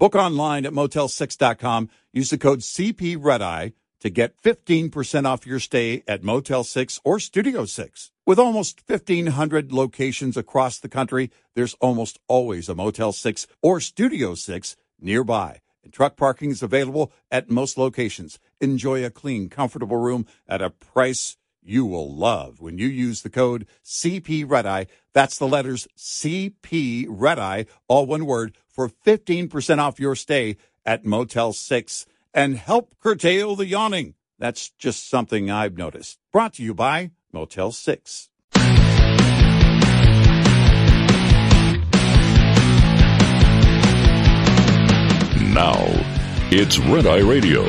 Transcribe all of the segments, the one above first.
Book online at motel6.com. Use the code CP Red Eye to get 15% off your stay at Motel 6 or Studio 6. With almost 1,500 locations across the country, there's almost always a Motel 6 or Studio 6 nearby. And truck parking is available at most locations. Enjoy a clean, comfortable room at a price you will love when you use the code CP Red Eye. That's the letters CP Red Eye, all one word, for 15% off your stay at Motel 6 and help curtail the yawning. That's just something I've noticed. Brought to you by Motel 6. Now, it's Red Eye Radio.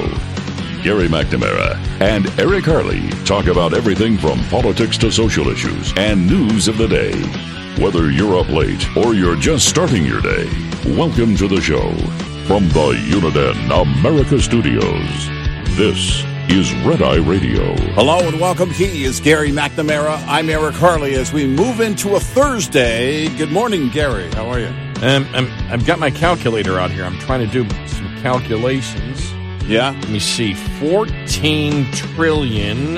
Gary McNamara and Eric Harley talk about everything from politics to social issues and news of the day. Whether you're up late or you're just starting your day, welcome to the show. From the Uniden America Studios, this is Red Eye Radio. Hello and welcome. He is Gary McNamara. I'm Eric Harley as we move into a Thursday. Good morning, Gary. How are you? Um, I'm, I've got my calculator out here. I'm trying to do some calculations. Yeah. Let me see. 14 trillion.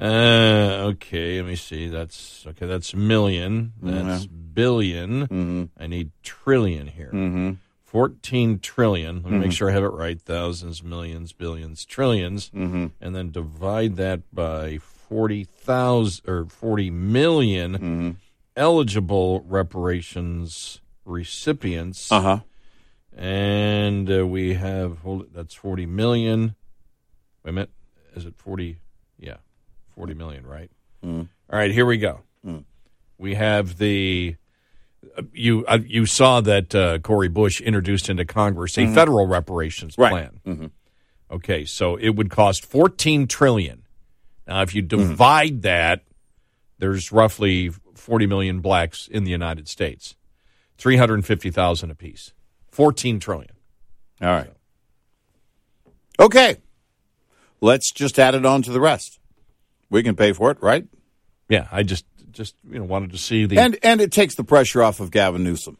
Uh, okay, let me see. That's okay. That's million. That's billion. Mm-hmm. I need trillion here. Mm-hmm. 14 trillion. Let me make sure I have it right. Thousands, millions, billions, trillions. Mm-hmm. And then divide that by 40,000 or 40 million Mm-hmm. eligible reparations recipients. Uh huh. And uh, we have, hold it, that's 40 million. Wait a minute. Is it 40? Yeah, 40 million, right? Mm. All right, here we go. Mm. We have the. You uh, you saw that uh, Cori Bush introduced into Congress a federal reparations Mm-hmm. Right. plan. Mhm. Okay, so it would cost 14 trillion. Now, if you Mm-hmm. divide that, there's roughly 40 million blacks in the United States, 350,000 apiece, 14 trillion. All right. Okay. Let's just add it on to the rest. We can pay for it, right? Yeah, I just just you know wanted to see the And and it takes the pressure off of Gavin Newsom.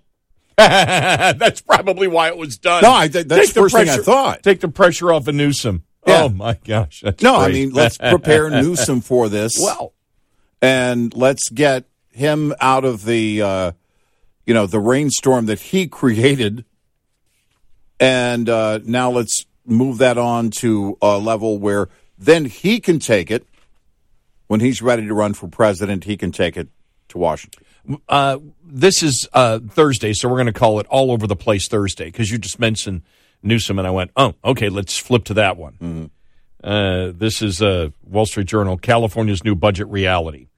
that's probably why it was done. No, I- that's Take the first thing I thought. Take the pressure off of Newsom. Yeah. Oh my gosh, No, I mean let's prepare Newsom for this. well, and let's get him out of the uh, you know the rainstorm that he created and uh, now let's move that on to a level where then he can take it when he's ready to run for president he can take it to washington uh, this is uh, Thursday, so we're going to call it all over the place Thursday because you just mentioned Newsom, and I went, oh, okay, let's flip to that one. Uh, this is uh, Wall Street Journal, California's new budget reality.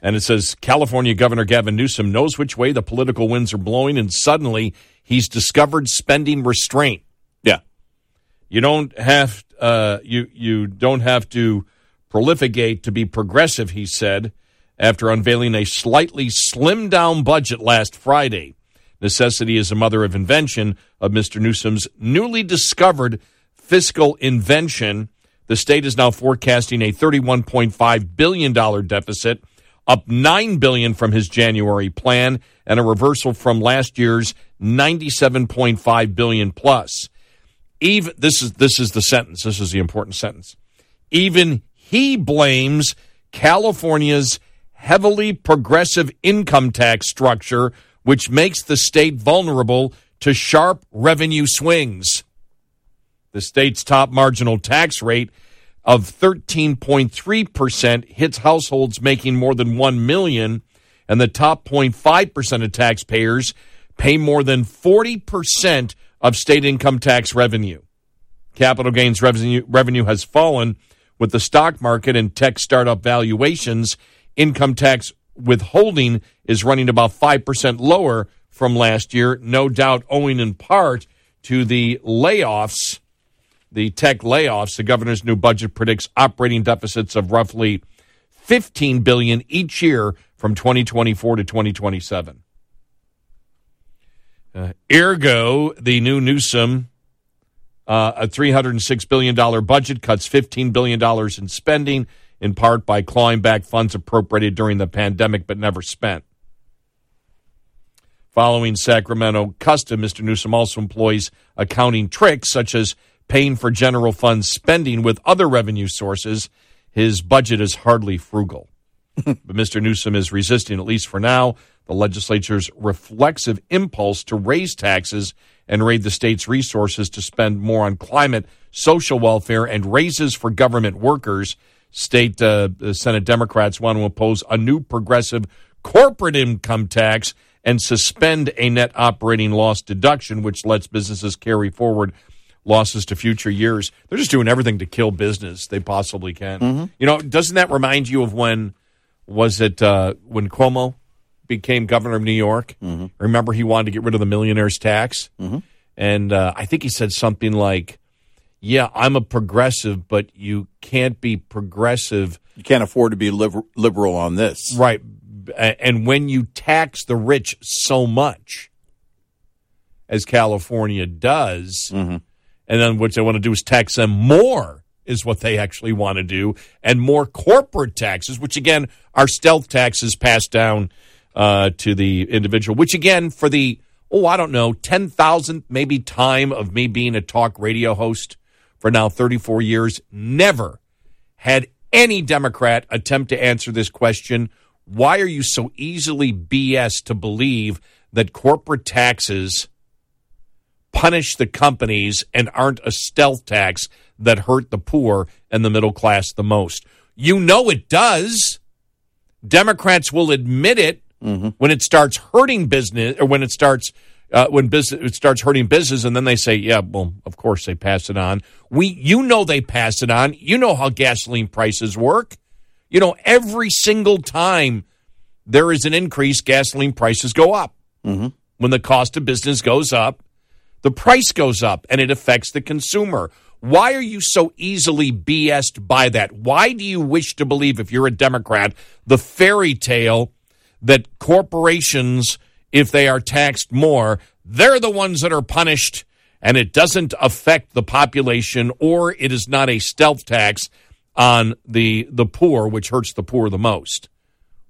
And it says California Governor Gavin Newsom knows which way the political winds are blowing, and suddenly he's discovered spending restraint. yeah You don't have uh, you you don't have to prolificate to be progressive, he said, after unveiling a slightly slimmed down budget last Friday. Necessity is a mother of invention of Mr. Newsom's newly discovered fiscal invention. The state is now forecasting a $31.5 billion deficit, up 9 billion from his January plan, and a reversal from last year's 97.5 billion plus even this is this is the sentence this is the important sentence even he blames california's heavily progressive income tax structure which makes the state vulnerable to sharp revenue swings the state's top marginal tax rate of 13.3% hits households making more than 1 million and the top 0.5% of taxpayers pay more than 40% of state income tax revenue. Capital gains revenue, revenue has fallen with the stock market and tech startup valuations. Income tax withholding is running about 5% lower from last year, no doubt owing in part to the layoffs the tech layoffs, the governor's new budget predicts operating deficits of roughly 15 billion each year from 2024 to 2027. Uh, ergo, the new Newsom, uh, a $306 billion budget cuts $15 billion in spending, in part by clawing back funds appropriated during the pandemic but never spent. Following Sacramento custom, Mr. Newsom also employs accounting tricks such as paying for general fund spending with other revenue sources. His budget is hardly frugal. but Mr. Newsom is resisting, at least for now, the legislature's reflexive impulse to raise taxes and raid the state's resources to spend more on climate, social welfare, and raises for government workers. State uh, Senate Democrats want to impose a new progressive corporate income tax and suspend a net operating loss deduction, which lets businesses carry forward losses to future years. They're just doing everything to kill business they possibly can. Mm-hmm. You know, doesn't that remind you of when was it uh, when Cuomo became governor of New York? Mm-hmm. Remember, he wanted to get rid of the millionaires tax, mm-hmm. and uh, I think he said something like, "Yeah, I'm a progressive, but you can't be progressive. You can't afford to be liber- liberal on this, right?" and when you tax the rich so much as California does, mm-hmm. and then what they want to do is tax them more is what they actually want to do, and more corporate taxes, which again are stealth taxes passed down uh, to the individual. Which again, for the oh, I don't know, ten thousandth maybe time of me being a talk radio host for now thirty four years, never had any Democrat attempt to answer this question why are you so easily BS to believe that corporate taxes punish the companies and aren't a stealth tax that hurt the poor and the middle class the most? You know it does. Democrats will admit it mm-hmm. when it starts hurting business or when it starts uh, when business it starts hurting business, and then they say, "Yeah, well, of course they pass it on." We, you know, they pass it on. You know how gasoline prices work. You know, every single time there is an increase, gasoline prices go up. Mm-hmm. When the cost of business goes up, the price goes up and it affects the consumer. Why are you so easily BSed by that? Why do you wish to believe, if you're a Democrat, the fairy tale that corporations, if they are taxed more, they're the ones that are punished and it doesn't affect the population or it is not a stealth tax on the the poor, which hurts the poor the most.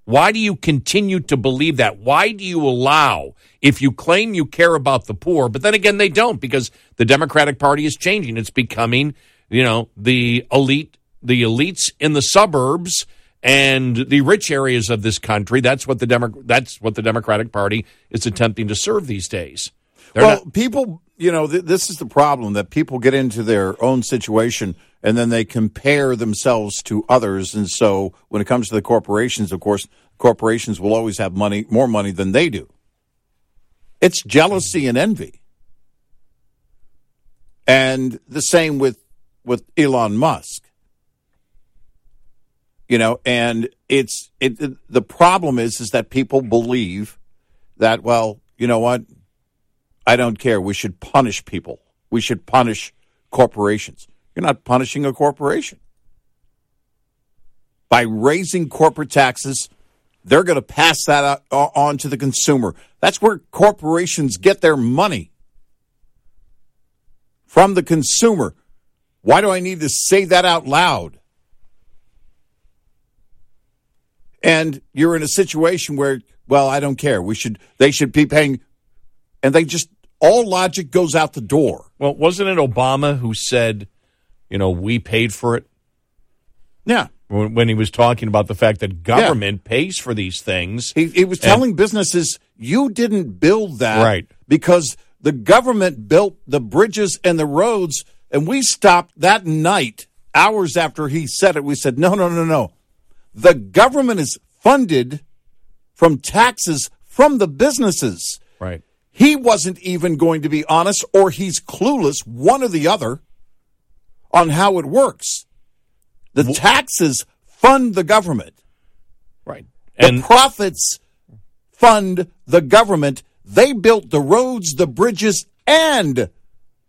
Why do you continue to believe that? Why do you allow, if you claim you care about the poor, but then again, they don't because the Democratic Party is changing. It's becoming, you know, the elite, the elites in the suburbs and the rich areas of this country. That's what the Demo- that's what the Democratic Party is attempting to serve these days. They're well, not- people, you know, th- this is the problem that people get into their own situation and then they compare themselves to others. And so when it comes to the corporations, of course, corporations will always have money, more money than they do. It's jealousy and envy. And the same with, with Elon Musk. You know, and it's, it, the problem is, is that people believe that, well, you know what? I don't care. We should punish people. We should punish corporations. You're not punishing a corporation. By raising corporate taxes, they're going to pass that on to the consumer. That's where corporations get their money from the consumer. Why do I need to say that out loud? And you're in a situation where, well, I don't care. We should, they should be paying, and they just, all logic goes out the door. Well, wasn't it Obama who said, you know, we paid for it. Yeah. When, when he was talking about the fact that government yeah. pays for these things. He, he was telling and, businesses, you didn't build that. Right. Because the government built the bridges and the roads, and we stopped that night, hours after he said it. We said, no, no, no, no. The government is funded from taxes from the businesses. Right. He wasn't even going to be honest, or he's clueless, one or the other on how it works. The taxes fund the government. Right. And the profits fund the government. They built the roads, the bridges, and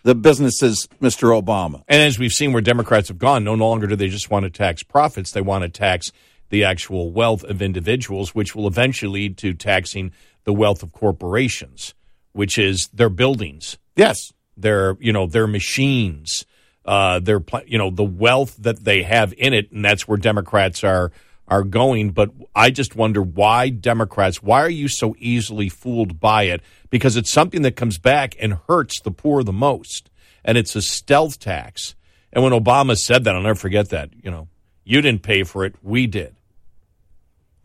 the businesses, Mr. Obama. And as we've seen where Democrats have gone, no longer do they just want to tax profits, they want to tax the actual wealth of individuals, which will eventually lead to taxing the wealth of corporations, which is their buildings, Yes. their you know their machines, uh, their you know the wealth that they have in it, and that's where Democrats are are going. But I just wonder why Democrats, why are you so easily fooled by it? Because it's something that comes back and hurts the poor the most, and it's a stealth tax. And when Obama said that, I'll never forget that. You know, you didn't pay for it, we did.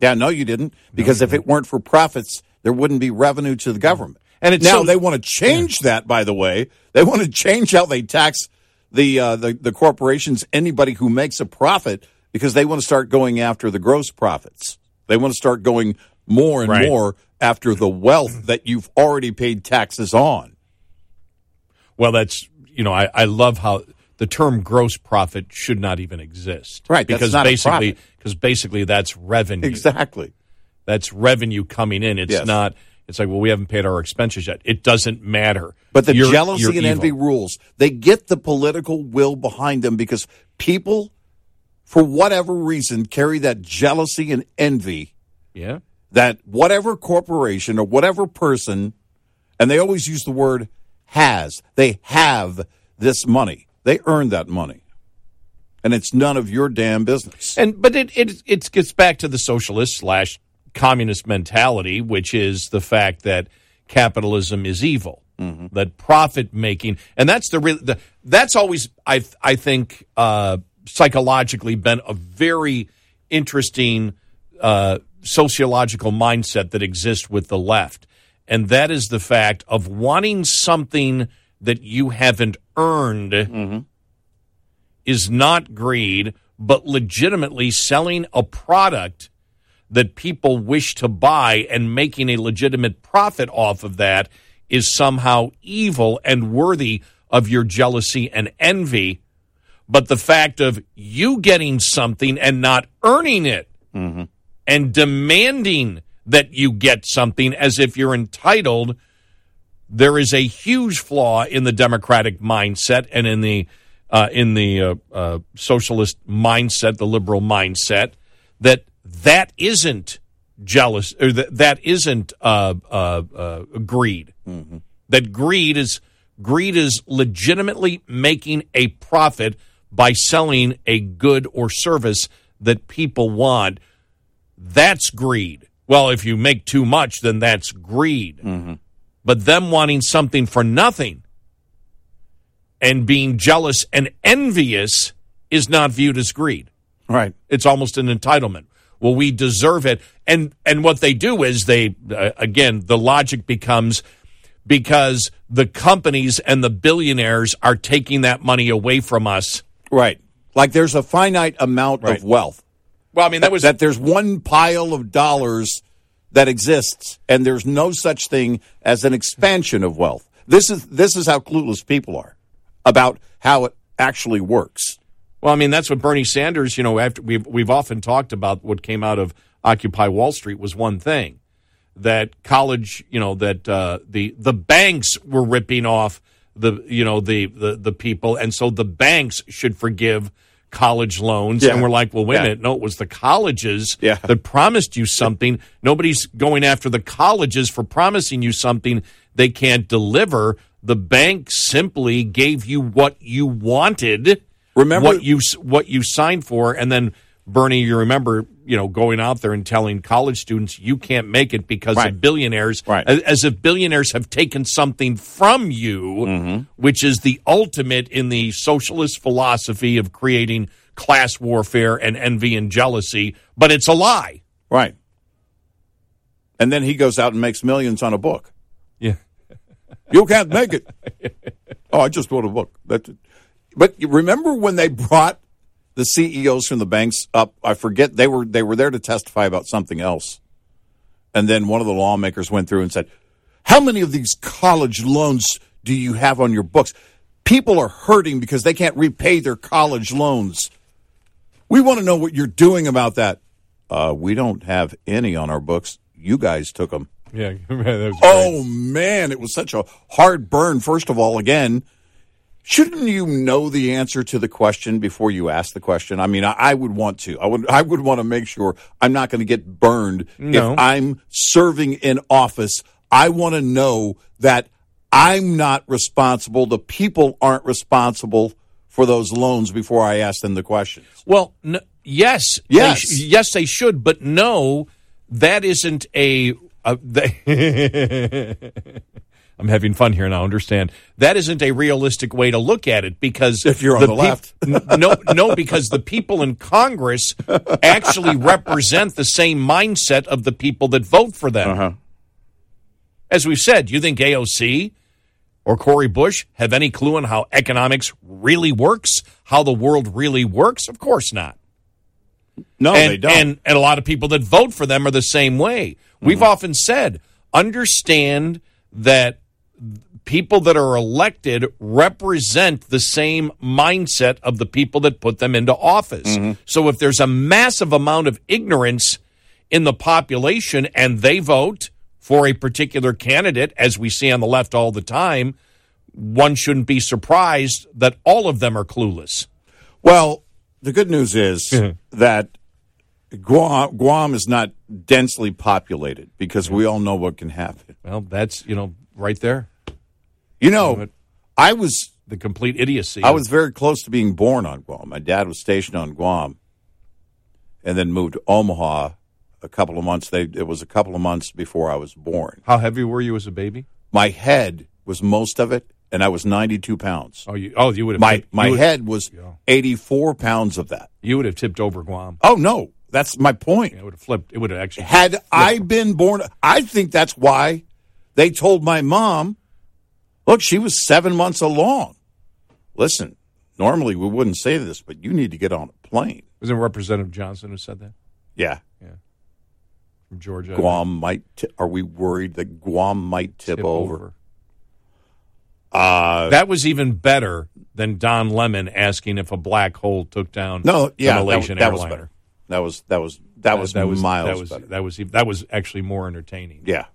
Yeah, no, you didn't. Because if it weren't for profits, there wouldn't be revenue to the government. And it's now they want to change that. By the way, they want to change how they tax the, uh, the the corporations. Anybody who makes a profit, because they want to start going after the gross profits. They want to start going more and Right. more after the wealth that you've already paid taxes on. Well, that's you know, I, I love how the term gross profit should not even exist. Right, Because basically because basically that's revenue. Exactly. That's revenue coming in. It's Yes. not it's like, well, we haven't paid our expenses yet. It doesn't matter. But the You're- jealousy you're and evil. envy rules. They get the political will behind them because people, for whatever reason, carry that jealousy and envy Yeah. that whatever corporation or whatever person, and they always use the word has, they have this money. They earned that money. And it's none of your damn business. And but it it it gets back to the socialist slash communist mentality, which is the fact that capitalism is evil, that profit making, and that's the real. The, that's always I I think uh, psychologically been a very interesting uh, sociological mindset that exists with the left, and that is the fact of wanting something that you haven't earned mm-hmm. is not greed, but legitimately selling a product that people wish to buy and making a legitimate profit off of that is somehow evil and worthy of your jealousy and envy. But the fact of you getting something and not earning it mm-hmm. and demanding that you get something as if you're entitled there is a huge flaw in the democratic mindset and in the uh, in the uh, uh, socialist mindset, the liberal mindset, that that isn't jealous or that that isn't uh, uh, uh, greed. That greed is greed is legitimately making a profit by selling a good or service that people want. That's greed. Well, if you make too much, then that's greed but them wanting something for nothing and being jealous and envious is not viewed as greed. Right. It's almost an entitlement. Well, we deserve it, and and what they do is they uh, again the logic becomes because the companies and the billionaires are taking that money away from us. Right. Like there's a finite amount Right. of wealth. Well, I mean that was that there's one pile of dollars that exists and there's no such thing as an expansion of wealth. This is this is how clueless people are about how it actually works. Well, I mean, that's what Bernie Sanders, you know, after we've we've often talked about what came out of Occupy Wall Street was one thing that college, you know, that uh, the the banks were ripping off the you know the the the people, and so the banks should forgive college loans. Yeah. And we're like, well, wait Yeah. a minute, no, it was the colleges Yeah. that promised you something. Nobody's going after the colleges for promising you something they can't deliver. The bank simply gave you what you wanted Remember- what you what you signed for, and then Bernie, you remember, you know, going out there and telling college students you can't make it because Right. of billionaires, Right. as, if billionaires have taken something from you, Mm-hmm. which is the ultimate in the socialist philosophy of creating class warfare and envy and jealousy. But it's a lie. Right. And then he goes out and makes millions on a book. Yeah. You can't make it. oh, I just wrote a book. That's it. But remember when they brought the CEOs from the banks up? I forget they were they were there to testify about something else, and then one of the lawmakers went through and said, "How many of these college loans do you have on your books? People are hurting because they can't repay their college loans. We want to know what you're doing about that. Uh, we don't have any on our books. You guys took them." Yeah. that was Oh man, it was such a hard burn. First of all, again, Shouldn't you know the answer to the question before you ask the question? I mean, I, I would want to. I would. I would want to make sure I'm not going to get burned No. if I'm serving in office. I want to know that I'm not responsible. The people aren't responsible for those loans before I ask them the questions. Well, n- yes, Yes. they sh- yes, they should, but no, that isn't a. a they I'm having fun here and I Understand that isn't a realistic way to look at it because If you're on the left. n- no, no, because the people in Congress actually represent the same mindset of the people that vote for them. Uh-huh. As we've said, you think AOC or Cori Bush have any clue on how economics really works, how the world really works? Of course not. No, and, they don't. And, and a lot of people that vote for them are the same way. We've Mm-hmm. often said, understand that people that are elected represent the same mindset of the people that put them into office. Mm-hmm. So if there's a massive amount of ignorance in the population and they vote for a particular candidate, as we see on the left all the time, one shouldn't be surprised that all of them are clueless. Well, the good news is that Guam, Guam is not densely populated because we all know what can happen. Well, that's, you know, right there. You know, I was The complete idiocy. I was very close to being born on Guam. My dad was stationed on Guam, and then moved to Omaha. A couple of months. They it was a couple of months before I was born. How heavy were you as a baby? My head was most of it, and I was ninety two pounds. Oh, you oh you would have My tipped, my head was eighty four pounds of that. you would have tipped over Guam. Oh no, that's my point. It would have flipped. It would have actually Had I been born, I think that's why they told my mom, look, she was seven months along. Listen, normally we wouldn't say this, but you need to get on a plane. was it Representative Johnson who said that Yeah. Yeah. From Georgia? Guam might, t- are we worried that Guam might tip, Tip over? Uh, That was even better than Don Lemon asking if a black hole took down no, yeah, the Malaysian that was airliner. better. That was, that was, that was, that was miles that was better. that was that was actually more entertaining. yeah.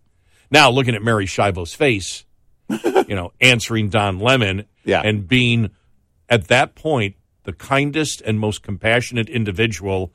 Now looking at Mary Schiavo's face, you know, answering Don Lemon, Yeah. and being at that point the kindest and most compassionate individual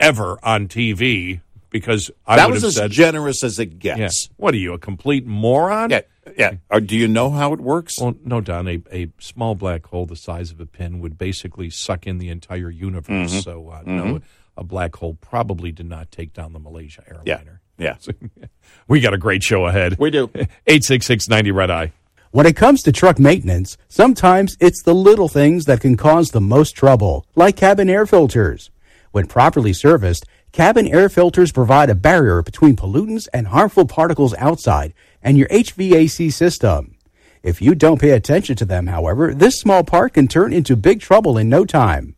ever on TV, because I that would was have as said, generous as it gets. yeah, what are you, a complete moron? Yeah. Yeah. Or do you know how it works? Well, no, Don. A, a small black hole the size of a pin would basically suck in the entire universe. Mm-hmm. So, uh, no, a black hole probably did not take down the Malaysia airliner. Yeah. We got a great show ahead. We do. 866 90 Red Eye. When it comes to truck maintenance, sometimes it's the little things that can cause the most trouble, like cabin air filters. When properly serviced, cabin air filters provide a barrier between pollutants and harmful particles outside and your HVAC system. If you don't pay attention to them, however, this small part can turn into big trouble in no time.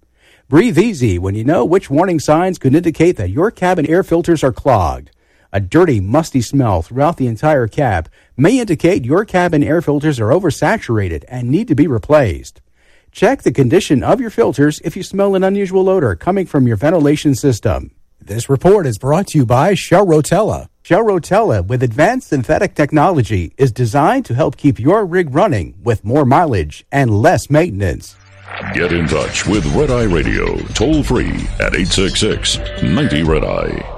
Breathe easy when you know which warning signs could indicate that your cabin air filters are clogged. A dirty, musty smell throughout the entire cab may indicate your cabin air filters are oversaturated and need to be replaced. Check the condition of your filters if you smell an unusual odor coming from your ventilation system. This report is brought to you by Shell Rotella. Shell Rotella, with advanced synthetic technology, is designed to help keep your rig running with more mileage and less maintenance. Get in touch with Red Eye Radio toll free at 866 90 Red Eye.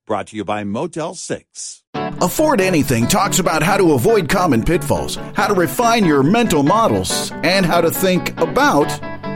Brought to you by Motel 6. Afford Anything talks about how to avoid common pitfalls, how to refine your mental models, and how to think about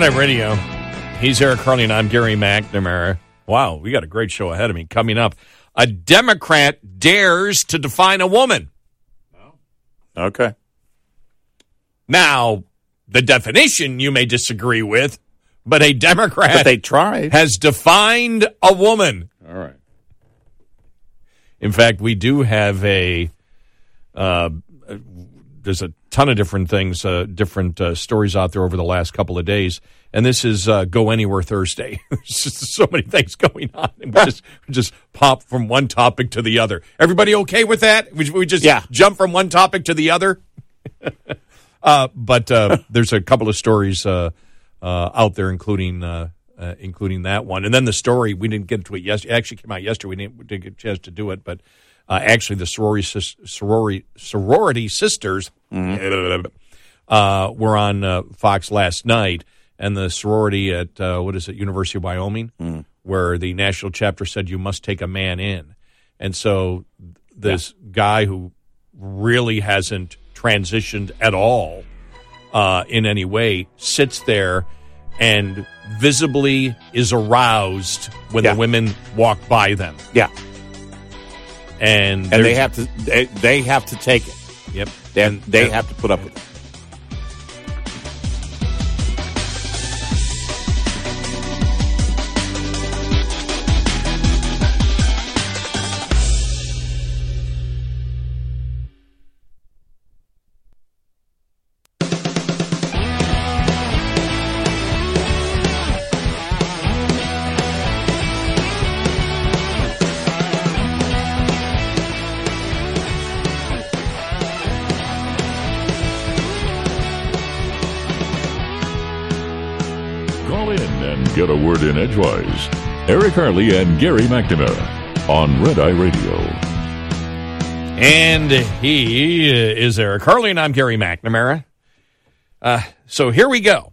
Night Radio. He's Eric Harley, and I'm Gary McNamara. Wow, we got a great show ahead of me. Coming up, a Democrat dares to define a woman. Okay. Now, the definition you may disagree with, but a Democrat But they tried. has defined a woman. All right. In fact, we do have a. Uh, there's a ton of different things, uh, different uh, stories out there over the last couple of days, and this is uh, Go Anywhere Thursday. There's just so many things going on, and we just we just pop from one topic to the other. Everybody okay with that? We, we just Yeah. jump from one topic to the other. uh, but uh, there's a couple of stories uh, uh, out there, including. Uh, uh, including that one, and then the story we didn't get to it yesterday. It actually came out yesterday. We didn't, we didn't get a chance to do it, but uh, actually, the sorority sorority sorority sisters uh, were on uh, Fox last night, and the sorority at uh, what is it, University of Wyoming, where the national chapter said you must take a man in, and so this guy who really hasn't transitioned at all uh, in any way sits there and visibly is aroused when Yeah. the women walk by them, Yeah. And And they have to they, they have to take it. yep, And they have to put up with it. Edgewise. Eric Harley and Gary McNamara on Red Eye Radio. And he is Eric Harley, and I'm Gary McNamara. Uh, so here we go.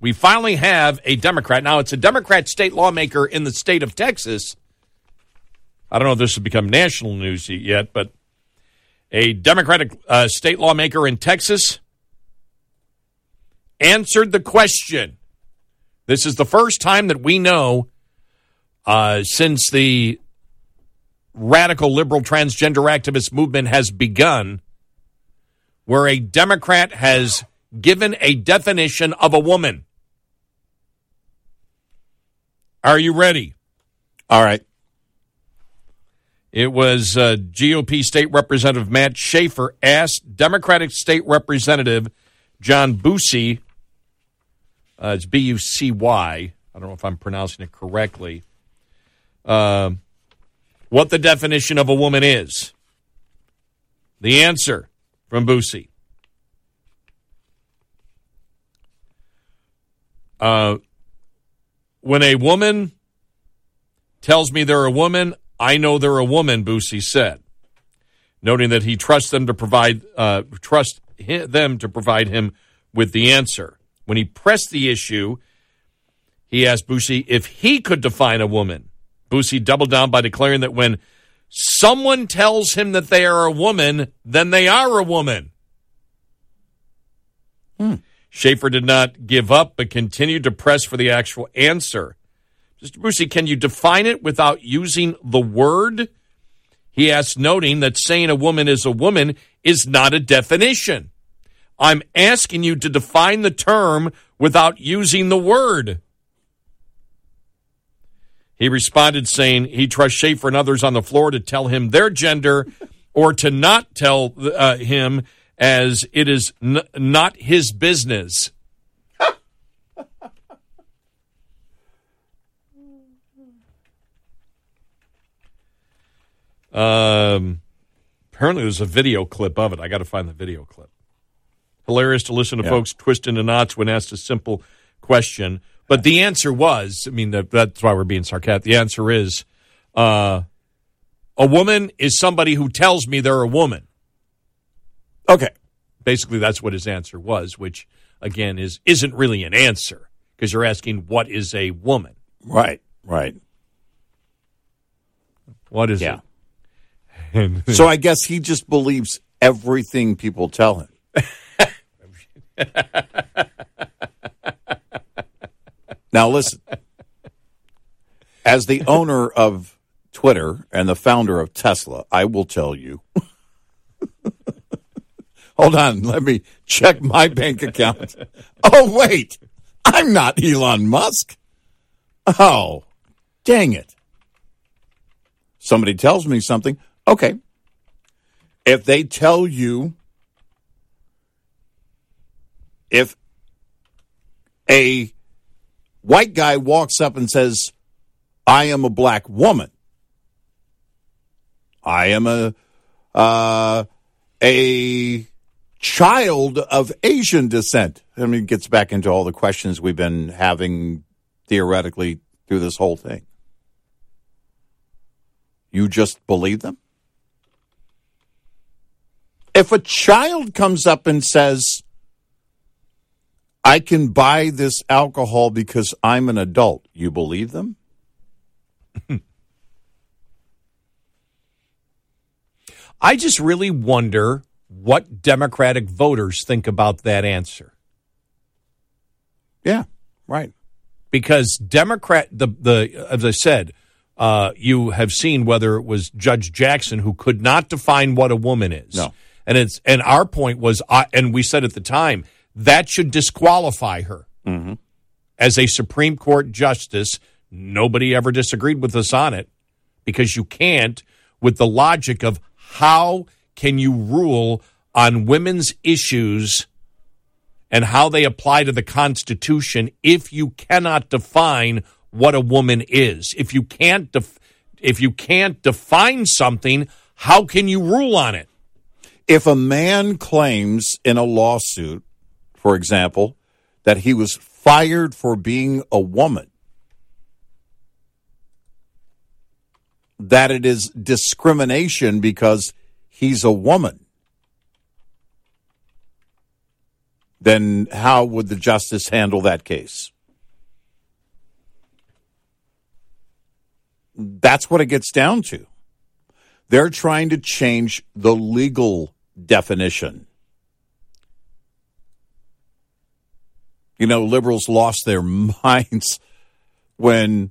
We finally have a Democrat. Now, it's a Democrat state lawmaker in the state of Texas. I don't know if this has become national news yet, but a Democratic uh, state lawmaker in Texas answered the question. This is the first time that we know uh, since the radical liberal transgender activist movement has begun, where a Democrat has given a definition of a woman. Are you ready? All right. It was uh, GOP State Representative Matt Schaefer asked Democratic State Representative John Bucy, uh, it's B U C Y, I don't know if I'm pronouncing it correctly, uh, what the definition of a woman is. The answer from Bucy. Uh, when a woman tells me they're a woman, I know they're a woman, Bucy said, noting that he trusts them to provide uh, trust them to provide him with the answer. When he pressed the issue, he asked Bucy if he could define a woman. Bucy doubled down by declaring that when someone tells him that they are a woman, then they are a woman. Hmm. Schaefer did not give up, but continued to press for the actual answer. Mr. Bucy, can you define it without using the word? He asked, noting that saying a woman is a woman is not a definition. I'm asking you to define the term without using the word. He responded saying he trusts Schaefer and others on the floor to tell him their gender or to not tell uh, him as it is n- not his business. um, apparently, there's a video clip of it. I got to find the video clip. Hilarious to listen to Yeah. folks twist into knots when asked a simple question. But the answer was, I mean, that, that's why we're being sarcastic. The answer is, uh, a woman is somebody who tells me they're a woman. Okay. Basically, that's what his answer was, which again is isn't really an answer because you're asking what is a woman. Right. Right. What is Yeah. it? So I guess he just believes everything people tell him. now listen. As the owner of Twitter and the founder of Tesla, I will tell you. Hold on, let me check my bank account. Oh wait, I'm not Elon Musk. Oh, dang it. Somebody tells me something. Okay. If they tell you, if a white guy walks up and says, I am a black woman, I am a, uh, a child of Asian descent. I mean, it gets back into all the questions we've been having theoretically through this whole thing. You just believe them? If a child comes up and says, I can buy this alcohol because I'm an adult, you believe them? I just really wonder what Democratic voters think about that answer. Yeah, right. because Democrat the the as I said, uh, you have seen whether it was Judge Jackson who could not define what a woman is. No. and it's and our point was, I and we said at the time that should disqualify her mm-hmm. as a Supreme Court justice. Nobody ever disagreed with us on it because you can't, with the logic of how can you rule on women's issues and how they apply to the Constitution if you cannot define what a woman is. If you can't def- if you can't define something, how can you rule on it? If a man claims in a lawsuit, for example, that he was fired for being a woman, that it is discrimination because he's a woman, then how would the justice handle that case? That's what it gets down to. They're trying to change the legal definition. You know, liberals lost their minds when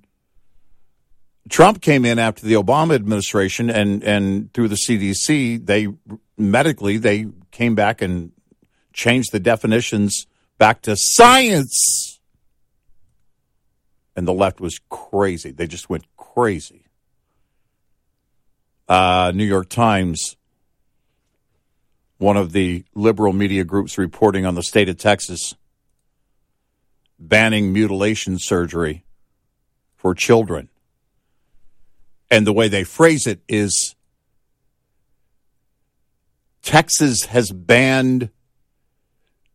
Trump came in after the Obama administration and, and through the CDC, they medically, they came back and changed the definitions back to science. And the left was crazy. They just went crazy. Uh, New York Times, one of the liberal media groups reporting on the state of Texas banning mutilation surgery for children. And the way they phrase it is Texas has banned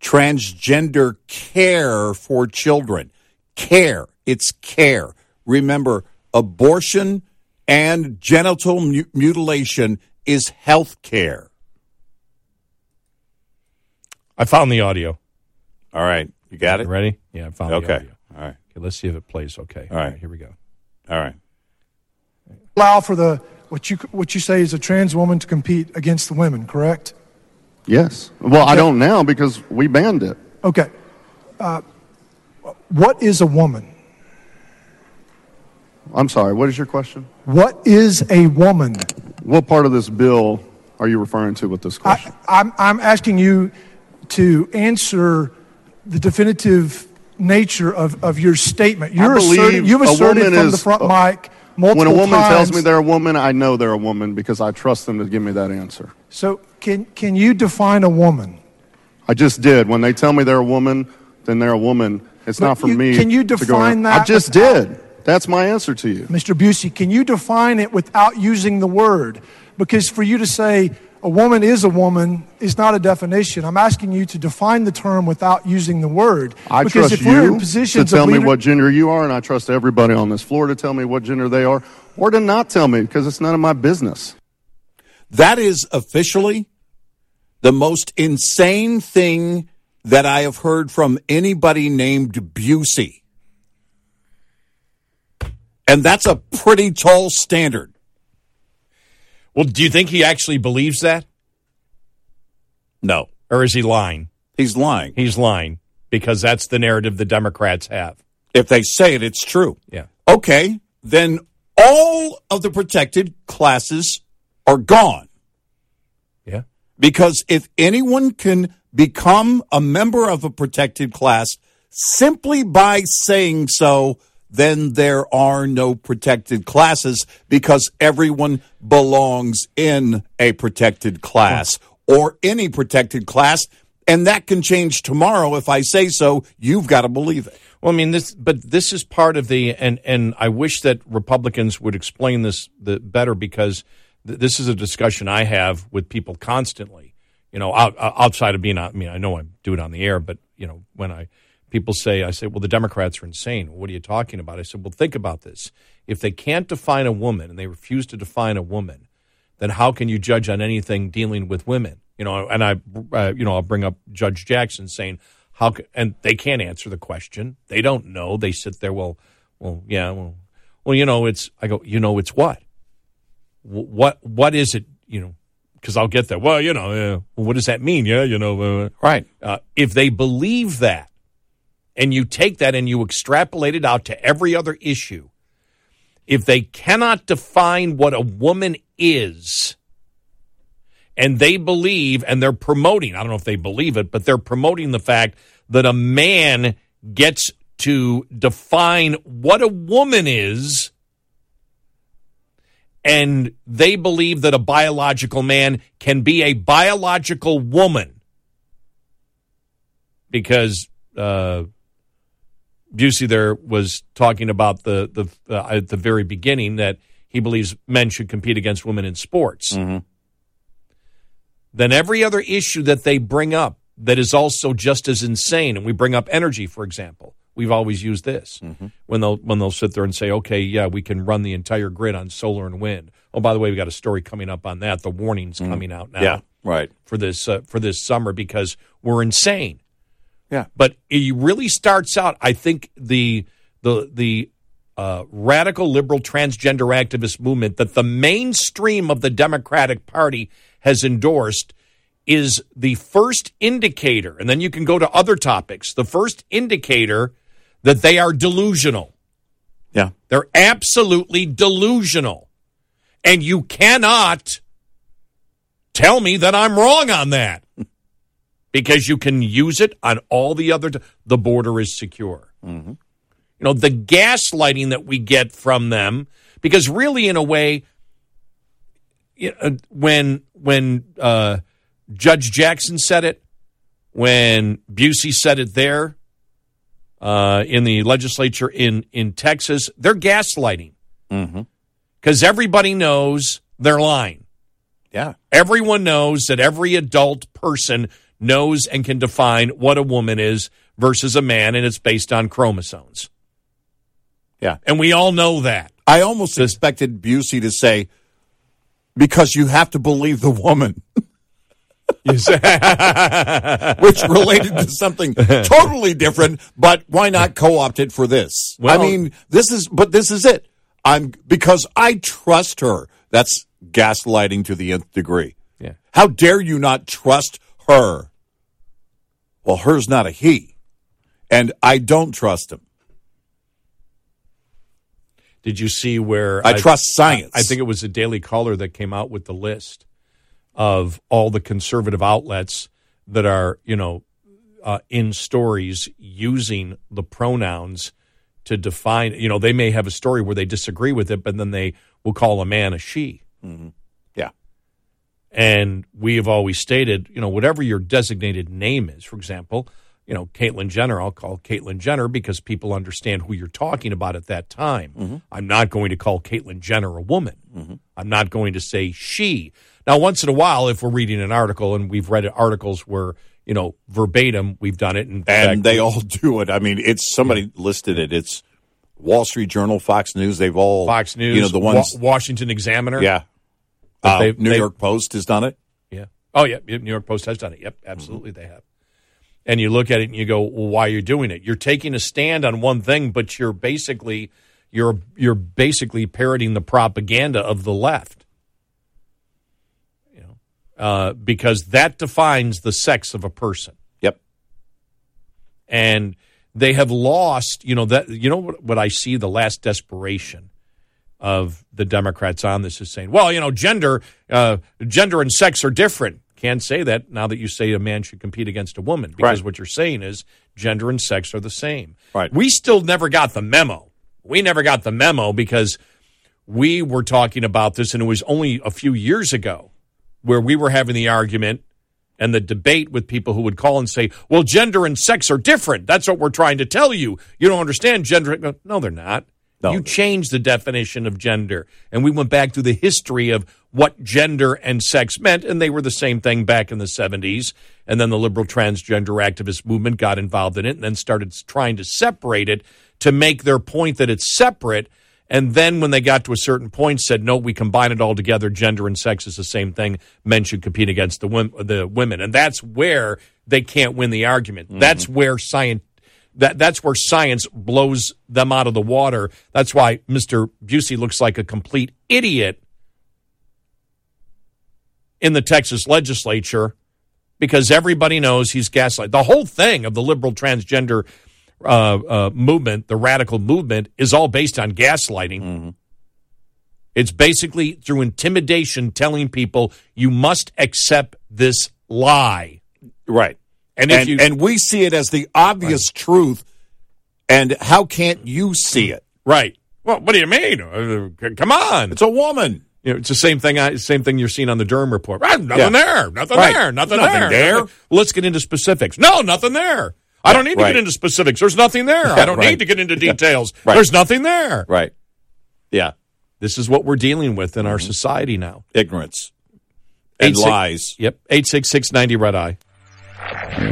transgender care for children. Care. It's care. Remember, abortion and genital mu- mutilation is health care. I found the audio. All right. You got it? You ready? Yeah, I found the Okay. audio. All right. Okay, let's see if it plays okay. All right. here we go. All right. allow for the what you what you say is a trans woman to compete against the women, correct? Yes. Well, I don't now because we banned it. Okay. Uh, what is a woman? I'm sorry. What is your question? What is a woman? What part of this bill are you referring to with this question? I, I'm I'm asking you to answer the definitive nature of, of your statement. You're asserting, you've asserted from the front uh, mic multiple when a woman tells me they're a woman, I know they're a woman because I trust them to give me that answer. So can can you define a woman? I just did. When they tell me they're a woman, then they're a woman. It's But not for you- me. can you define that I just without- did. That's my answer to you. Mr. Bucy, can you define it without using the word? Because for you to say a woman is a woman is not a definition. I'm asking you to define the term without using the word. I because trust if we're in you to tell of me what gender you are, and I trust everybody on this floor to tell me what gender they are, or to not tell me because it's none of my business. That is officially the most insane thing that I have heard from anybody named Bucy. And that's a pretty tall standard. Well, do you think he actually believes that? No, Or is he lying? he's lying. He's lying because that's the narrative the Democrats have. If they say it, it's true. Yeah. Okay, then all of the protected classes are gone. Yeah. Because if anyone can become a member of a protected class simply by saying so, then there are no protected classes because everyone belongs in a protected class or any protected class. And that can change tomorrow. If I say so, you've got to believe it. Well, I mean, this, but this is part of the, and and I wish that Republicans would explain this the better because th- this is a discussion I have with people constantly. You know, out, outside of being, I mean, I know I do it on the air, but you know, when I people say, I say, well, the Democrats are insane. What are you talking about? I said, well, think about this. If they can't define a woman and they refuse to define a woman, then how can you judge on anything dealing with women? You know, and I, uh, you know, I'll bring up Judge Jackson saying how, ca- and they can't answer the question. They don't know. They sit there. Well, well, yeah, well, well, you know, it's. I go, you know, it's what? What, what is it? You know, because I'll get there. Well, you know, uh, what does that mean? Yeah, you know, uh, Right. uh, if they believe that, and you take that and you extrapolate it out to every other issue, if they cannot define what a woman is, and they believe, and they're promoting, I don't know if they believe it, but they're promoting the fact that a man gets to define what a woman is, and they believe that a biological man can be a biological woman because uh, Bucy there was talking about the the uh, at the very beginning that he believes men should compete against women in sports. Then every other issue that they bring up that is also just as insane, and we bring up energy, for example. We've always used this when they'll when they'll sit there and say, "Okay, yeah, we can run the entire grid on solar and wind." Oh, by the way, we got a story coming up on that. The warnings coming out now Yeah. Right. for this uh, for this summer because we're insane. Yeah. But it really starts out. I think the the the uh, radical liberal transgender activist movement that the mainstream of the Democratic Party has endorsed is the first indicator, and then you can go to other topics. The first indicator that they are delusional. Yeah. They're absolutely delusional. And you cannot tell me that I'm wrong on that because you can use it on all the other. the border is secure. You know, the gaslighting that we get from them, because really, in a way, you know, when when uh, Judge Jackson said it, when Bucy said it there uh, in the legislature in in Texas, they're gaslighting because everybody knows they're lying. Yeah. Everyone knows that every adult person knows and can define what a woman is versus a man, and it's based on chromosomes. Yeah. And we all know that. I almost expected Bucy to say, because you have to believe the woman, which related to something totally different, but why not co opt it for this? Well- I mean, this is, but this is it. I'm, because I trust her. That's gaslighting to the nth degree. Yeah. How dare you not trust her? Well, her's not a he. And I don't trust him. Did you see where I trust science. I think it was the Daily Caller that came out with the list of all the conservative outlets that are, you know, uh, in stories using the pronouns to define. You know, they may have a story where they disagree with it, but then they will call a man a she. Yeah. And we have always stated, you know, whatever your designated name is, for example, you know, Caitlyn Jenner, I'll call Caitlyn Jenner because people understand who you're talking about at that time. Mm-hmm. I'm not going to call Caitlyn Jenner a woman. Mm-hmm. I'm not going to say she. Now, once in a while, if we're reading an article and we've read articles where, you know, verbatim, we've done it. And fact, they all do it. I mean, it's somebody listed it. It's Wall Street Journal, Fox News. They've all Fox News, You know, the Wa- Washington Examiner. yeah. Uh, they- New they- York Post has done it. Yeah. Oh, yeah. New York Post has done it. Yep. Absolutely, they have. And you look at it and you go, well, why are you doing it? You're taking a stand on one thing, but you're basically you're you're basically parroting the propaganda of the left. You know, uh, because that defines the sex of a person Yep. and they have lost you know that you know what, what i see the last desperation of the democrats on this is saying well you know gender uh, gender and sex are different can't say that now that you say a man should compete against a woman because Right. what you're saying is gender and sex are the same Right. we still never got the memo we never got the memo because we were talking about this and it was only a few years ago where we were having the argument and the debate with people who would call and say, well, gender and sex are different. That's what we're trying to tell you. You don't understand gender. No, they're not. No. You changed the definition of gender. And we went back to the history of what gender and sex meant, and they were the same thing back in the 70s. And then the liberal transgender activist movement got involved in it and then started trying to separate it to make their point that it's separate. And then when they got to a certain point, said, no, we combine it all together. Gender and sex is the same thing. Men should compete against the, the women. And that's where they can't win the argument. Mm-hmm. That's where science. That, that's where science blows them out of the water. That's why Mr. Bucy looks like a complete idiot in the Texas legislature because everybody knows he's gaslight. The whole thing of the liberal transgender uh, uh, movement, the radical movement, is all based on gaslighting. It's basically through intimidation, telling people you must accept this lie. Right. And and, you and we see it as the obvious truth. And how can't you see it? right, well, what do you mean? Uh, come on, It's a woman. You know, it's the same thing. I, same thing you're seeing on the Durham report. Ah, nothing Yeah. there. Nothing Right. there. Nothing, Nothing there. there. Nothing- Let's get into specifics. No, nothing there. I don't need to Right. get into specifics. There's nothing there. I don't right. need to get into details. Right. There's nothing there. Right. Yeah. This is what we're dealing with in our Mm-hmm. society now. Ignorance and Eight six- lies. Yep. Eight six six ninety red eye.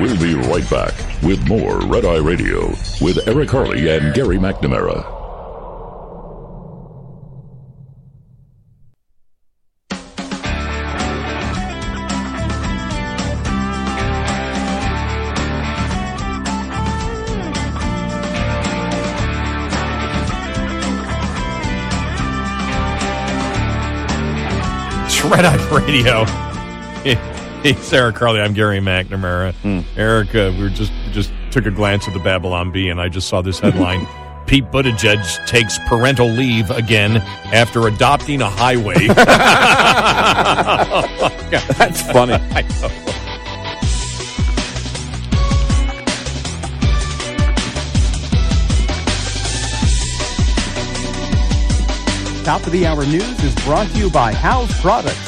We'll be right back with more Red Eye Radio with Eric Harley and Gary McNamara. Red Eye Radio. Hey, Eric Harley. I'm Gary McNamara. Hmm. Eric, uh, we were just just took a glance at the Babylon Bee, and I just saw this headline: Pete Buttigieg takes parental leave again after adopting a highway. That's funny. I know. Top of the hour news is brought to you by House Products.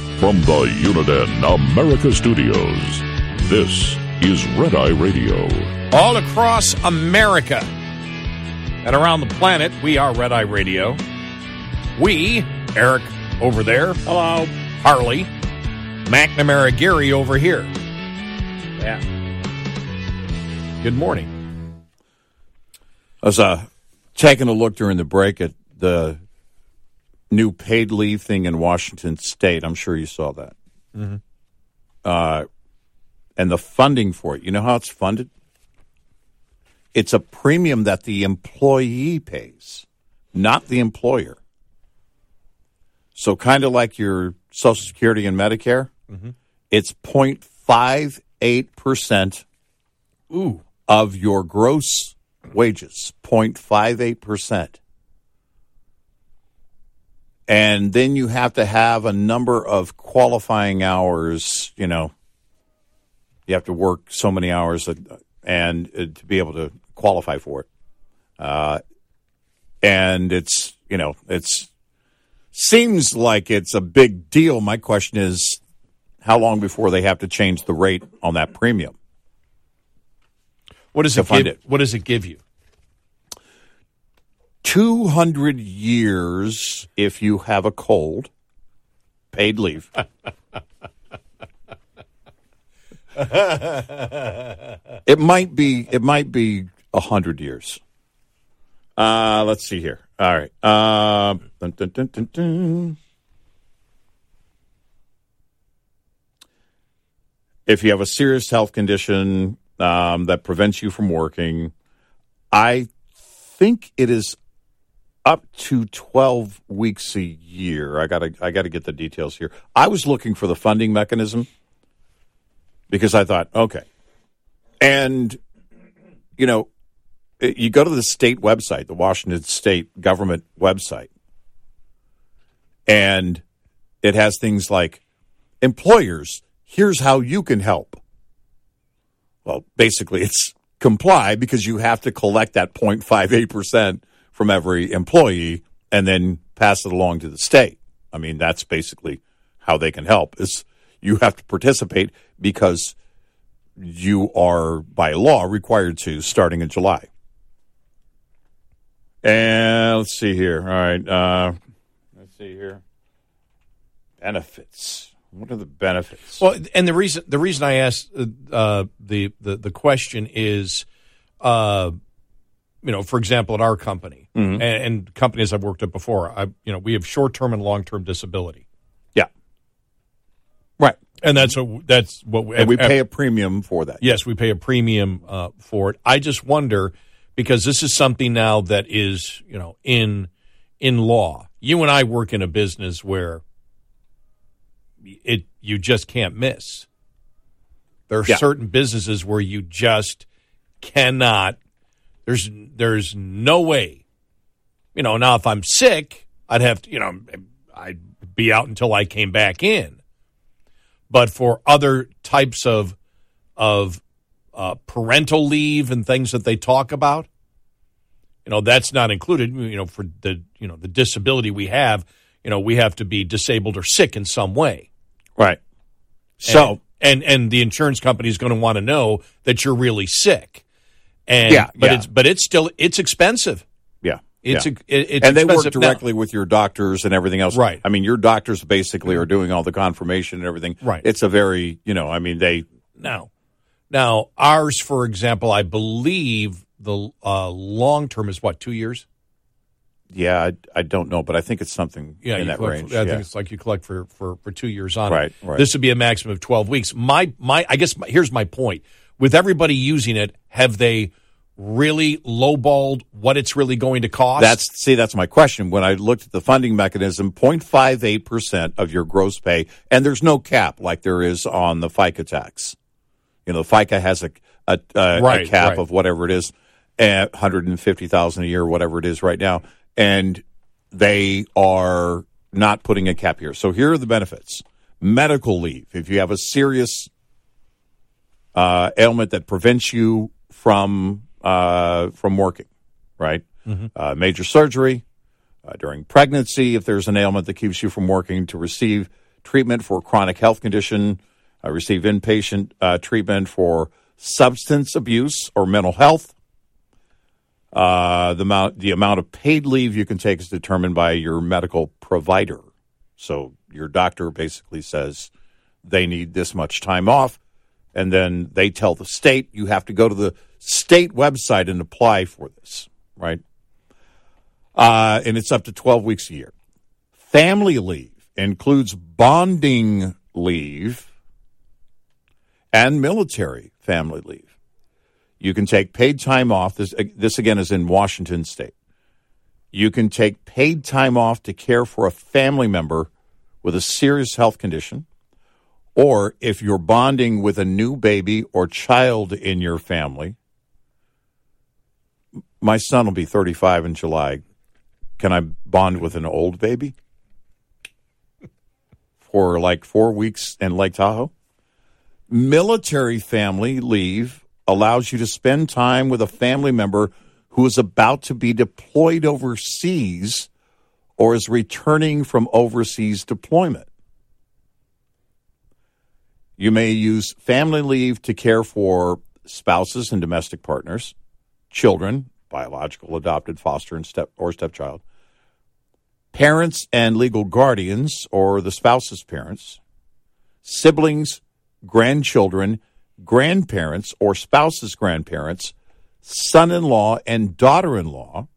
From the Uniden America Studios, this is Red Eye Radio. all across America and around the planet. We are Red Eye Radio. We, Eric over there. Hello. Harley. McNamara Gary over here. Yeah. Good morning. I was uh, taking a look during the break at the new paid leave thing in Washington State. I'm sure you saw that. Uh, and the funding for it. You know how it's funded? It's a premium that the employee pays. not the employer. So, kind of like your Social Security and Medicare, it's 0.58% Ooh. of your gross wages, 0.58%. And then you have to have a number of qualifying hours, you know, you have to work so many hours and uh, to be able to qualify for it. Uh, and it's, you know, it's seems like it's a big deal. My question is how long before they have to change the rate on that premium? What does it give, it. What does it give you? 200 years if you have a cold, paid leave. it might be it might be 100 years. Uh, let's see here. All right. Uh, dun, dun, dun. If you have a serious health condition um, that prevents you from working, I think it is up to 12 weeks a year. I got to I got to get the details here. I was looking for the funding mechanism because I thought, okay. And you know, eh, you go to the state website, the Washington state government website, and it has things like employers, here's how you can help. Well, basically, it's comply because you have to collect that 0.58% from every employee and then pass it along to the state. I mean, that's basically how they can help is you have to participate because you are by law required to starting in July. And let's see here. All right. Uh, let's see here. Benefits. What are the benefits? Well, and the reason the reason I asked uh, the, the the question is, uh, you know, for example, at our company Mm-hmm. and, and companies I've worked at before, I you know we have short term and long term disability, yeah. Right. and that's what that's what we, And we pay a premium for that. Yes, we pay a premium uh, for it. I just wonder because this is something now that is you know in in law. You and I work in a business where it you just can't miss. There are Yeah. certain businesses where you just cannot. There's there's no way. You know now if I'm sick, I'd have to you know I'd be out until I came back in. But for other types of of uh, parental leave and things that they talk about, you know, that's not included. You know, for the you know the disability we have, you know, we have to be disabled or sick in some way. Right. So, and and, and the insurance company is going to want to know that you're really sick. And Yeah, but yeah. it's but it's still it's expensive. yeah. It's yeah. a, it- it's and they work expensive now. directly with your doctors and everything else. Right. I mean, your doctors basically are doing all the confirmation and everything. Right. It's a very, you know, I mean, they, now. Now ours, for example, I believe the uh, long term is what two years. yeah, I, I don't know, but I think it's something Yeah, in that collect range. For, I yeah. think it's like you collect for, for, for two years on it. Right, right. This would be a maximum of twelve weeks. My my I guess my, here's my point. With everybody using it, have they really lowballed what it's really going to cost? That's see, that's my question. When I looked at the funding mechanism, 0.58 percent of your gross pay, and there's no cap like there is on the FICA tax. You know, FICA has a a, a, Right, a cap right. of whatever it is, at 150,000 a year, whatever it is right now, and they are not putting a cap here. So here are the benefits: medical leave if you have a serious uh, ailment that prevents you from uh, from working, right? Uh, major surgery uh, during pregnancy, if there's an ailment that keeps you from working, to receive treatment for chronic health condition, uh, receive inpatient uh, treatment for substance abuse or mental health. Uh, the amount the amount of paid leave you can take is determined by your medical provider. So your doctor basically says they need this much time off, and then they tell the state you have to go to the state website and apply for this, right? Uh, and it's up to 12 weeks a year. Family leave includes bonding leave and military family leave. You can take paid time off. This, this again is in Washington state. You can take paid time off to care for a family member with a serious health condition, or if you're bonding with a new baby or child in your family. My son will be 35 in July. Can I bond with an old baby for like four weeks in Lake Tahoe? Military family leave allows you to spend time with a family member who is about to be deployed overseas or is returning from overseas deployment. You may use family leave to care for spouses and domestic partners, children, biological, adopted, foster, and step or stepchild, parents and legal guardians or the spouse's parents, siblings, grandchildren, grandparents or spouse's grandparents, son in law and daughter in law,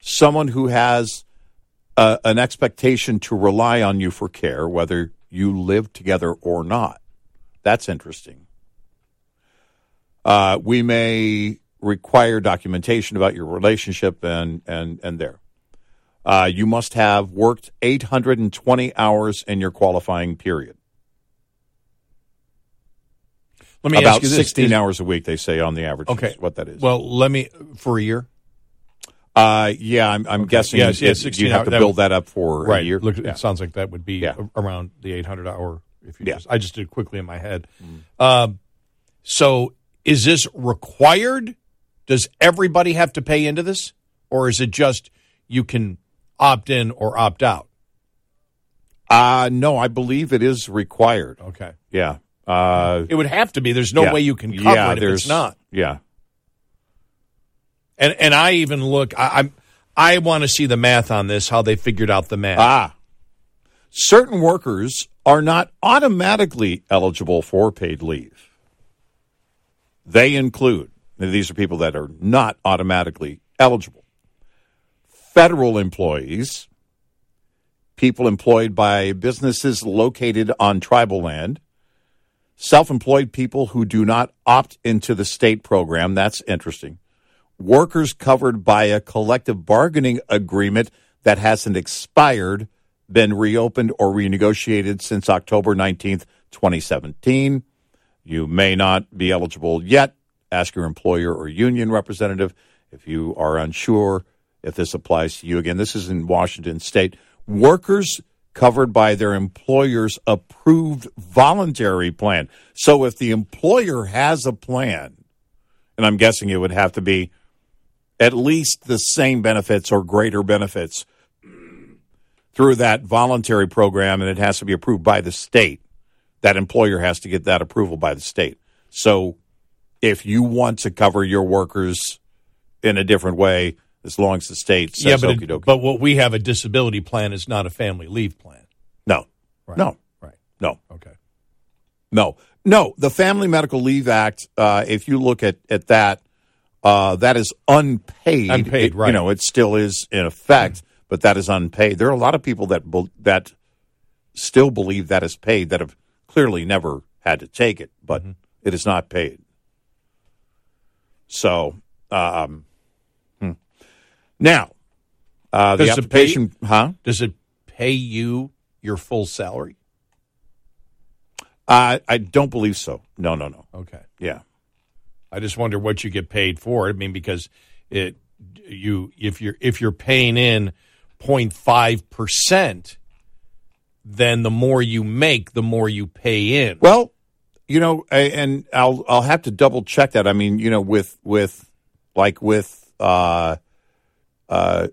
someone who has uh, an expectation to rely on you for care, whether you live together or not. That's interesting. Uh, we may require documentation about your relationship and, and, and there. Uh, you must have worked 820 hours in your qualifying period. Let me About ask you this. 16 Is- hours a week, they say on the average. Okay. is what that is. Well, let me for a year. Uh, yeah, I'm, I'm guessing Yes, yes, 16 you have to that build would- that up for right. a year. Look, Yeah. it sounds like that would be Yeah. around the 800 hour. If you Yeah. just, I just did it quickly in my head. Mm. Um, so, is this required? Does everybody have to pay into this, or is it just you can opt in or opt out? Uh, no, I believe it is required. Okay, Yeah. Uh, it would have to be. There's no yeah. way you can cover yeah, it if there's it's not. Yeah. And and I even look. I, I'm. I want to see the math on this. How they figured out the math. Ah. Certain workers are not automatically eligible for paid leave. They include, and these are people that are not automatically eligible. Federal employees, people employed by businesses located on tribal land, self employed people who do not opt into the state program. That's interesting. Workers covered by a collective bargaining agreement that hasn't expired, been reopened, or renegotiated since October 19th, 2017. You may not be eligible yet. Ask your employer or union representative if you are unsure if this applies to you. Again, this is in Washington state. Workers covered by their employer's approved voluntary plan. So if the employer has a plan, and I'm guessing it would have to be at least the same benefits or greater benefits through that voluntary program, and it has to be approved by the state. That employer has to get that approval by the state. So if you want to cover your workers in a different way, as long as the state says yeah, but okie dokie. but what we have a disability plan is not a family leave plan. no, no, Right. no. Okay. No, no. The Family Medical Leave Act. Uh, if you look at at that, uh, that is unpaid. Unpaid, It- right. You know, it still is in effect, but that is unpaid. There are a lot of people that bel- that still believe that is paid that have clearly never had to take it, but Mm-hmm. it is not paid. So, um, hmm. now uh, the Does it pay- huh? Does it pay you your full salary? Uh, I don't believe so. No, no, no. Okay. Yeah. I just wonder what you get paid for. I mean, because it you if you're if you're paying in 05 percent, then the more you make, the more you pay in. Well, you know, and I'll I'll have to double check that. I mean, you know, with with like with uh, uh,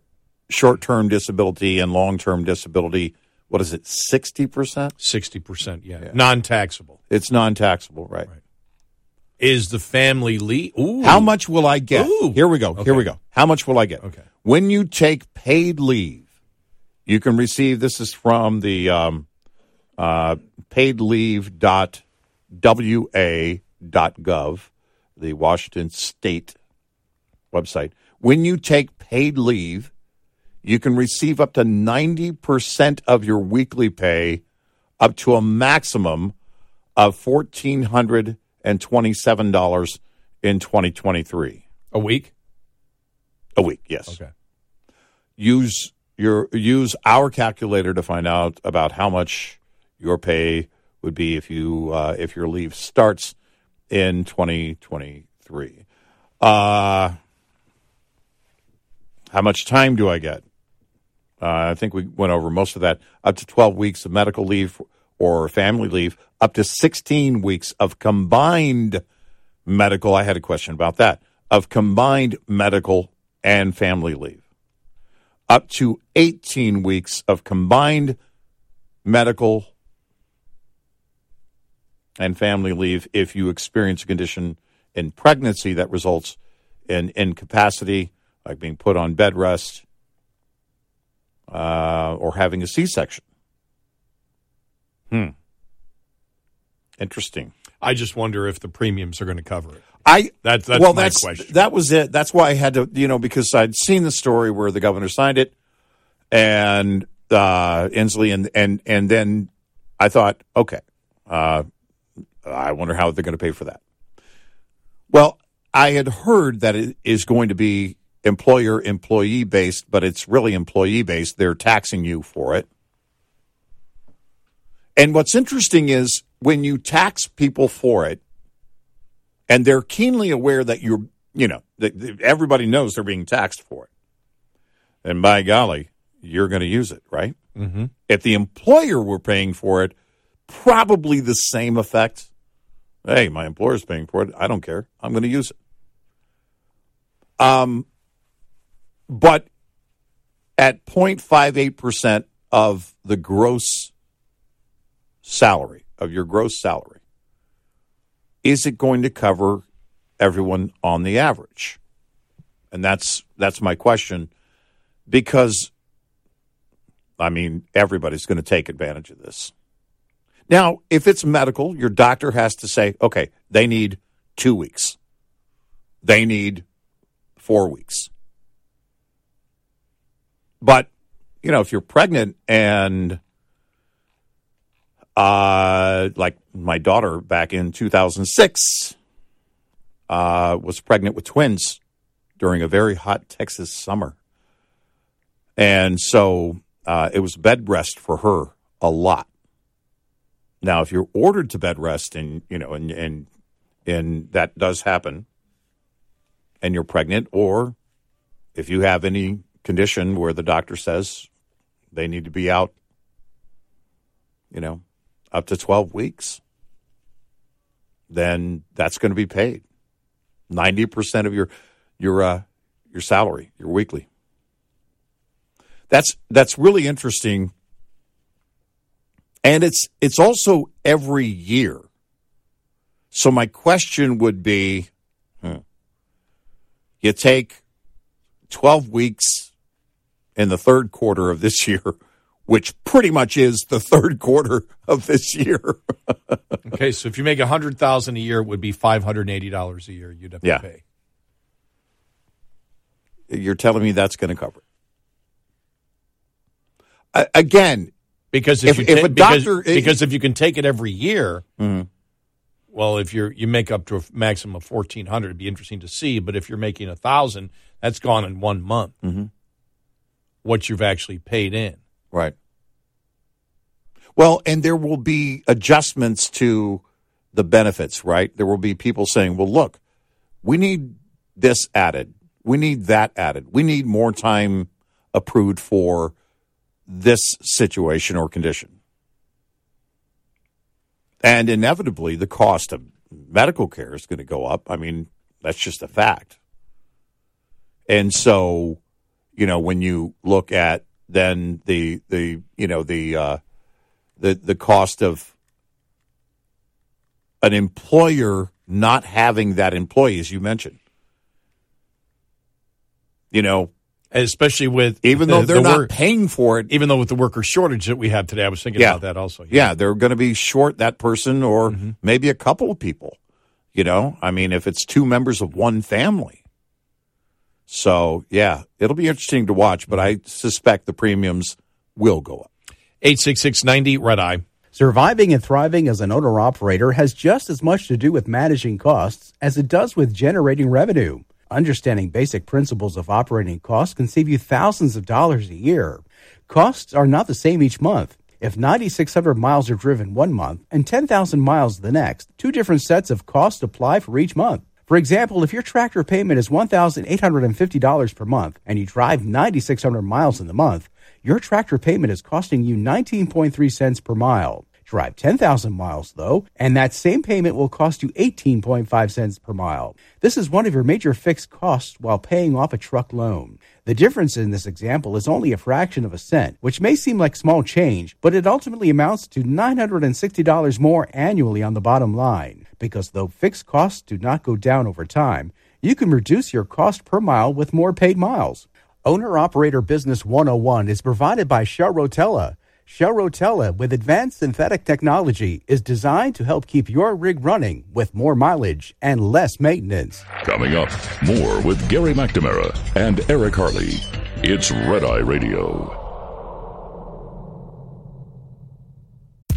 short term disability and long term disability, what is it, sixty percent? Sixty percent, yeah, non-taxable. It's non taxable, right? right? Is the family leave? How much will I get? Ooh. Here we go. Here we go. How much will I get? Okay. When you take paid leave, you can receive. This is from the um, uh, paidleave.wa.gov, the Washington State website. When you take paid leave, you can receive up to ninety percent of your weekly pay, up to a maximum of fourteen hundred and twenty-seven dollars in twenty twenty-three a week. a week. Yes. Okay. use your use our calculator to find out about how much your pay would be if you uh, if your leave starts in 2023. Uh, how much time do I get? Uh, I think we went over most of that. Up to 12 weeks of medical leave or family leave, up to 16 weeks of combined medical. I had a question about that of combined medical and family leave. Up to 18 weeks of combined medical and family leave if you experience a condition in pregnancy that results in incapacity, like being put on bed rest uh, or having a C section. Hmm. Interesting. I just wonder if the premiums are going to cover it. I That's- that's well, my that's question. that was it. That's why I had to, you know, because I'd seen the story where the governor signed it, and uh, Inslee, and and and then I thought, okay, uh, I wonder how they're going to pay for that. Well, I had heard that it is going to be employer employee based, but it's really employee based. They're taxing you for it. And what's interesting is when you tax people for it, and they're keenly aware that you're, you know, everybody knows they're being taxed for it. And by golly, you're going to use it, right? Mm-hmm. If the employer were paying for it, probably the same effect. Hey, my employer's paying for it. I don't care. I'm going to use it. Um, but at 0.58% of the gross salary, of your gross salary, is it going to cover everyone on the average? And that's that's my question because I mean everybody's going to take advantage of this. Now, if it's medical, your doctor has to say, okay, they need 2 weeks. They need 4 weeks. But, you know, if you're pregnant and uh, like my daughter back in 2006 uh, was pregnant with twins during a very hot Texas summer. And so uh, it was bed rest for her a lot. Now, if you're ordered to bed rest and, you know, and, and, and that does happen and you're pregnant, or if you have any condition where the doctor says they need to be out, you know, up to 12 weeks, then that's going to be paid. 90% of your your uh, your salary, your weekly. That's that's really interesting. And it's it's also every year. So my question would be hmm, you take 12 weeks in the third quarter of this year which pretty much is the third quarter of this year. Okay, so if you make a hundred thousand a year, it would be five hundred and eighty dollars a year you'd have Yeah. to pay. You're telling me that's going to cover it. Again, Because if, If- you if ta- a because, doctor- because if you can take it every year, Mhm. well, if you're you make up to a maximum of fourteen hundred, it'd be interesting to see. But if you're making a thousand, that's gone in one month. Mhm. What you've actually paid in. right. Well, and there will be adjustments to the benefits, right? There will be people saying, well, look, we need this added. We need that added. We need more time approved for this situation or condition. And inevitably, the cost of medical care is going to go up. I mean, that's just a fact. And so, you know, when you look at then the the you know the uh, the the cost of an employer not having that employee, as you mentioned, you know, Especially with even the- though they're the not work- paying for it, even though with the worker shortage that we have today, I was thinking Yeah. about that also. yeah, they're going to be short that person or Mm-hmm. maybe a couple of people. You know, I mean, if it's two members of one family. So, yeah, it'll be interesting to watch, but I suspect the premiums will go up. Eight six six ninety red eye. Surviving and thriving as an owner operator has just as much to do with managing costs as it does with generating revenue. Understanding basic principles of operating costs can save you thousands of dollars a year. Costs are not the same each month. If 9,600 miles are driven one month and 10,000 miles the next, two different sets of costs apply for each month. For example, if your tractor payment is $1,850 per month and you drive 9,600 miles in the month, your tractor payment is costing you 19.3 cents per mile. Drive 10,000 miles though, and that same payment will cost you 18.5 cents per mile. This is one of your major fixed costs while paying off a truck loan. The difference in this example is only a fraction of a cent, which may seem like small change, but it ultimately amounts to $960 more annually on the bottom line. Because though fixed costs do not go down over time, you can reduce your cost per mile with more paid miles. Owner Operator Business 101 is provided by Shell Rotella. Shell Rotella with advanced synthetic technology is designed to help keep your rig running with more mileage and less maintenance. Coming up, more with Gary McNamara and Eric Harley. It's Red Eye Radio.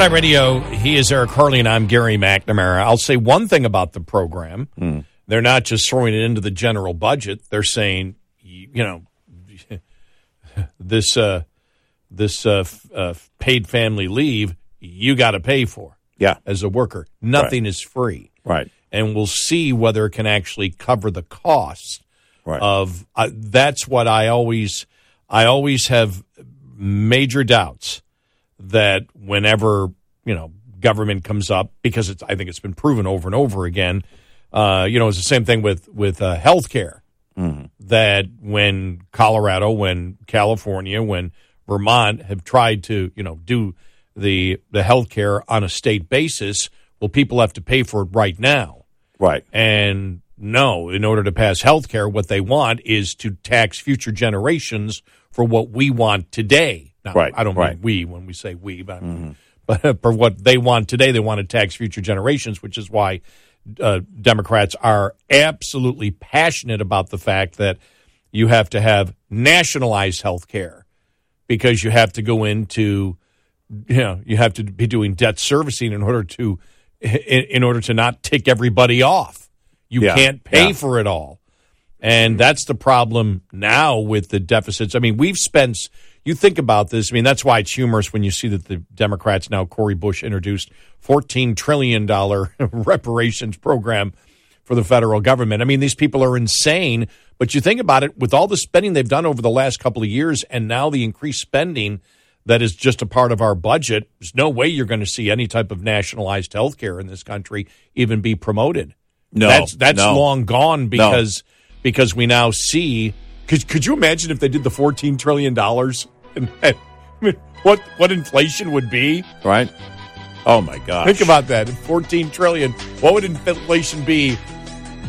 Eye Radio. He is Eric Harley, and I'm Gary McNamara. I'll say one thing about the program. They're not just throwing it into the general budget. They're saying, you know, this uh, this uh, uh, paid family leave you got to pay for. Yeah. as a worker, nothing is free. Right. and we'll see whether it can actually cover the costs Right. of. Uh, that's what I always, I always have major doubts that whenever you know government comes up because it's I think it's been proven over and over again. Uh, you know, it's the same thing with with uh, healthcare. That when Colorado, when California, when Vermont have tried to you know do the the healthcare on a state basis, well, people have to pay for it right now. Right. And no, in order to pass health care, what they want is to tax future generations for what we want today. Now, Right, I don't right. mean we when we say we, but, but for what they want today, they want to tax future generations, which is why uh, Democrats are absolutely passionate about the fact that you have to have nationalized health care because you have to go into you know you have to be doing debt servicing in order to in, in order to not tick everybody off you Yeah, can't pay yeah. for it all and that's the problem now with the deficits i mean we've spent you think about this i mean that's why it's humorous when you see that the democrats now Cori Bush introduced 14 trillion dollar reparations program for the federal government. I mean, these people are insane. But you think about it, with all the spending they've done over the last couple of years, and now the increased spending that is just a part of our budget, there's no way you're going to see any type of nationalized health care in this country even be promoted. No, that's that's no. long gone because because we now see. Could could you imagine if they did the 14 trillion dollars and, and I mean, what what inflation would be? Right. Oh my God. Think about that. 14 trillion. What would inflation be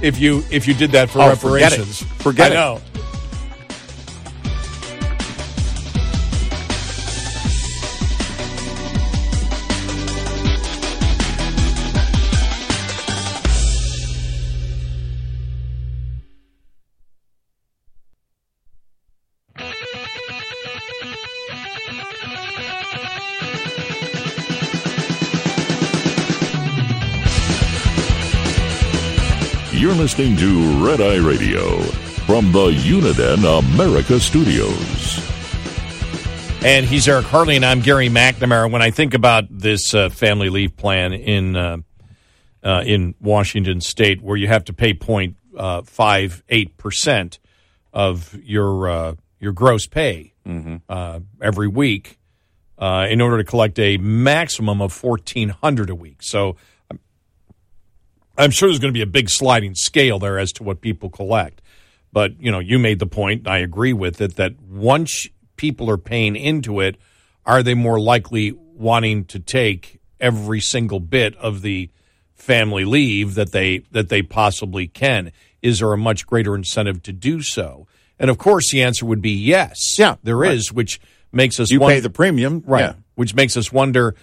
if you if you did that for Oh, forget it. reparations? Forget I it. know. You're listening to Red Eye Radio from the Uniden America Studios. And he's Eric Harley, and I'm Gary McNamara. When I think about this uh, family leave plan in uh, uh, in Washington State, where you have to pay point uh, five eight percent of your uh, your gross pay uh, every week, uh, in order to collect a maximum of fourteen hundred a week. So I'm, sure there's going to be a big sliding scale there as to what people collect. But you know, you made the point, and I agree with it, that once people are paying into it, are they more likely wanting to take every single bit of the family leave that they that they possibly can? Is there a much greater incentive to do so? And of course, the answer would be yes. Yeah, there is, right. which makes us You wonder- pay the premium, right? yeah. Which makes us wonder: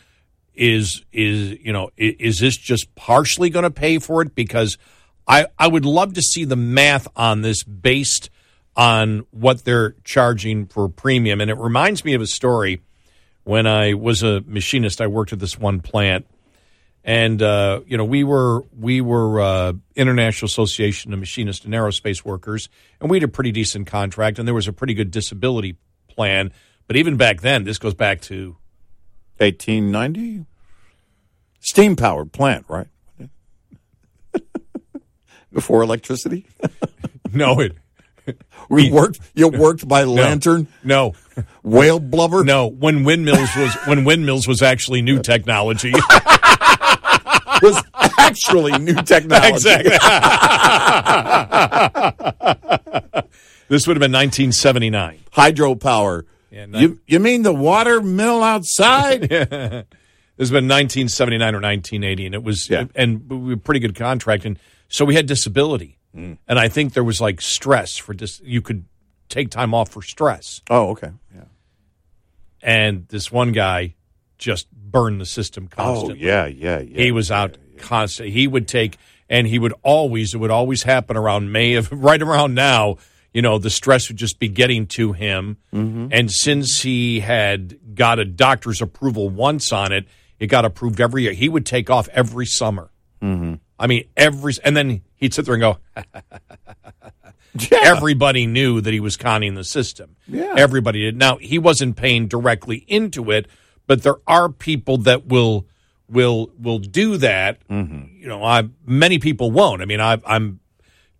is is you know is this just partially going to pay for it? Because I I would love to see the math on this based on what they're charging for premium, and it reminds me of a story when I was a machinist. I worked at this one plant, and uh, you know we were we were uh, International Association of Machinists and Aerospace Workers, and we had a pretty decent contract, and there was a pretty good disability plan. But even back then, this goes back to 1890? Steam powered plant, right? Before electricity? no, it. We worked. You worked by lantern. No, whale blubber. No, when windmills was when windmills was actually new technology. was actually new technology. Exactly. this would have been 1979. Hydropower. Yeah, you you mean the water mill outside? This has been 1979 or 1980, and it was and we pretty good contract, and so we had disability, Mm. and I think there was like stress for dis- you could take time off for stress, Oh, okay. Yeah. and this one guy just burned the system Oh, constantly. yeah, yeah, yeah. he was out constant. He would take, and he would always. It would always happen around May of right around now. You know, the stress would just be getting to him, Mm-hmm. and since he had got a doctor's approval once on it, it got approved every year. He would take off every summer. Mm-hmm. I mean, every and then he'd sit there and go. Everybody knew that he was conning the system. Yeah. Everybody did. Now he wasn't paying directly into it, but there are people that will will will do that. You know, I many people won't. I mean, I, I'm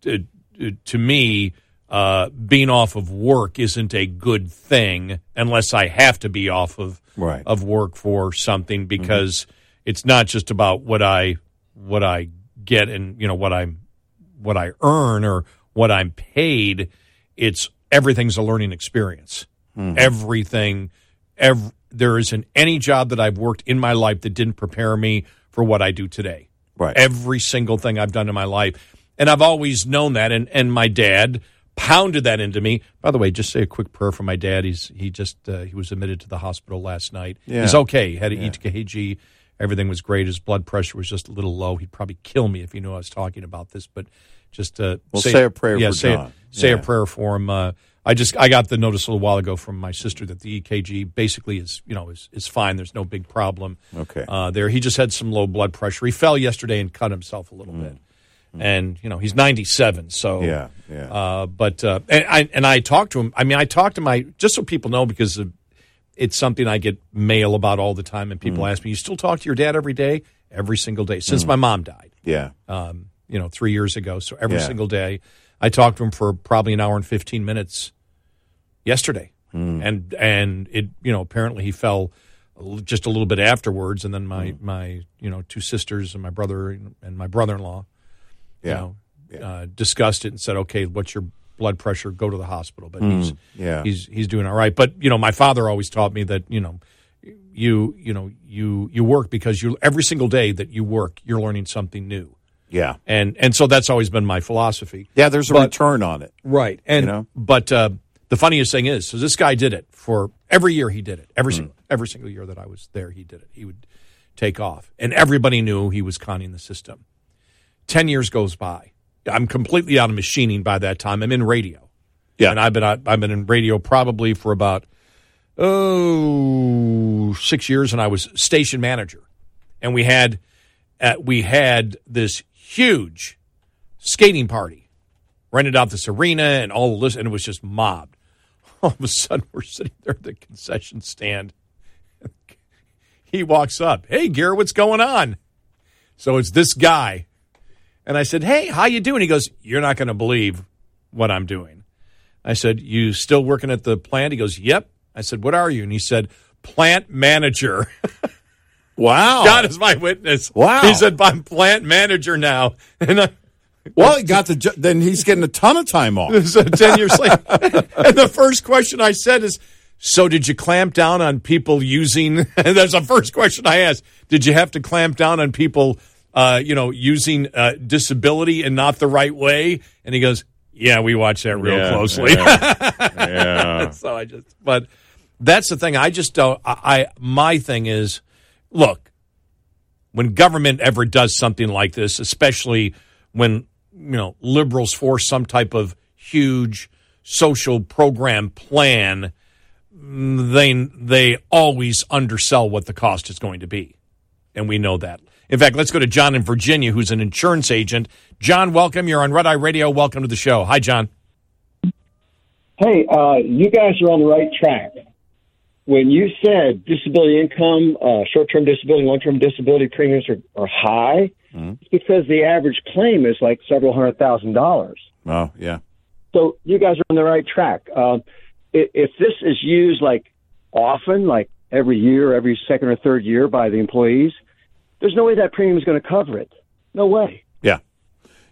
to, to me, uh, being off of work isn't a good thing unless I have to be off of Right. of work for something because it's not just about what I what I get and you know what I'm what I earn or what I'm paid. It's everything's a learning experience. Hmm. Everything, ev- there isn't any job that I've worked in my life that didn't prepare me for what I do today. Right. Every single thing I've done in my life, and I've always known that. And and my dad pounded that into me. By the way, just say a quick prayer for my dad. He's he just uh, he was admitted to the hospital last night. Yeah. He's okay. He had an EKG. Everything was great. His blood pressure was just a little low. He'd probably kill me if he knew I was talking about this. But just uh, Well, say a prayer Yeah, for say, John. say a prayer for him. Uh, I just I got the notice a little while ago from my sister that the EKG basically is you know is is fine. There's no big problem. Okay. Uh, there he just had some low blood pressure. He fell yesterday and cut himself a little bit. And you know he's 97, so Mm. Yeah, yeah. Uh, but uh, and I and I talked to him. I mean, I talked to my just so people know because of, it's something I get mail about all the time, and people Mm. ask me, "You still talk to your dad every day?" Every single day since my mom died Yeah. um, you know, three years ago. So every Yeah. single day, I talked to him for probably an hour and fifteen minutes yesterday, Hmm. and and it you know apparently he fell just a little bit afterwards, and then my Hmm. my you know two sisters and my brother and my brother in law, Yeah. you know, uh, discussed it and said, okay, what's your blood pressure? Go to the hospital, but he's Hmm. yeah. he's he's doing all right. But you know, my father always taught me that you know you you know you you work because you every single day that you work you're learning something new Yeah. and and so that's always been my philosophy Yeah, there's a But- return on it. right and You know? but uh, the funniest thing is so this guy did it for every year he did it every single every single year that I was there he did it he would take off and everybody knew he was conning the system 10 years goes by I'm completely out of machining by that time I'm in radio Yeah. and I've been I've been in radio probably for about oh six years, and I was station manager, and we had uh, we had this huge skating party, rented out this arena and all this, and it was just mobbed. All of a sudden, we're sitting there at the concession stand. He walks up, "Hey, Gary, what's going on?" So it's this guy, and I said, "Hey, how you doing?" He goes, "You're not going to believe what I'm doing." I said, "You still working at the plant?" He goes, "Yep." I said, "What are you?" And he said, plant manager. Wow. God is my witness. Wow. He said, I'm plant manager now. And I, Well, he got the. Then he's getting a ton of time off. so 10 years later. and the first question I said is, so did you clamp down on people using, and that's the first question I asked. Did you have to clamp down on people, uh, you know, using uh, disability and not the right way? And he goes, yeah, we watch that real Yeah, closely. Yeah. so I just, but that's the thing. I just don't, I, I, my thing is, look, when government ever does something like this, especially when, you know, liberals force some type of huge social program plan, they, they always undersell what the cost is going to be. And we know that. In fact, let's go to John in Virginia, who's an insurance agent. John, welcome. You're on Red Eye Radio. Welcome to the show. Hi, John. Hey, uh, you guys are on the right track. When you said disability income, uh, short-term disability, long-term disability premiums are, are high, it's because the average claim is like several hundred thousand dollars. Oh, yeah. So you guys are on the right track. Um, i- if this is used like often, like every year, every second or third year by the employees, there's no way that premium is going to cover it. No way. Yeah.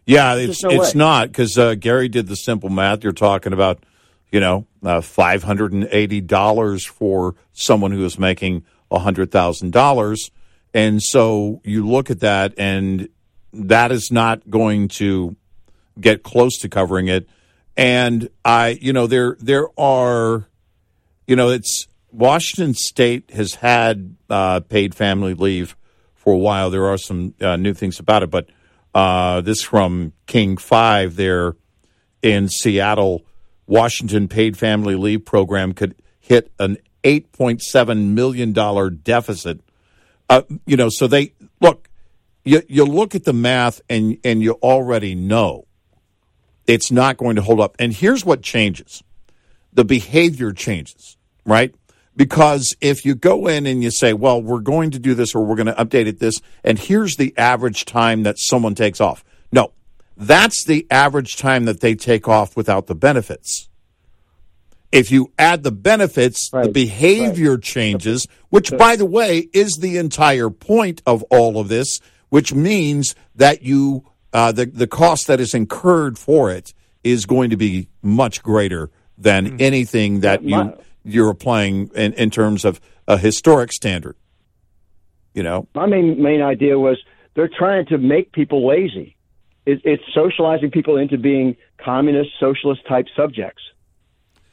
Yeah, it's no it's way. not because uh, Gary did the simple math. You're talking about, you know, uh, five hundred and eighty dollars for someone who is making hundred thousand dollars, and so you look at that, and that is not going to get close to covering it. And I, you know, there there are, you know, it's Washington State has had uh, paid family leave for a while. There are some uh, new things about it, but uh, this from King Five there in Seattle, Washington paid family leave program could hit an eight point seven million dollar deficit. Uh, you know, so they look. You you look at the math and and you already know it's not going to hold up. And here's what changes: the behavior changes, right? Because if you go in and you say, well, we're going to do this or we're going to update it this, and here's the average time that someone takes off. No, that's the average time that they take off without the benefits. If you add the benefits, the behavior changes, which, by the way, is the entire point of all of this, which means that you, uh, the, the cost that is incurred for it is going to be much greater than anything that you, you're applying in, in terms of a historic standard. You know? My main main idea was they're trying to make people lazy. It, it's socializing people into being communist, socialist type subjects.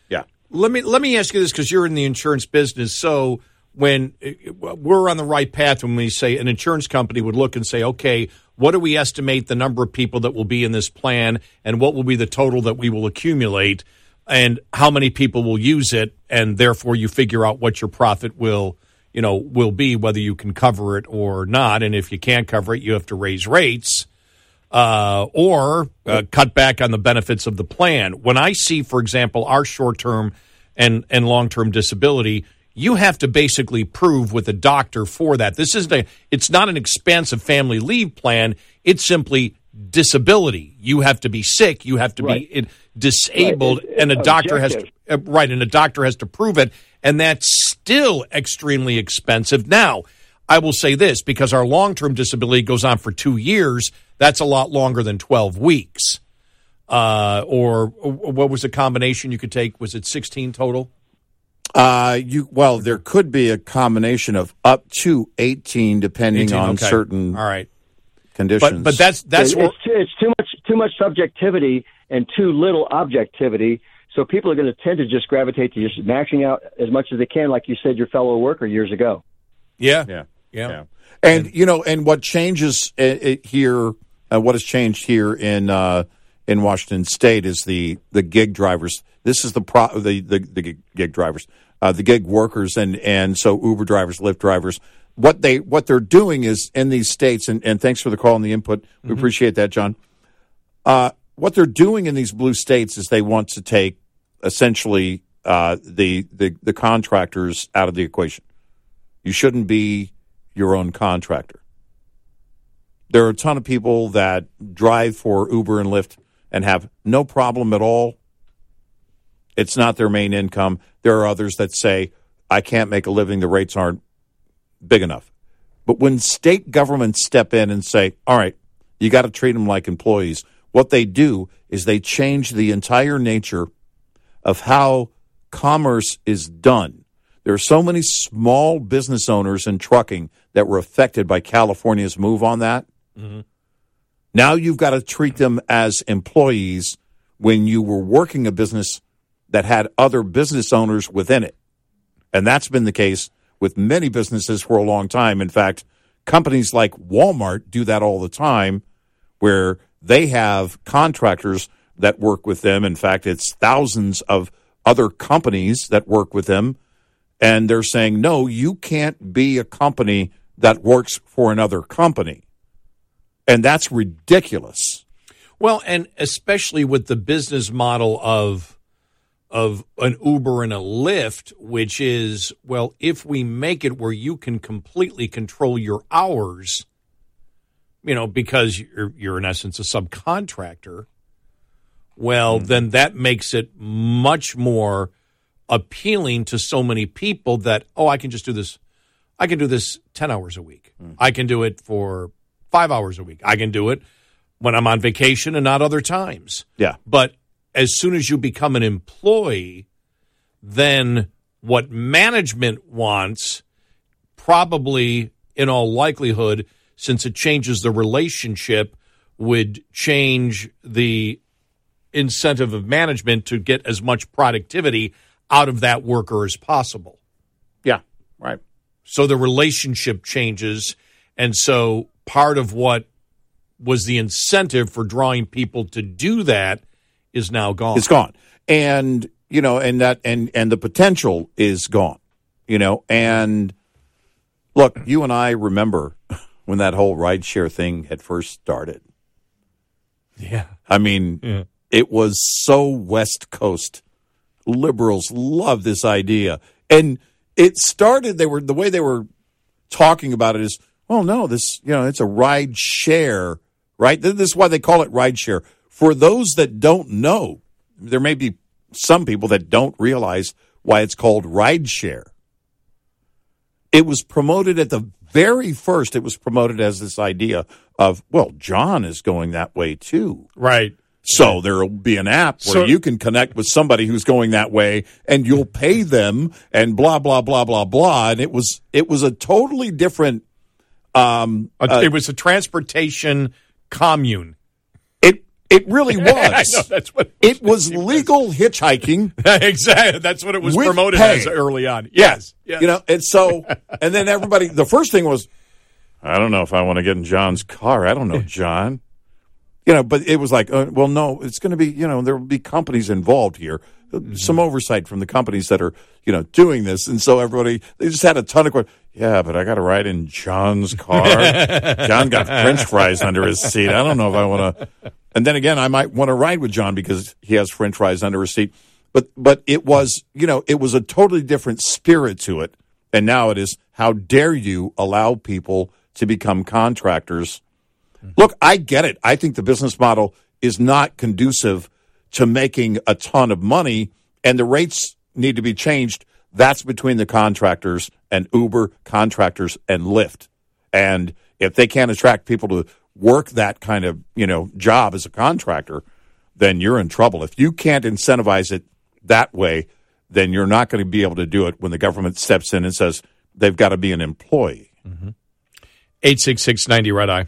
Yeah. Let me let me ask you this because you're in the insurance business. So when we're on the right path, when we say an insurance company would look and say, okay, what do we estimate the number of people that will be in this plan, and what will be the total that we will accumulate, and how many people will use it, and therefore you figure out what your profit will you know will be, whether you can cover it or not, and if you can't cover it, you have to raise rates uh, or uh, cut back on the benefits of the plan. When I see, for example, our short term and, and long term disability, you have to basically prove with a doctor for that. This isn't a, it's not an expansive family leave plan. It's simply disability. You have to be sick. You have to Right. be disabled, Right. It- and a it's doctor has to, uh, right, and a doctor has to prove it, and that's still extremely expensive. Now, I will say this because our long term disability goes on for two years. That's a lot longer than 12 weeks. Uh, or, or what was the combination you could take? Was it 16 total? Uh, you well, there could be a combination of up to eighteen, depending 18, on okay. certain All right. Conditions. But, but that's, that's It- it's, too, it's too much too much subjectivity and too little objectivity. So people are going to tend to just gravitate to just maxing out as much as they can, like you said, your fellow worker years ago. yeah. yeah, Yeah. And you know, and what changes uh, uh, here, uh, what has changed here in uh, in Washington State is the the gig drivers. This is the pro the the, the gig- gig drivers, uh, the gig workers, and and so Uber drivers, Lyft drivers. What they what they're doing is in these states, and, and thanks for the call and the input. We appreciate that, John. Uh, what they're doing in these blue states is they want to take essentially uh, the, the the contractors out of the equation. You shouldn't be your own contractor. There are a ton of people that drive for Uber and Lyft and have no problem at all. It's not their main income. There are others that say, I can't make a living, the rates aren't big enough. But when state governments step in and say, all right, you got to treat them like employees, what they do is they change the entire nature of how commerce is done. There are so many small business owners in trucking that were affected by California's move on that. Mm-hmm. Now you've got to treat them as employees when you were working a business that had other business owners within it. And that's been the case with many businesses for a long time. In fact, companies like Walmart do that all the time, where they have contractors that work with them. In fact, it's thousands of other companies that work with them. And they're saying, no, you can't be a company that works for another company. And that's ridiculous. Well, and especially with the business model of of an Uber and a Lyft, which is, well, if we make it where you can completely control your hours, you know, because you're, you're in essence a subcontractor, well, mm then that makes it much more appealing to so many people that, oh, I can just do this. I can do this 10 hours a week. mm I can do it for five hours a week. I can do it when I'm on vacation and not other times. Yeah. But as soon as you become an employee, then what management wants, probably in all likelihood, since it changes the relationship, would change the incentive of management to get as much productivity out of that worker as possible. Yeah, right. So the relationship changes. And so part of what was the incentive for drawing people to do that is now gone. It's gone. And, you know, and that and and the potential is gone. You know, and look, you and I remember when that whole rideshare thing had first started. Yeah. I mean, yeah. it was so West Coast. Liberals love this idea. And it started they were the way they were talking about it is, well, no, this, you know, it's a ride share, right? This is why they call it ride share for those that don't know, there may be some people that don't realize why it's called rideshare. It was promoted at the very first, it was promoted as this idea of, well, John is going that way too. Right. So there'll be an app where so, you can connect with somebody who's going that way and you'll pay them and blah blah blah blah blah and it was it was a totally different um uh, it was a transportation commune it really was. know, that's what it was. legal hitchhiking. exactly. That's what it was promoted pay. as early on. Yes. yes. You know, and so, and then everybody, the first thing was, I don't know if I want to get in John's car. I don't know, John. You know, but it was like, uh, well, no, it's going to be, you know, there will be companies involved here, mm-hmm. some oversight from the companies that are, you know, doing this. And so everybody, they just had a ton of questions. Yeah, but I got to ride in John's car. John got French fries under his seat. I don't know if I want to. And then again, I might want to ride with John because he has French fries under his seat. But but it was you know it was a totally different spirit to it, and now it is. How dare you allow people to become contractors? Look, I get it. I think the business model is not conducive to making a ton of money, and the rates need to be changed. That's between the contractors and Uber, contractors and Lyft. And if they can't attract people to work that kind of you know job as a contractor, then you're in trouble. If you can't incentivize it that way, then you're not going to be able to do it when the government steps in and says they've got to be an employee. Mm-hmm. Eight six six ninety red eye.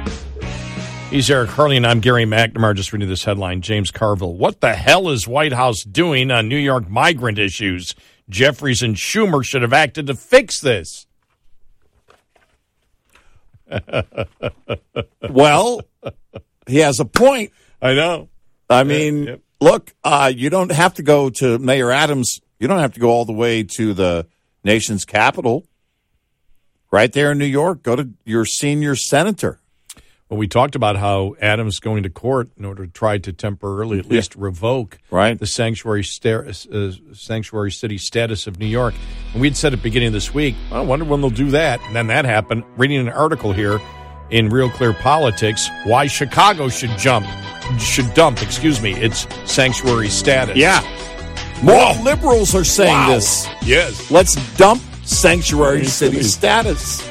He's Eric Harley, and I'm Gary McNamara. Just reading this headline James Carville. What the hell is White House doing on New York migrant issues? Jeffries and Schumer should have acted to fix this. well, he has a point. I know. I mean, yep. look, uh, you don't have to go to Mayor Adams. You don't have to go all the way to the nation's capital Right there in New York, go to your senior senator. Well, we talked about how Adams going to court in order to try to temporarily at least revoke right. the sanctuary sta- uh, sanctuary city status of New York. And we'd said at the beginning of this week, I wonder when they'll do that. And then that happened. Reading an article here in Real Clear Politics, why Chicago should jump, should dump, excuse me, its sanctuary status. Yeah. More liberals are saying Wow. this. Yes. Let's dump sanctuary city status.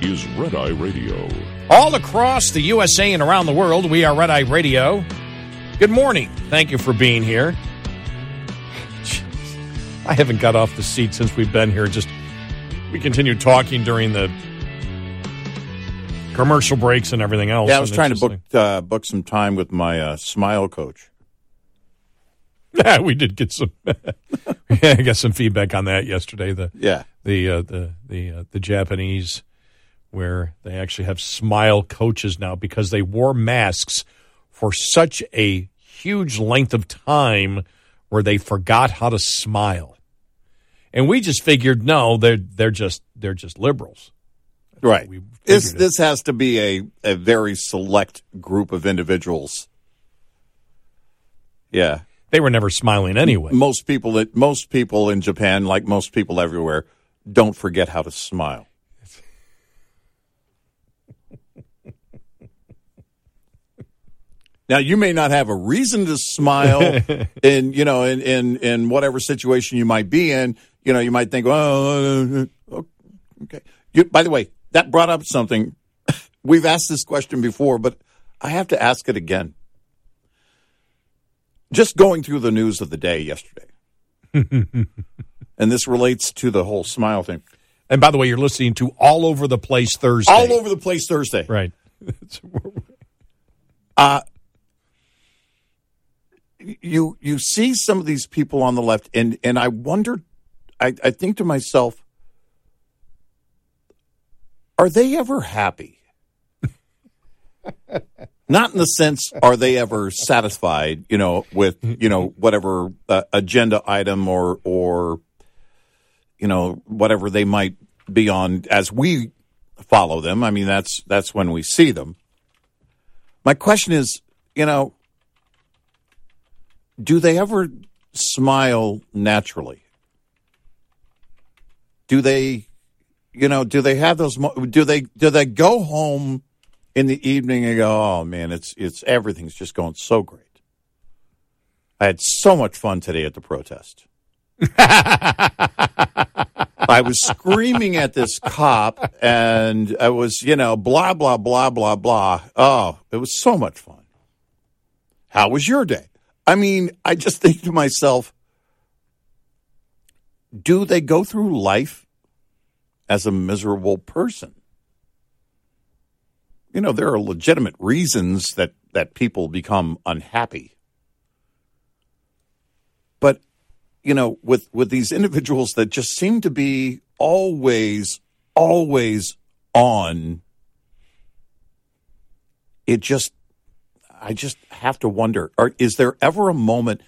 is Red Eye Radio. All across the USA and around the world, we are Red Eye Radio. Good morning. Thank you for being here. I haven't got off the seat since we've been here. Just we continued talking during the commercial breaks and everything else. Yeah, I was trying to book uh, book some time with my uh, smile coach. Yeah, we did get some. yeah, I got some feedback on that yesterday. The Yeah. the uh, the the uh, the Japanese, where they actually have smile coaches now because they wore masks for such a huge length of time, where they forgot how to smile, and we just figured no, they're they're just they're just liberals. Right. We This it. this has to be a, a very select group of individuals. Yeah. They were never smiling anyway. Most people that most people in Japan, like most people everywhere, don't forget how to smile. Now you may not have a reason to smile in you know in, in in whatever situation you might be in. You know you might think, oh, uh, okay. You, by the way, that brought up something. We've asked this question before, but I have to ask it again. Just going through the news of the day yesterday, and this relates to the whole smile thing. And by the way, you're listening to all over the place Thursday. All over the place Thursday. right. Uh, you you see some of these people on the left, and and I wonder, I, I think to myself, are they ever happy? Not in the sense, are they ever satisfied? You know, with you know whatever uh, agenda item or or you know whatever they might be on as we follow them. I mean, that's that's when we see them. My question is, you know, do they ever smile naturally? Do they, you know, do they have those? Do they do they go home in the evening and go, oh man, it's it's everything's just going so great. I had so much fun today at the protest. I was screaming at this cop, and I was, you know, blah blah blah blah blah. Oh, it was so much fun. How was your day? I mean, I just think to myself, do they go through life as a miserable person? You know, there are legitimate reasons that, that people become unhappy. But, you know, with, with these individuals that just seem to be always, always on, it just I just have to wonder: are, is there ever a moment?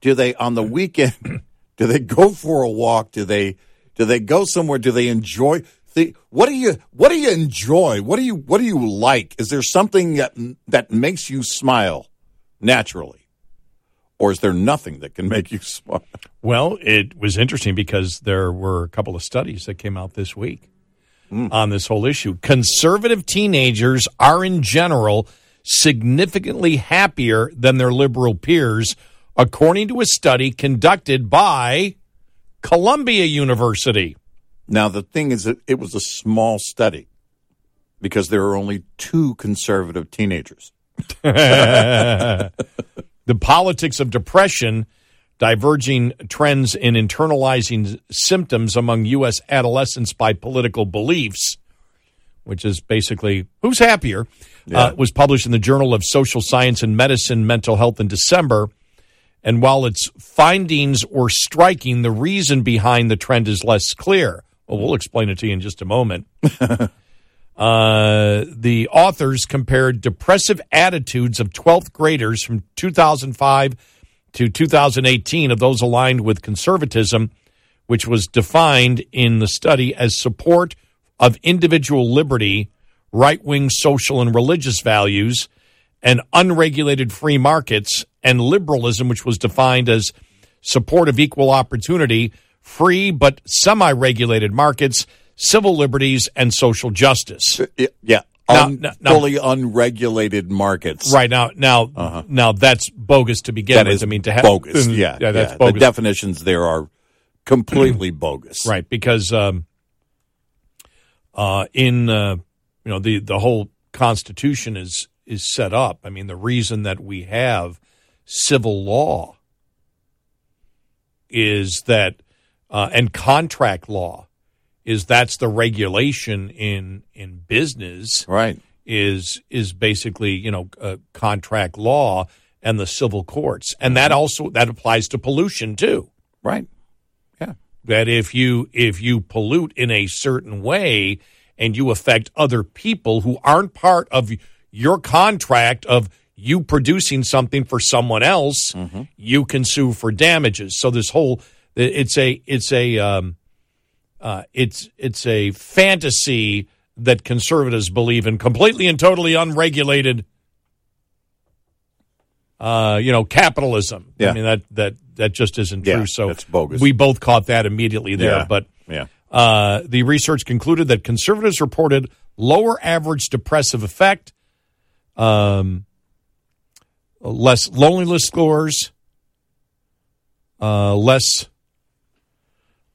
Do they on the weekend? do they go for a walk? Do they do they go somewhere? Do they enjoy? The, what do you What do you enjoy? What do you What do you like? Is there something that that makes you smile naturally, or is there nothing that can make you smile? Well, it was interesting because there were a couple of studies that came out this week hmm. on this whole issue. Conservative teenagers are, in general, significantly happier than their liberal peers, according to a study conducted by Columbia University. Now the thing is, that it was a small study because there are only two conservative teenagers. the politics of depression, diverging trends in internalizing symptoms among U.S. adolescents by political beliefs, which is basically who's happier, uh, was published in the Journal of Social Science and Medicine Mental Health in December. And while its findings were striking, the reason behind the trend is less clear. Well, we'll explain it to you in just a moment. Uh, the authors compared depressive attitudes of 12th graders from 2005 to 2018 of those aligned with conservatism, which was defined in the study as support of individual liberty, right wing social and religious values, and unregulated free markets, and liberalism, which was defined as support of equal opportunity, free but semi regulated markets civil liberties and social justice. Yeah. Now- Un- now- now- fully unregulated markets. Right now, now, now that's bogus to begin That with. I mean, to have bogus. Yeah, yeah, that's yeah. bogus. The definitions there are completely bogus. right? Because um, uh, in uh, you know the the whole Constitution is is set up. I mean, the reason that we have civil law is that uh, and contract law is that's the regulation in in business Right. is is basically you know uh, contract law and the civil courts and that also that applies to pollution too Right. That if you if you pollute in a certain way and you affect other people who aren't part of your contract of you producing something for someone else you can sue for damages. So this whole it's a it's a um, uh, it's it's a fantasy that conservatives believe in completely and totally unregulated uh, you know capitalism. Yeah. i mean that that that just isn't Yeah, true so that's bogus. we both caught that immediately there Yeah. but Yeah. uh, the research concluded that conservatives reported lower average depressive effect, um, less loneliness scores, uh, less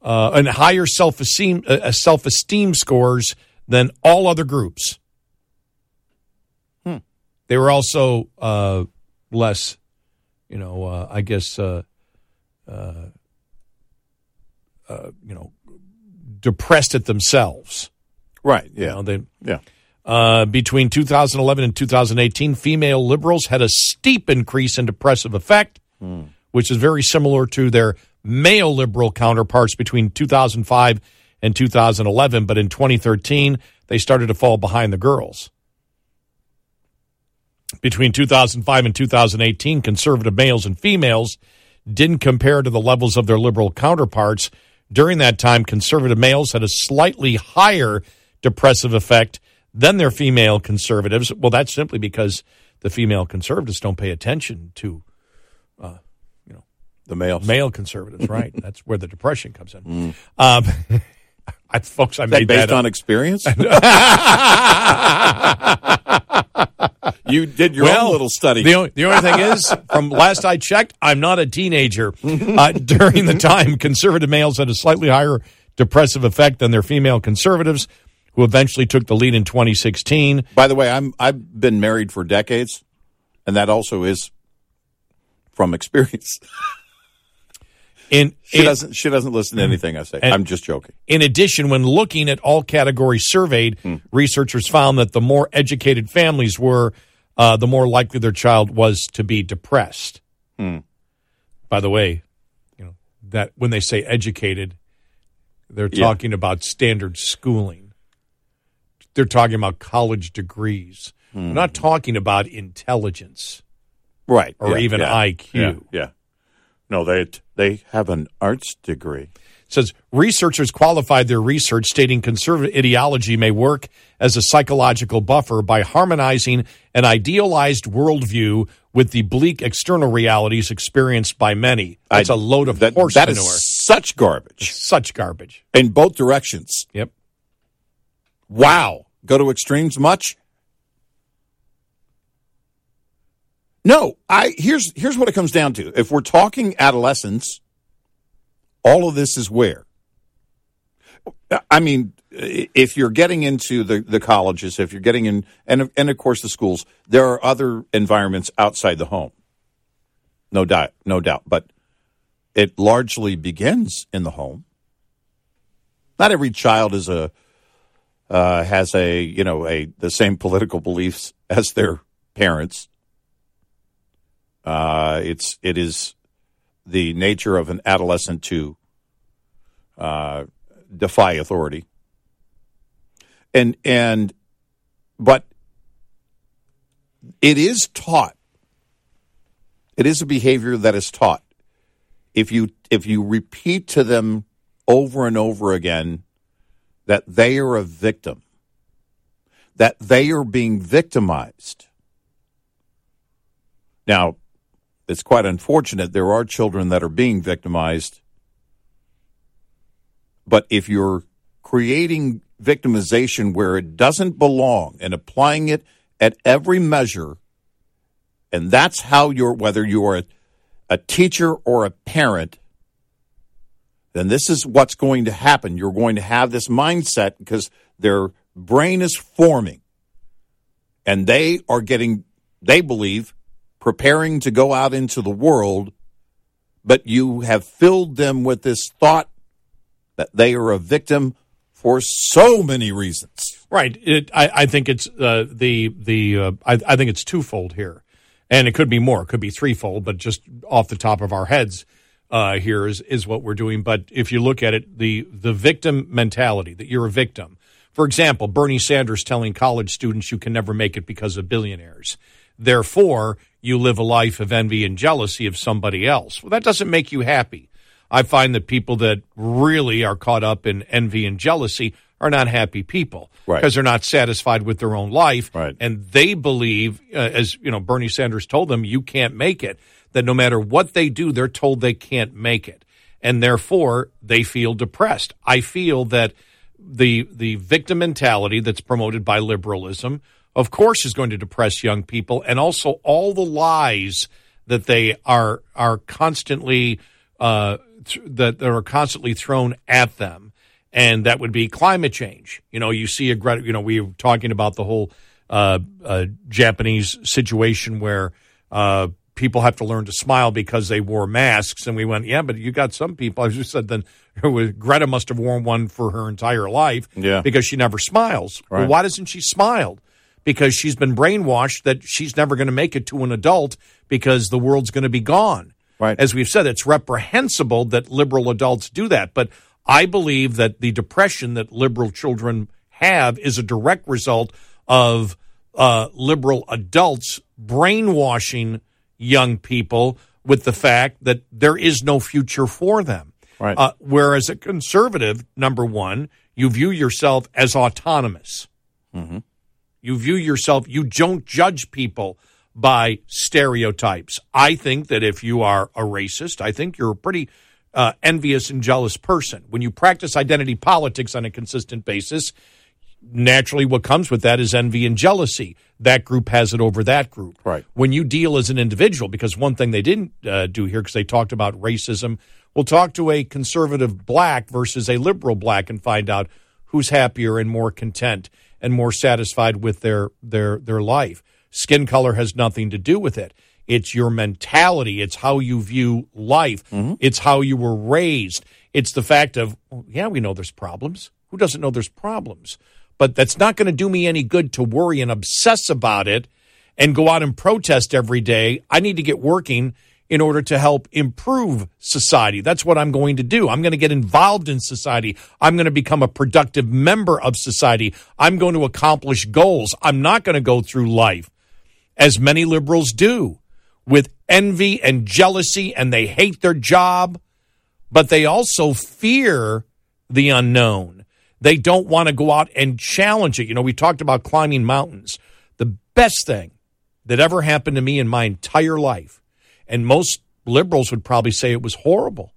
uh, and higher self esteem uh, self esteem scores than all other groups. Hmm. They were also uh, less, you know, uh, I guess, uh, uh, you know, depressed at themselves. Right. You Yeah. know, they, Yeah. uh, between 2011 and 2018, female liberals had a steep increase in depressive effect, which is very similar to their male liberal counterparts between 2005 and 2011. But in 2013, they started to fall behind the girls. Between 2005 and 2018, conservative males and females didn't compare to the levels of their liberal counterparts. During that time, conservative males had a slightly higher depressive effect than their female conservatives. Well, that's simply because the female conservatives don't pay attention to you know, The males. male conservatives, right? that's where the depression comes in. Um, I, folks, I Is that made based that on experience? you did your well, own little study. The only, the only thing is, from last I checked, I'm not a teenager. Uh, during the time, conservative males had a slightly higher depressive effect than their female conservatives, who eventually took the lead in 2016. By the way, I'm I've been married for decades, and that also is from experience. In, She in- doesn't she doesn't listen to anything I say. I'm just joking. In addition, when looking at all categories surveyed, researchers found that the more educated families were, uh, the more likely their child was to be depressed. By the way, you know that when they say educated, they're Yeah. talking about standard schooling. They're talking about college degrees. They're not talking about intelligence. Right. Or yeah, even yeah, IQ. Yeah. No, they they have an arts degree. Says researchers qualified their research stating conservative ideology may work as a psychological buffer by harmonizing an idealized worldview with the bleak external realities experienced by many. That's a I- load of that, horse that manure. is such garbage Such garbage. in both directions. Yep. Wow. Go to extremes much? No, I here's here's what it comes down to. If we're talking adolescence, all of this is where. I mean, if you're getting into the, the colleges, if you're getting in, and and of course the schools, there are other environments outside the home. No doubt, no doubt, but it largely begins in the home. Not every child is a uh, has a you know a the same political beliefs as their parents. Uh, it's it is the nature of an adolescent to uh, defy authority, and and but it is taught. It is a behavior that is taught. If you if you repeat to them over and over again that they are a victim, that they are being victimized. Now, it's quite unfortunate there are children that are being victimized. But if you're creating victimization where it doesn't belong and applying it at every measure, and that's how you're, whether you're a, a teacher or a parent, then this is what's going to happen. You're going to have this mindset because their brain is forming and they are getting, they believe, preparing to go out into the world, but you have filled them with this thought that they are a victim for so many reasons. Right. It, I, I think it's uh, the the uh, I, I think it's twofold here, and it could be more. It could be threefold, but just off the top of our heads, uh, here is is what we're doing. But if you look at it, the the victim mentality that you're a victim. For example, Bernie Sanders telling college students you can never make it because of billionaires. Therefore, you live a life of envy and jealousy of somebody else. Well, that doesn't make you happy. I find that people that really are caught up in envy and jealousy are not happy people Right. because they're not satisfied with their own life, Right. and they believe, uh, as you know, Bernie Sanders told them, you can't make it. That no matter what they do, they're told they can't make it, and therefore they feel depressed. I feel that the the victim mentality that's promoted by liberalism, of course, is going to depress young people, and also all the lies that they are are constantly uh, th- that that are constantly thrown at them, and that would be climate change. You know, you see a Greta. You know, we were talking about the whole uh, uh, Japanese situation where. Uh, People have to learn to smile because they wore masks, and we went, yeah, but you got some people. I just said then Greta must have worn one for her entire life, Yeah. because she never smiles. Well, why doesn't she smile? Because she's been brainwashed that she's never going to make it to an adult because the world's going to be gone. Right. As we've said, it's reprehensible that liberal adults do that. But I believe that the depression that liberal children have is a direct result of uh, liberal adults brainwashing young people with the fact that there is no future for them. Right. Uh, whereas a conservative, number one, you view yourself as autonomous. You view yourself, you don't judge people by stereotypes. I think that if you are a racist, I think you're a pretty uh, envious and jealous person. When you practice identity politics on a consistent basis, naturally what comes with that is envy and jealousy. That group has it over that group. Right. When you deal as an individual, because one thing they didn't uh, do here, because they talked about racism, we'll talk to a conservative black versus a liberal black and find out who's happier and more content and more satisfied with their their their life. Skin color has nothing to do with it. It's your mentality. It's how you view life. Mm-hmm. It's how you were raised. It's the fact of, well, yeah, we know there's problems. Who doesn't know there's problems? But that's not going to do me any good to worry and obsess about it and go out and protest every day. I need to get working in order to help improve society. That's what I'm going to do. I'm going to get involved in society. I'm going to become a productive member of society. I'm going to accomplish goals. I'm not going to go through life as many liberals do with envy and jealousy and they hate their job, but they also fear the unknown. They don't want to go out and challenge it. You know, we talked about climbing mountains. The best thing that ever happened to me in my entire life, and most liberals would probably say it was horrible.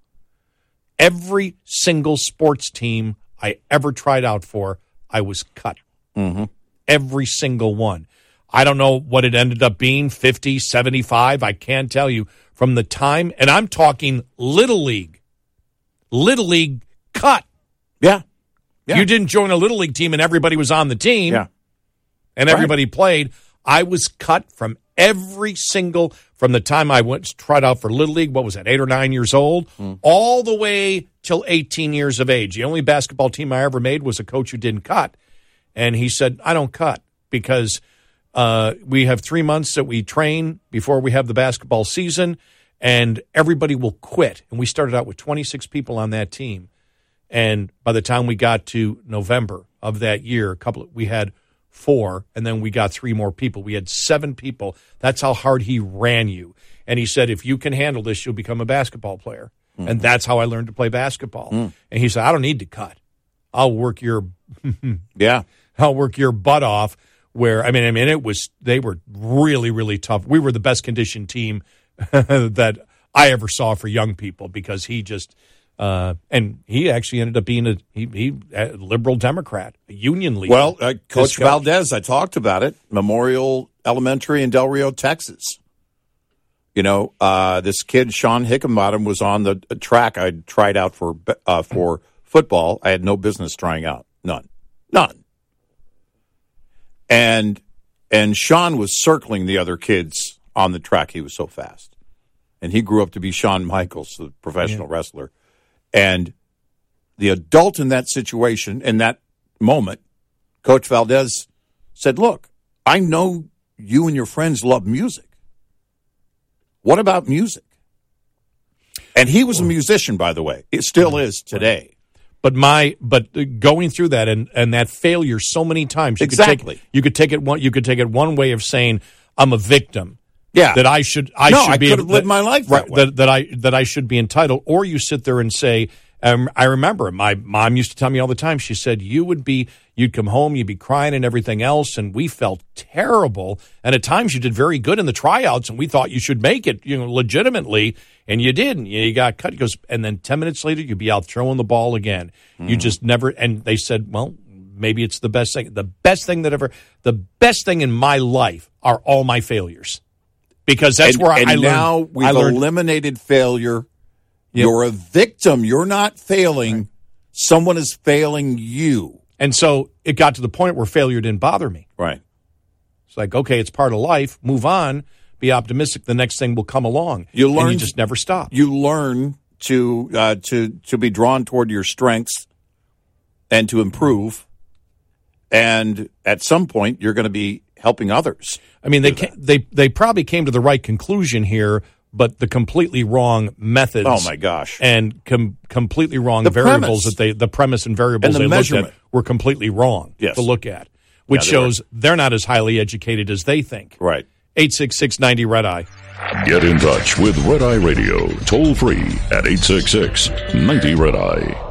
Every single sports team I ever tried out for, I was cut. Mm-hmm. Every single one. I don't know what it ended up being 50, 75. I can't tell you from the time, and I'm talking Little League. Little League cut. Yeah. Yeah. You didn't join a little league team and everybody was on the team. Yeah. And everybody played. I was cut from every single from the time I went tried out for little league. What was that? Eight or nine years old, all the way till 18 years of age. The only basketball team I ever made was a coach who didn't cut, and he said, "I don't cut because uh, we have three months that we train before we have the basketball season, and everybody will quit." And we started out with 26 people on that team, and by the time we got to November of that year, a couple of, we had four, and then we got three more people. We had seven people. That's how hard he ran you. And he said, if you can handle this, you'll become a basketball player. And mm-hmm. that's how I learned to play basketball. Mm. And he said, I don't need to cut. I'll work your Yeah. I'll work your butt off. Where I mean, I mean, it was they were really, really tough. We were the best conditioned team that I ever saw for young people because he just uh, and he actually ended up being a he, he a liberal Democrat, a union leader. Well, uh, Coach This Valdez, I talked about it. Memorial Elementary in Del Rio, Texas. You know, uh, this kid Shawn Hickenbottom was on the track. I tried out for uh, for football. I had no business trying out, none, none. And and Shawn was circling the other kids on the track. He was so fast, and he grew up to be Shawn Michaels, the professional wrestler. And the adult in that situation, in that moment, Coach Valdez said, Look, I know you and your friends love music. What about music? And he was a musician, by the way. It still is today. But my but going through that and and that failure so many times you Exactly. could take you could take it one you could take it one way of saying I'm a victim. Yeah. That I should I No, should I be could have lived my life that right, that, that I that I should be entitled. Or you sit there and say um, I remember my mom used to tell me all the time she said you would be you'd come home you'd be crying and everything else and we felt terrible. And at times you did very good in the tryouts and we thought you should make it you know legitimately and you didn't. You got cut. Goes and then 10 minutes later you'd be out throwing the ball again. You Mm. just never and they said well maybe it's the best thing the best thing that ever the best thing in my life are all my failures because that's and, where I, and I learned now we've I learned eliminated failure. You're a victim. You're not failing. Someone is failing you. And so it got to the point where failure didn't bother me. Right. It's like, okay, it's part of life. Move on. Be optimistic. The next thing will come along. You And learn you just never stop. You learn to uh, to to be drawn toward your strengths and to improve. And at some point, you're going to be helping others. I mean, they ca they they probably came to the right conclusion here, but the completely wrong methods. Oh, my gosh. And com- completely wrong The variables premise. that they the premise and variables And the they looked at were completely wrong Yes. to look at, which Yeah, they were. shows they're not as highly educated as they think. Right. Eight six six ninety red eye. Get in touch with Red Eye Radio toll free at 866 90 Red Eye.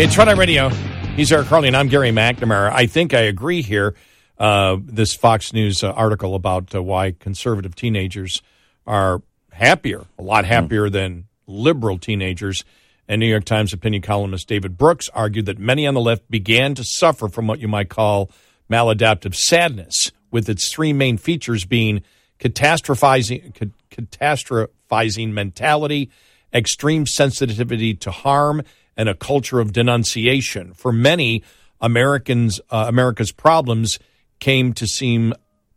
It's Eye Radio. He's Eric Harley, and I'm Gary McNamara. I think I agree here. Uh, this Fox News uh, article about uh, why conservative teenagers are happier, a lot happier than liberal teenagers. And New York Times opinion columnist David Brooks argued that many on the left began to suffer from what you might call maladaptive sadness, with its three main features being catastrophizing, ca- catastrophizing mentality, extreme sensitivity to harm, and a culture of denunciation. For many Americans, uh, America's problems came to seem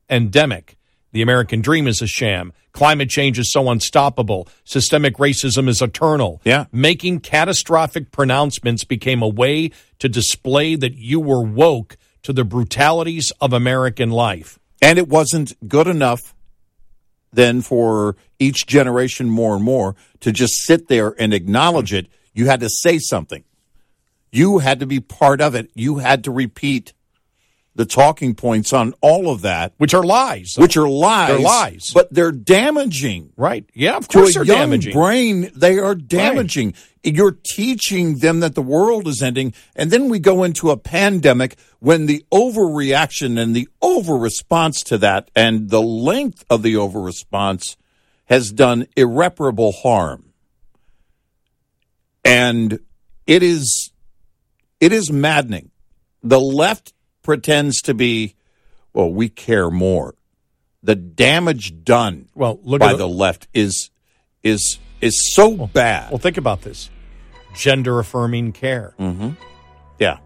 endemic. The American dream is a sham. Climate change is so unstoppable. Systemic racism is eternal. Yeah. Making catastrophic pronouncements became a way to display that you were woke to the brutalities of American life. And it wasn't good enough then for each generation more and more to just sit there and acknowledge it. You had to say something. You had to be part of it. You had to repeat the talking points on all of that, which are lies. which are lies. They're lies. but they're damaging. Right. Yeah, of To course a they're young damaging. brain, they are damaging. You're teaching them that the world is ending, and then we go into a pandemic when the overreaction and the over response to that, and the length of the over response, has done irreparable harm. And it is it is maddening. The left pretends to be, well, we care more. The damage done Well, look by at the left is is is so bad. Well, think about this: gender affirming care. Mm-hmm. Yeah,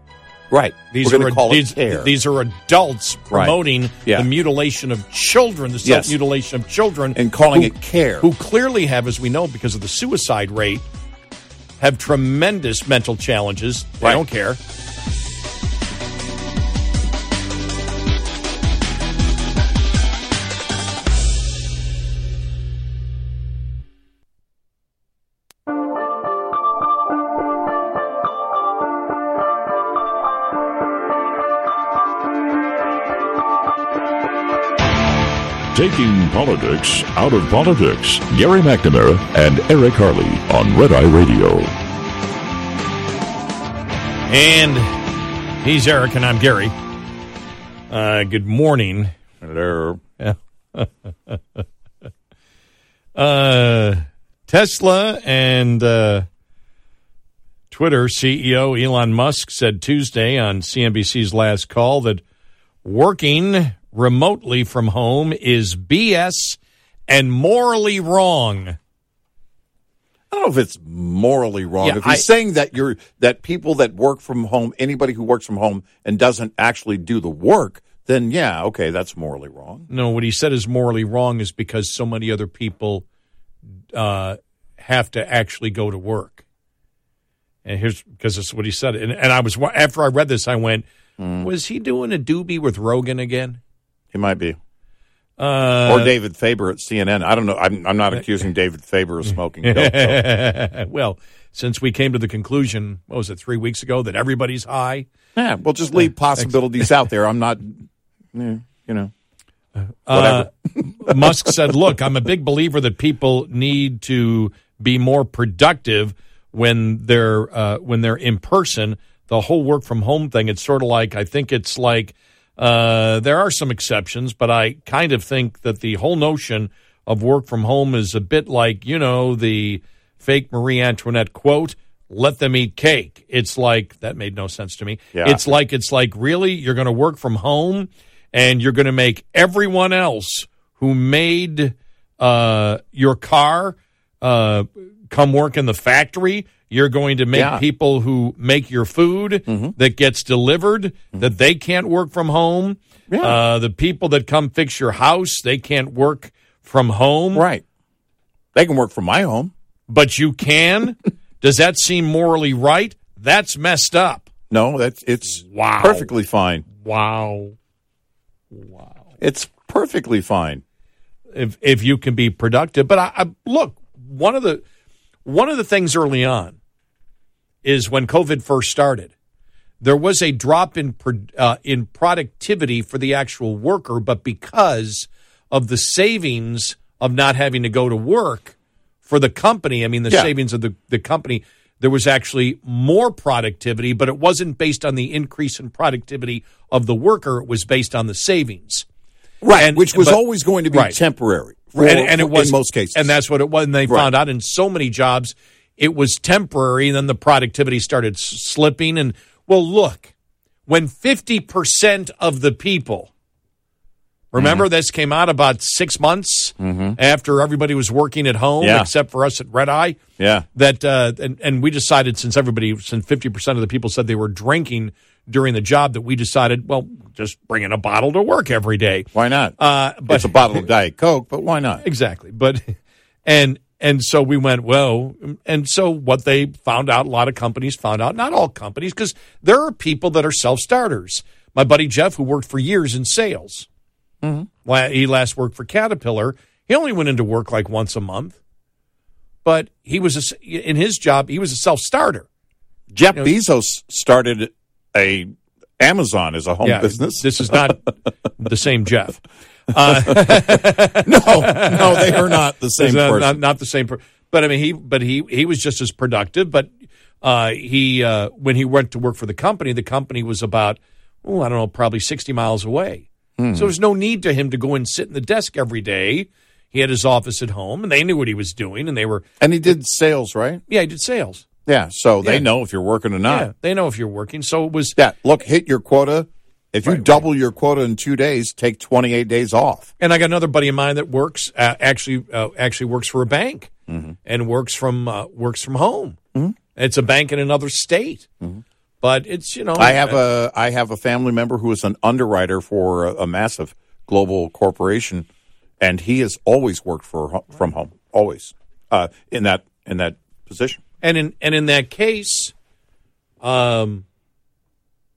right. These We're are these, these are adults Right. promoting Yeah. the mutilation of children, the self mutilation of children, and calling who- it care. who clearly have, as we know, because of the suicide rate, have tremendous mental challenges. They Right. don't care. Taking politics out of politics. Gary McNamara and Eric Harley on Red Eye Radio. And he's Eric, and I'm Gary. Uh, good morning. Hello. Yeah. uh, Tesla and uh, Twitter CEO Elon Musk said Tuesday on CNBC's last call that working remotely from home is BS and morally wrong. I don't know if it's morally wrong. Yeah, if he's I- saying that you're that people that work from home, anybody who works from home and doesn't actually do the work, then yeah, okay, that's morally wrong. No, what he said is morally wrong is because so many other people uh, have to actually go to work. And here's because it's what he said. And, and I was after I read this, I went, was he doing a doobie with Rogan again? He might be. Uh, or David Faber at CNN. I don't know. I'm, I'm not accusing David Faber of smoking dope. so- well, since we came to the conclusion, what was it, three weeks ago, that everybody's high? Yeah, well, just leave possibilities out there. I'm not, you know, Uh, whatever. Musk said, "Look, I'm a big believer that people need to be more productive when they're uh, when they're in person. The whole work from home thing. It's sort of like I think it's like uh, there are some exceptions, but I kind of think that the whole notion of work from home is a bit like you know the fake Marie Antoinette quote." Let them eat cake. It's like that made no sense to me. Yeah. It's like it's like really you're going to work from home and you're going to make everyone else who made uh, your car uh, come work in the factory. You're going to make Yeah. people who make your food that gets delivered that they can't work from home. Yeah. Uh, the people that come fix your house they can't work from home. right. They can work from my home. But you can. Does that seem morally right? That's messed up. No, that's it's Wow. perfectly fine. Wow. Wow. It's perfectly fine. if if you can be productive. But I, I look one of the one of the things early on is when COVID first started. There was a drop in uh, in productivity for the actual worker, but because of the savings of not having to go to work for the company, I mean the Yeah. savings of the, the company, there was actually more productivity, but it wasn't based on the increase in productivity of the worker. It was based on the savings. Right, And- which was but- always going to be right. temporary. for- and, and it was in most cases. and that's what it was. And they Right. found out in so many jobs it was temporary. And then the productivity started s- slipping. And well, look, when fifty percent of the people remember Mm-hmm. this came out about six months after everybody was working at home, Yeah. except for us at Red Eye. yeah, That uh, and and we decided since everybody since fifty percent of the people said they were drinking during the job that we decided well just bring in a bottle to work every day. why not? Uh, but it's a bottle of Diet Coke, but why not? exactly but and and so we went well and so what they found out a lot of companies found out not all companies because there are people that are self-starters. My buddy jeff who worked for years in sales mm-hmm. La- he last worked for caterpillar. He only went into work like once a month. But he was a s in his job he was a self-starter. Jeff Bezos started a Amazon is a home yeah business. this is not the same jeff no, no, they are not the same not, person. Not, not the same. But I mean, he but he he was just as productive. But uh, he uh, when he went to work for the company, the company was about oh I don't know probably sixty miles away. Hmm. So there was no need to him to go and sit in the desk every day. He had his office at home, and they knew what he was doing, and they were and he did sales, right? yeah he did sales. Yeah, so they Yeah. know if you're working or not. Yeah, they know if you're working. So it was Yeah, look, hit your quota. If you double your quota in two days, take 28 days off. And I got another buddy of mine that works uh, actually uh, actually works for a bank and works from uh, works from home. It's a bank in another state, but it's you know I have a I have a family member who is an underwriter for a, a massive global corporation, and he has always worked for from home, always uh, in that in that position. And in and in that case, um,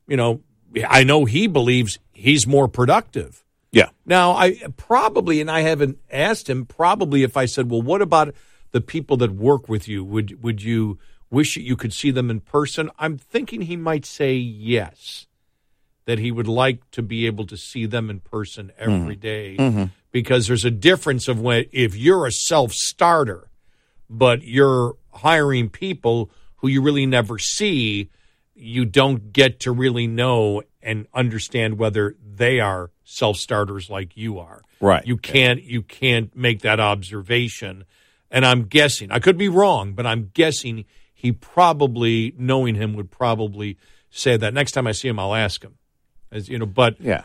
you know, I know he believes he's more productive. Yeah, Now, I probably, and I haven't asked him, probably if I said, well, what about the people that work with you? Would would you wish that you could see them in person? I'm thinking he might say yes, that he would like to be able to see them in person every day, because there's a difference of when if you're a self starter, but you're hiring people who you really never see, you don't get to really know and understand whether they are self starters like you are. Right. You can't you can't make that observation. And I'm guessing I could be wrong, but I'm guessing he probably knowing him would probably say that. Next time I see him, I'll ask him. As you know, but yeah.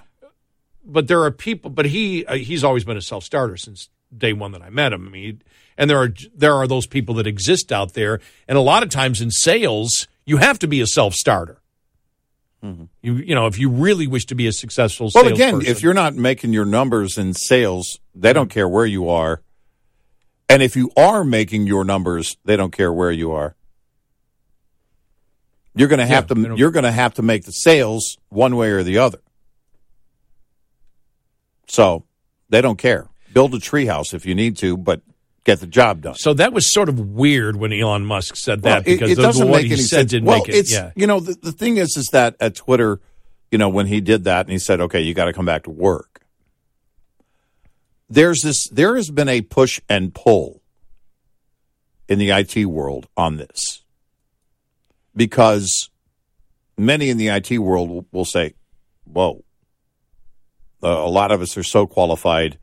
but there are people. But he uh, he's always been a self starter since day one that I met him. I mean, and there are there are those people that exist out there, and a lot of times in sales, you have to be a self starter. Mm-hmm. You you know, if you really wish to be a successful Well, again, if you're not making your numbers in sales, they don't care where you are. And if you are making your numbers, they don't care where you are. You're going to have Yeah, to you're going to have to make the sales one way or the other. So, they don't care. Build a treehouse if you need to, but get the job done. so that was sort of weird when Elon Musk said Well, that it- because it, doesn't make he any said sense. didn't well, make it. it's yeah, you know the, the thing is is that at Twitter, you know when he did that and he said, "Okay, you got to come back to work." There's this. There has been a push and pull in the IT world on this because many in the IT world will, will say, "Whoa, uh, a lot of us are so qualified,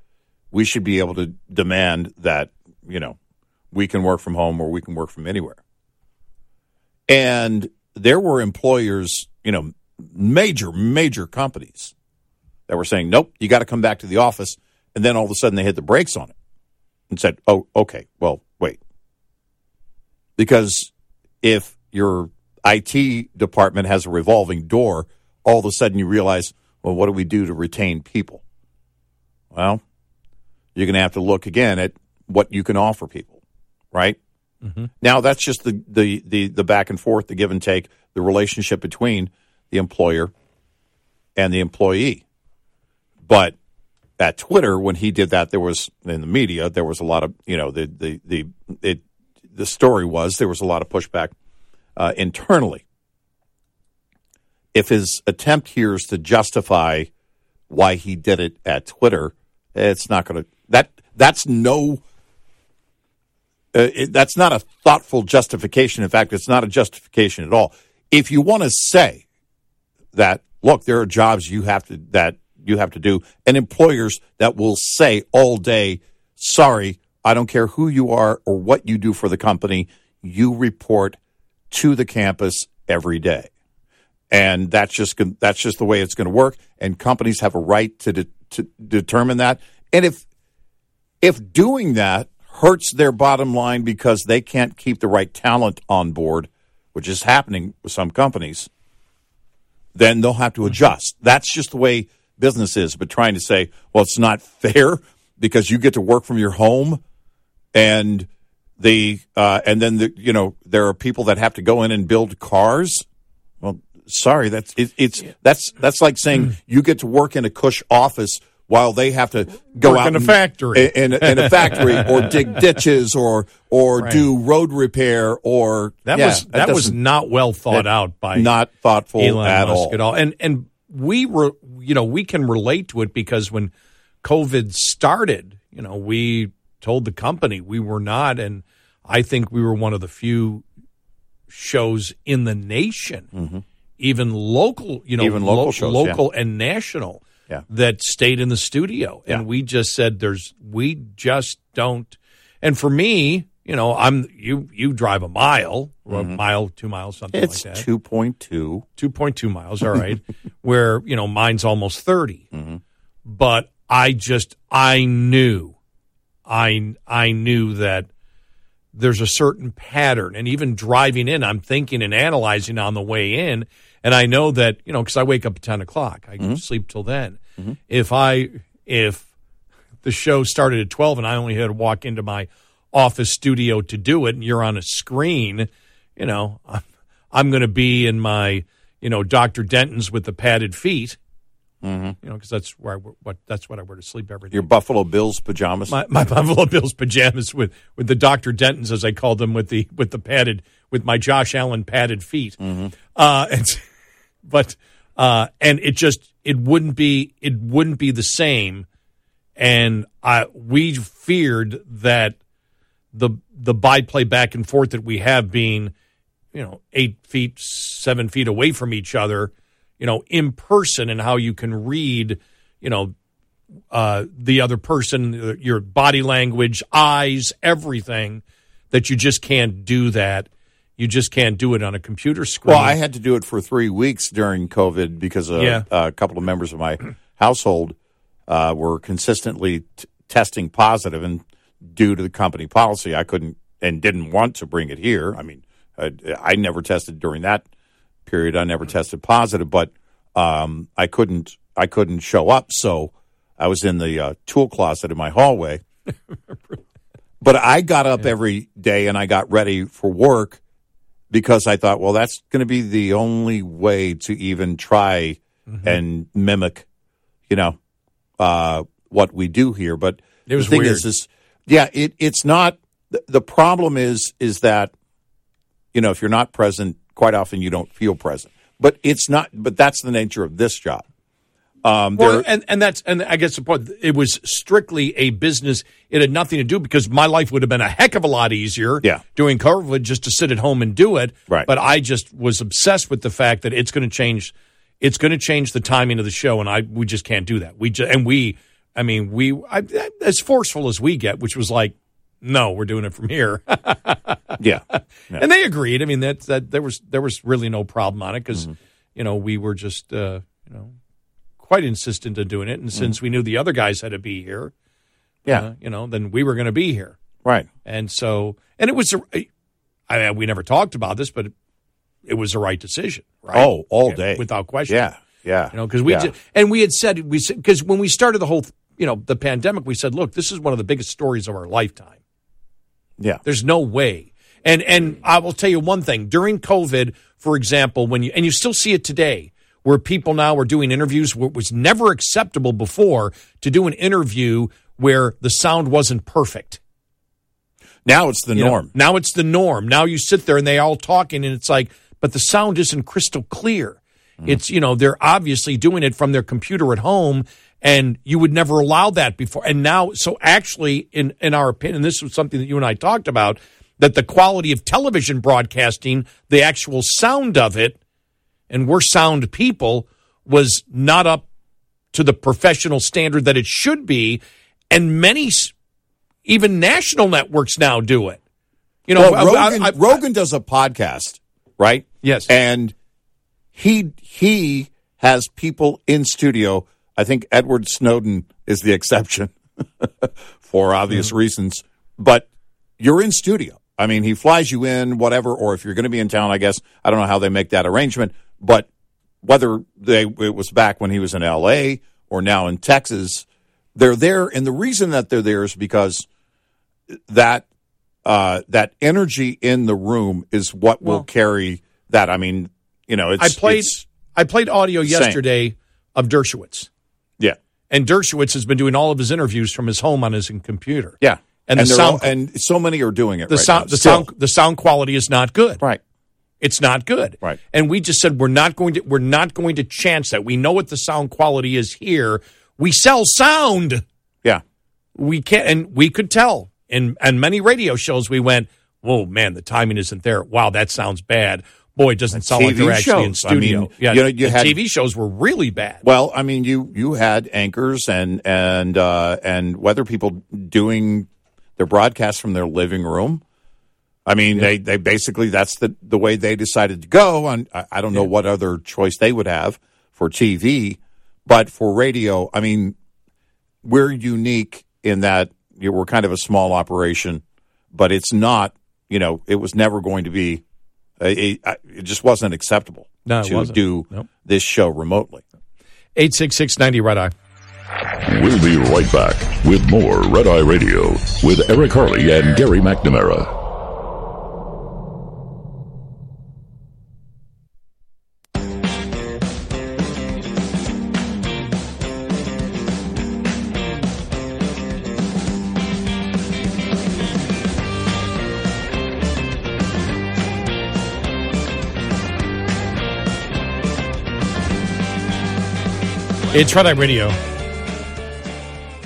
we should be able to demand that you know we can work from home or we can work from anywhere." And there were employers, you know, major, major companies that were saying, nope, you got to come back to the office. And then all of a sudden they hit the brakes on it and said, oh, okay, well, wait. Because if your IT department has a revolving door, all of a sudden you realize, well, what do we do to retain people? Well, you're going to have to look again at what you can offer people, right? Now that's just the, the the the back and forth, the give and take, the relationship between the employer and the employee. But at Twitter, when he did that, there was in the media there was a lot of you know the the the it the story was there was a lot of pushback uh, internally. If his attempt here is to justify why he did it at Twitter, it's not going to that that's no uh, it, that's not a thoughtful justification. In fact, it's not a justification at all. If you want to say that, look, there are jobs you have to that you have to do, and employers that will say all day, "Sorry, I don't care who you are or what you do for the company, you report to the campus every day." And that's just that's just the way it's going to work. And companies have a right to, de- to determine that. And if if doing that hurts their bottom line because they can't keep the right talent on board, which is happening with some companies, then they'll have to adjust. That's just the way business is. But trying to say, well, it's not fair because you get to work from your home and the uh, and then the, you know there are people that have to go in and build cars. Well, sorry, that's it, it's that's that's like saying you get to work in a Cush office while they have to go Work out in a factory. in, in a factory or dig ditches or or Right. do road repair or that yeah, was that, was doesn't- well thought that- out by not thoughtful Elon at Musk all. at all. And and we were you know we can relate to it because when COVID started, you know, we told the company we were not, and I think we were one of the few shows in the nation, even local, you know, Mm-hmm. Even local lo- shows, local and national, Yeah. that stayed in the studio, and Yeah. we just said, "There's we just don't." And for me, you know, I'm you you drive a mile or a mm-hmm. mile, two miles, something It's like that. two point two. 2.2 miles, all right, where, you know, mine's almost 30. Mm-hmm. But I just, I knew, I, I knew that there's a certain pattern. And even driving in, I'm thinking and analyzing on the way in. And I know that, you know, because I wake up at 10 o'clock, I mm-hmm. sleep till then. Mm-hmm. If I, if the show started at 12 and I only had to walk into my office studio to do it and you're on a screen, you know, I'm, I'm going to be in my, you know, Dr. Denton's with the padded feet, mm-hmm. you know, because that's where I, what, that's what I wear to sleep every day. Your Buffalo Bills pajamas. my, my Buffalo Bills pajamas with, with the Dr. Denton's, as I call them, with the, with the padded, with my Josh Allen padded feet. Uh, and, but, uh, and it just, it wouldn't be, it wouldn't be the same. And I, we feared that the, the byplay back and forth that we have being, you know, eight feet, seven feet away from each other, you know, in person and how you can read, you know, uh, the other person, your body language, eyes, everything, that you just can't do that. You just can't do it on a computer screen. Well, I had to do it for three weeks during COVID because uh, Yeah. a couple of members of my household uh, were consistently t- testing positive, and due to the company policy, I couldn't and didn't want to bring it here. I mean, I, I never tested during that period. I never tested positive, but um, I couldn't. I couldn't show up, so I was in the uh, tool closet in my hallway. but I got up every day and I got ready for work because I thought, well, that's going to be the only way to even try Mm-hmm. and mimic, you know, uh, what we do here. But It was the thing weird. is, is yeah, it, it's not. The, the problem is, is that you know, if you're not present, quite often you don't feel present. But it's not. But that's the nature of this job. Um, Well, and, and that's and I guess the point it was strictly a business. It had nothing to do because my life would have been a heck of a lot easier. Yeah. doing COVID just to sit at home and do it. Right. But I just was obsessed with the fact that it's going to change. It's going to change the timing of the show, and I we just can't do that. We just and we. I mean, we I, as forceful as we get, which was like, no, we're doing it from here. yeah, and they agreed. I mean, that that there was there was really no problem on it because Mm-hmm. you know we were just uh, you know quite insistent on doing it, and since we knew the other guys had to be here, Mm-hmm. yeah, uh, you know, then we were going to be here, right. and so and it was I mean, we never talked about this, but it was the right decision, right? Oh, all Yeah, day. without question. Yeah, yeah. You know, because we Yeah. did, and we had said we said, because when we started the whole you know the pandemic, we said, look, this is one of the biggest stories of our lifetime. yeah. There's no way. And and I will tell you one thing. During COVID, for example, when you and you still see it today, where people now are doing interviews where it was never acceptable before to do an interview where the sound wasn't perfect. Now it's the You know, norm. now it's the norm. Now you sit there and they all talking and it's like, but the sound isn't crystal clear. Mm-hmm. It's, you know, they're obviously doing it from their computer at home and you would never allow that before. And now, so actually, in, in our opinion, this was something that you and I talked about, that the quality of television broadcasting, the actual sound of it, and we're sound people, was not up to the professional standard that it should be. And many, even national networks now do it. You know, well, I- Rogan, I- I- Rogan does a podcast, right? Yes. and he he has people in studio. I think Edward Snowden is the exception for obvious Mm-hmm. reasons, but you're in studio. I mean, he flies you in, whatever, or if you're going to be in town, I guess I don't know how they make that arrangement, but whether they it was back when he was in L.A. or now in Texas, they're there, and the reason that they're there is because that uh, that energy in the room is what will Well- carry that. I mean, you know, it's I played I played audio Same. yesterday of Dershowitz, yeah, and Dershowitz has been doing all of his interviews from his home on his computer. yeah, And the sound- all- and so many are doing it. The right sound now, the sound the sound quality is not good. right. It's not good. Right. And we just said we're not going to we're not going to chance that. We know what the sound quality is here. We sell sound. Yeah, we can't and we could tell in and many radio shows we went whoa man the timing isn't there wow that sounds bad boy it doesn't sound like they're actually in shows, I mean, studio yeah you know, you had- tv shows were really bad Well, I mean, you you had anchors and and uh, and weather people doing their broadcasts from their living room. I mean, they, they basically that's the the way they decided to go. And I, I don't know what other choice they would have for TV, but for radio, I mean, we're unique in that you know, we're kind of a small operation, but it's not. You know, it was never going to be. a- a- it just wasn't acceptable No, it to wasn't. do Nope. this show remotely. 866 90 Red Eye. We'll be right back with more Red Eye Radio with Eric Harley and Gary McNamara. It's Red Eye Radio.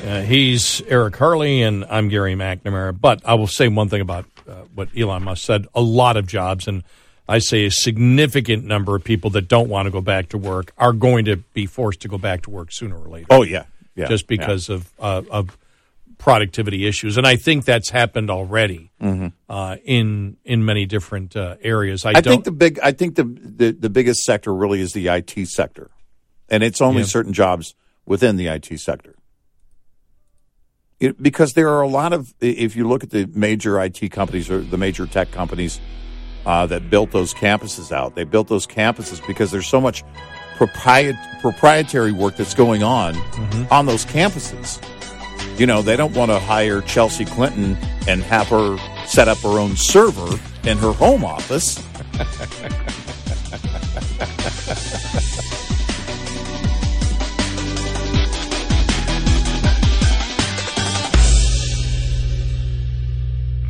Uh, he's Eric Harley, and I'm Gary McNamara. But I will say one thing about uh, what Elon Musk said: a lot of jobs, and I say a significant number of people that don't want to go back to work are going to be forced to go back to work sooner or later. Oh yeah, yeah, just because of uh, of productivity issues, and I think that's happened already uh, in in many different uh, areas. I, I, think the big, I think the, the the biggest sector really is the IT sector, and it's only Yeah. certain jobs within the IT sector. It, because there are a lot of, if you look at the major IT companies or the major tech companies uh, that built those campuses out, they built those campuses because there's so much propriet, proprietary work that's going on on those campuses. You know, they don't want to hire Chelsea Clinton and have her set up her own server in her home office.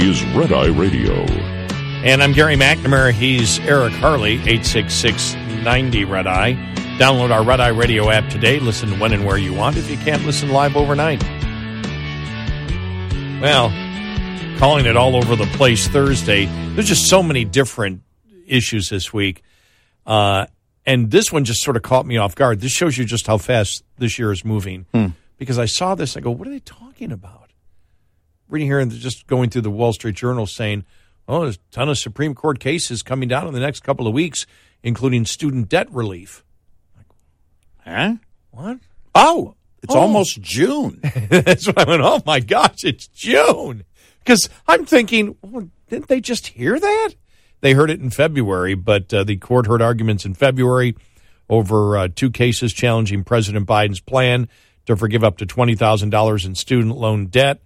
is Red Eye Radio. And I'm Gary McNamara. He's Eric Harley, 866 90 Red Eye. Download our Red Eye Radio app today. Listen when and where you want if you can't listen live overnight. Well, calling it all over the place Thursday. There's just so many different issues this week. Uh, and this one just sort of caught me off guard. This shows you just how fast this year is moving. Because I saw this, I go, what are they talking about? Reading here and just going through the Wall Street Journal saying, oh, there's a ton of Supreme Court cases coming down in the next couple of weeks, including student debt relief. Huh? What? Oh, it's Oh. almost June. That's when I went, oh my gosh, it's June. Because I'm thinking, well, didn't they just hear that? They heard it in February, but uh, the court heard arguments in February over uh, two cases challenging President Biden's plan to forgive up to $20,000 in student loan debt.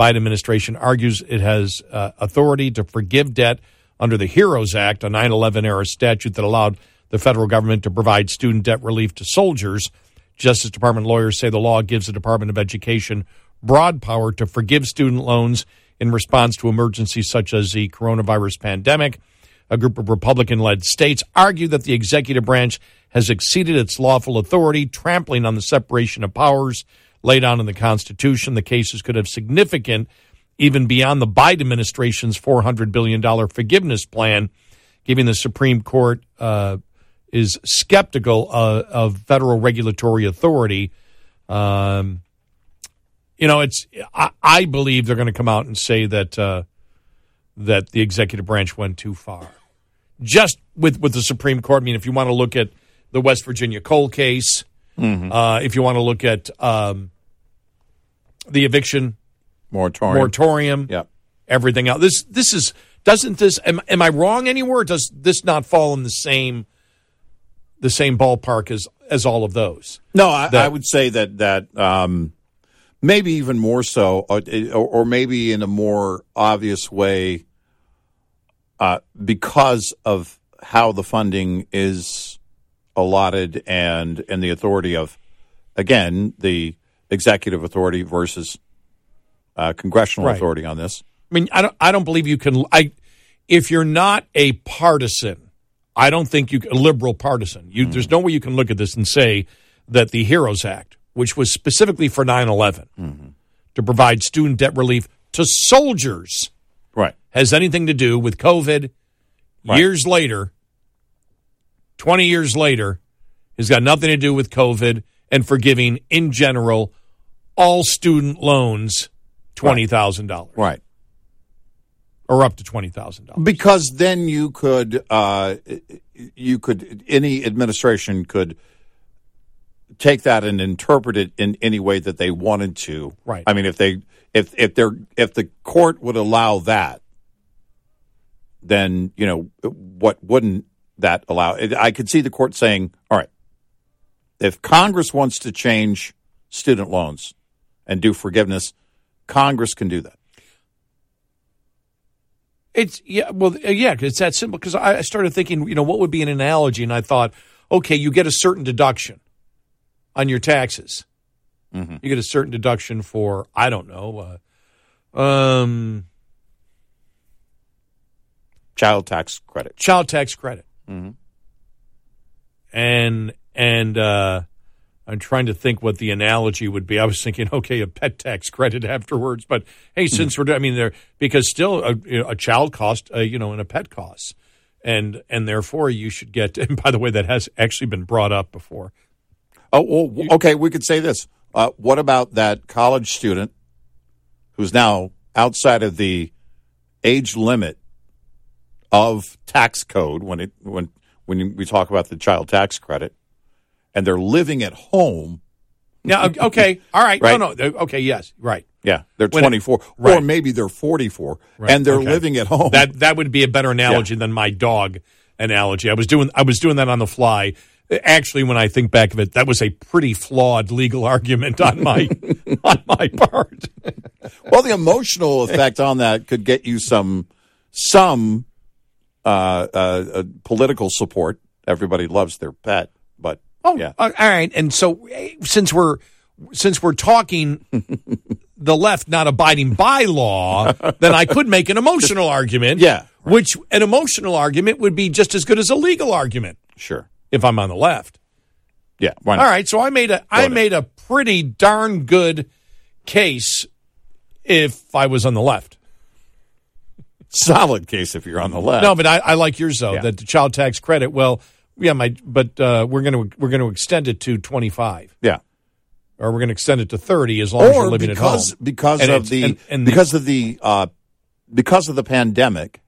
Biden administration argues it has uh, authority to forgive debt under the HEROES Act, a 9 11 era statute that allowed the federal government to provide student debt relief to soldiers. Justice Department lawyers say the law gives the Department of Education broad power to forgive student loans in response to emergencies such as the coronavirus pandemic. A group of Republican led states argue that the executive branch has exceeded its lawful authority, trampling on the separation of powers laid down in the Constitution. The cases could have significant, even beyond the Biden administration's $400 billion forgiveness plan, giving the Supreme Court uh, is skeptical uh, of federal regulatory authority. Um, you know, it's I, I believe they're going to come out and say that uh, that the executive branch went too far. Just with with the Supreme Court. I mean, if you want to look at the West Virginia coal case, uh, if you want to look at um, the eviction Moratorium. moratorium, Yep. everything else. This this is doesn't this am, am I wrong anywhere? Does this not fall in the same the same ballpark as as all of those? No, I, That- I would say that that um, maybe even more so, or, or or maybe in a more obvious way, uh, because of how the funding is allotted and and the authority of, again, the executive authority versus uh, congressional Right. authority on this. I mean, I don't I don't believe you can I if you're not a partisan, I don't think you a liberal partisan. You, Mm-hmm. There's no way you can look at this and say that the Heroes Act, which was specifically for 9/11 Mm-hmm. to provide student debt relief to soldiers, Right. has anything to do with COVID. Right. Years later, 20 years later, has got nothing to do with COVID and forgiving in general all student loans $20,000 Right. or up to $20,000. Because then you could, uh, you could, any administration could take that and interpret it in any way that they wanted to. Right. I mean, if they, if if they're, if the court would allow that, then you know what wouldn't that allow? I could see the court saying, "All right, if Congress wants to change student loans and do forgiveness, Congress can do that." It's yeah, well, yeah, it's that simple. Because I I started thinking, you know, what would be an analogy, and I thought, okay, you get a certain deduction on your taxes. Mm-hmm. You get a certain deduction for I don't know, uh, um, Child tax credit. child tax credit, Mhm. and and uh, I'm trying to think what the analogy would be. I was thinking, okay, a pet tax credit afterwards, but hey, since we're, I mean, there because still a, you know, a child cost, uh, you know, and a pet cost, and and therefore you should get. And by the way, that has actually been brought up before. Oh, well, okay. We could say this. Uh, what about that college student who's now outside of the age limit of tax code when it when when we talk about the child tax credit, and they're living at home? Now, okay, all right, Right. no, no, okay, yes, right. Yeah, they're When- 24, or right. maybe they're 44, Right, and they're okay. living at home. That that would be a better analogy than my dog analogy. I was doing I was doing that on the fly. Actually, when I think back of it, that was a pretty flawed legal argument on my on my part. well, the emotional effect on that could get you some some uh, uh, uh, political support. Everybody loves their pet, but Oh, yeah, all right. And so, eh, since we're since we're talking the left not abiding by law, then I could make an emotional argument. Yeah, which an emotional argument would be just as good as a legal argument sure, if I'm on the left. yeah. Why not? All right, so I made a I ahead. made a pretty darn good case if I was on the left. Solid case if you're on the left. No, but I, I like yours though. Yeah. That the child tax credit. Well, yeah, my but uh, we're gonna we're gonna extend it to twenty five, yeah, or we're gonna extend it to thirty as long as you're living because at home. because And of the and- and the- because of the uh, because of the pandemic.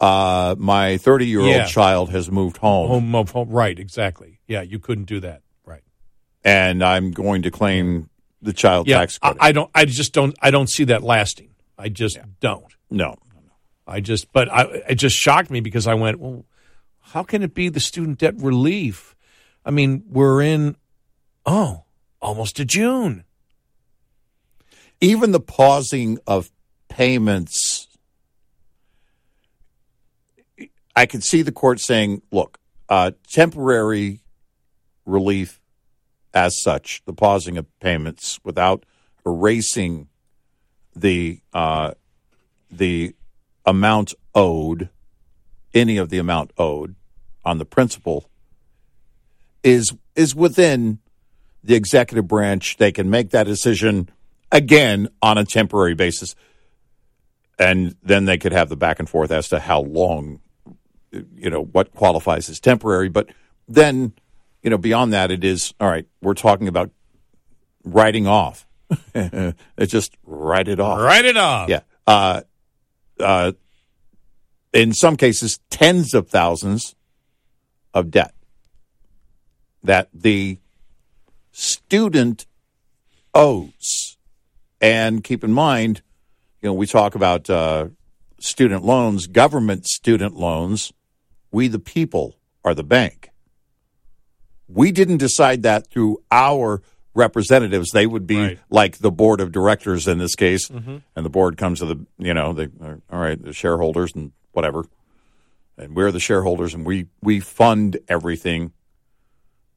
Uh, my 30 year old Yeah. child has moved home, home, home, home. Right, exactly. Yeah, you couldn't do that. Right. and I'm going to claim the child Yeah, tax credit. I don't. I just don't. I don't see that lasting. I just don't. No, I just, but I, it just shocked me because I went, well, how can it be the student debt relief? I mean, we're in, oh, almost to June. even the pausing of payments i could see the court saying look uh, temporary relief as such the pausing of payments without erasing the uh, the amount owed any of the amount owed on the principal is is within the executive branch. They can make that decision again on a temporary basis, and then they could have the back and forth as to how long, you know, what qualifies as temporary. But then, you know, beyond that, it is all right. We're talking about writing off. it's just write it off. Write it off. Yeah. Uh, uh, in some cases, tens of thousands of debt that the student owes. And keep in mind, you know, we talk about uh, student loans, government student loans. We, the people, are the bank. We didn't decide that through our representatives. They would be Right. like the board of directors in this case, Mhm. and the board comes to the, you know, they, all right, the shareholders and whatever, and we're the shareholders, and we we fund everything.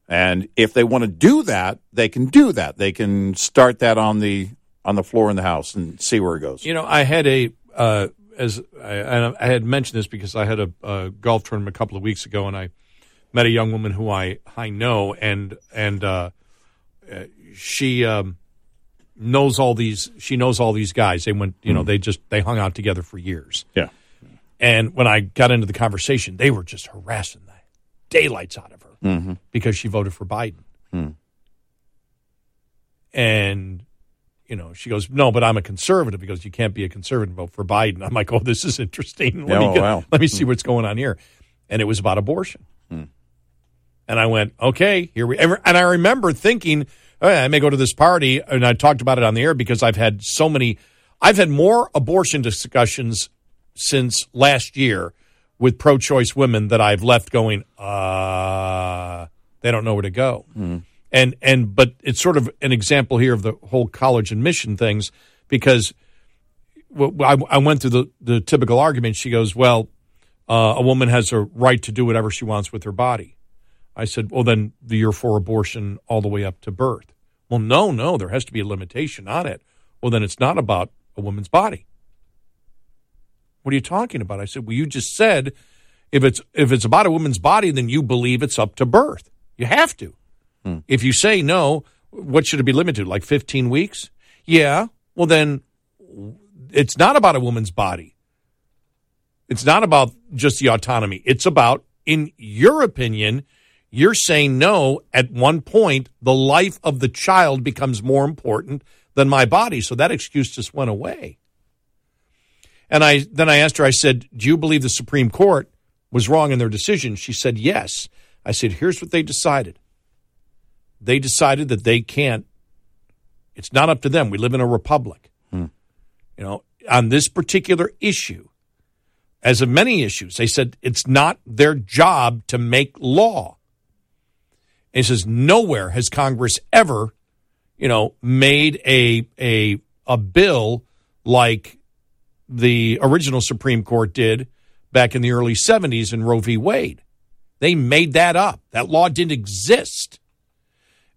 And if they want to do that, they can do that. They can start that on the on the floor in the house and see where it goes. You know, I had a uh, as I, I had mentioned this because I had a, a, golf tournament a couple of weeks ago, and I met a young woman who I I know, and and uh, uh, she um, knows all these. She knows all these guys. They went, you know, they just they hung out together for years. Yeah. And when I got into the conversation, they were just harassing the daylights out of her Mm-hmm. because she voted for Biden. Hmm. And you know, she goes, "No, but I'm a conservative." Because you can't be a conservative and vote for Biden. I'm like, "Oh, this is interesting. Let, Oh, me, wow. let me see what's going on here." And it was about abortion. Hmm. And I went, "Okay, here we." And I remember thinking, oh, yeah, "I may go to this party," and I talked about it on the air because I've had so many. I've had more abortion discussions since last year with pro-choice women that I've left going, uh, they don't know where to go. And and but it's sort of an example here of the whole college admission things because I, I went through the the typical argument. She goes, "Well, uh, a woman has a right to do whatever she wants with her body." I said, "Well, then you're for abortion all the way up to birth." Well, no, no, there has to be a limitation on it. Well, then it's not about a woman's body. What are you talking about? I said, "Well, you just said if it's if it's about a woman's body, then you believe it's up to birth. You have to." Hmm. If you say no, what should it be limited to? Like 15 weeks? Yeah. Well, then it's not about a woman's body. It's not about just the autonomy. It's about, in your opinion, you're saying no. At one point, the life of the child becomes more important than my body. So that excuse just went away. And I then I asked her, I said, Do you believe the Supreme Court was wrong in their decision? She said, Yes. I said, Here's what they decided they decided that they can't it's not up to them we live in a republic hmm. you know on this particular issue as of many issues they said it's not their job to make law and he says nowhere has congress ever you know made a a a bill like the original supreme court did back in the early 70s in roe v wade they made that up that law didn't exist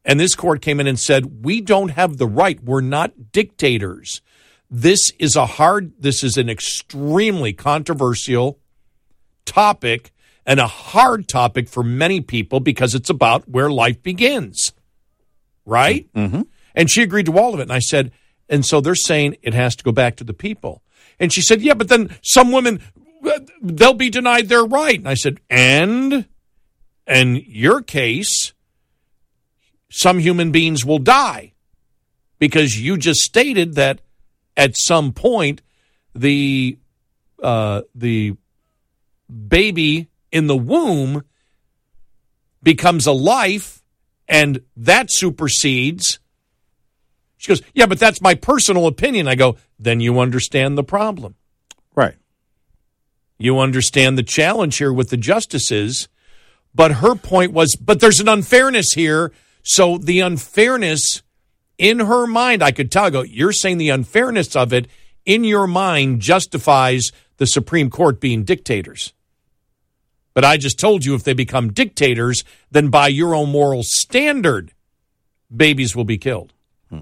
and this court came in and said, We don't have the right. We're not dictators. This is a hard, this is an extremely controversial topic and a hard topic for many people because it's about where life begins. Right? Mm-hmm. And she agreed to all of it. And I said, And so they're saying it has to go back to the people. And she said, Yeah, but then some women, they'll be denied their right. And I said, And in your case, some human beings will die because you just stated that at some point the uh, the baby in the womb becomes a life and that supersedes. She goes yeah but that's my personal opinion. I go then you understand the problem. Right. you understand the challenge here with the justices but her point was but there's an unfairness here. So the unfairness in her mind i could tell I go you're saying the unfairness of it in your mind justifies the supreme court being dictators but i just told you if they become dictators then by your own moral standard babies will be killed. Hmm.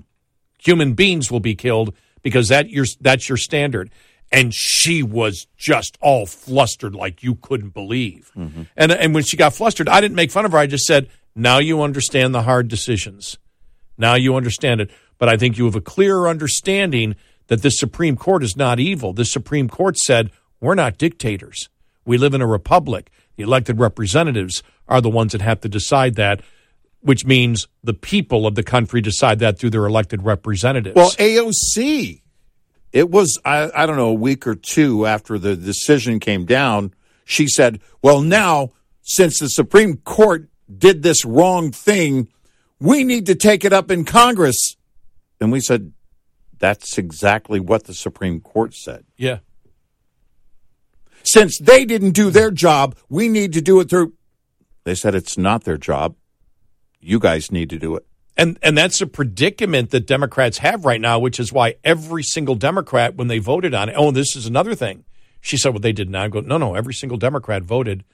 Human beings will be killed because that your that's your standard. And she was just all flustered like you couldn't believe. Mm-hmm. And and when she got flustered i didn't make fun of her. I just said now you understand the hard decisions. Now you understand it. But i think you have a clearer understanding that the supreme court is not evil. The supreme court said we're not dictators. We live in a republic the elected representatives are the ones that have to decide that which means the people of the country decide that through their elected representatives Well, AOC, it was, I, I don't know, a week or two after the decision came down, she said, well, now, since the Supreme Court did this wrong thing, we need to take it up in Congress. And we said, that's exactly what the Supreme Court said. yeah Since they didn't do their job, we need to do it through. They said it's not their job. You guys need to do it. And and that's a predicament that Democrats have right now, which is why every single Democrat, when they voted on it, oh, this is another thing. She said what they did now. I go, no, no, every single Democrat voted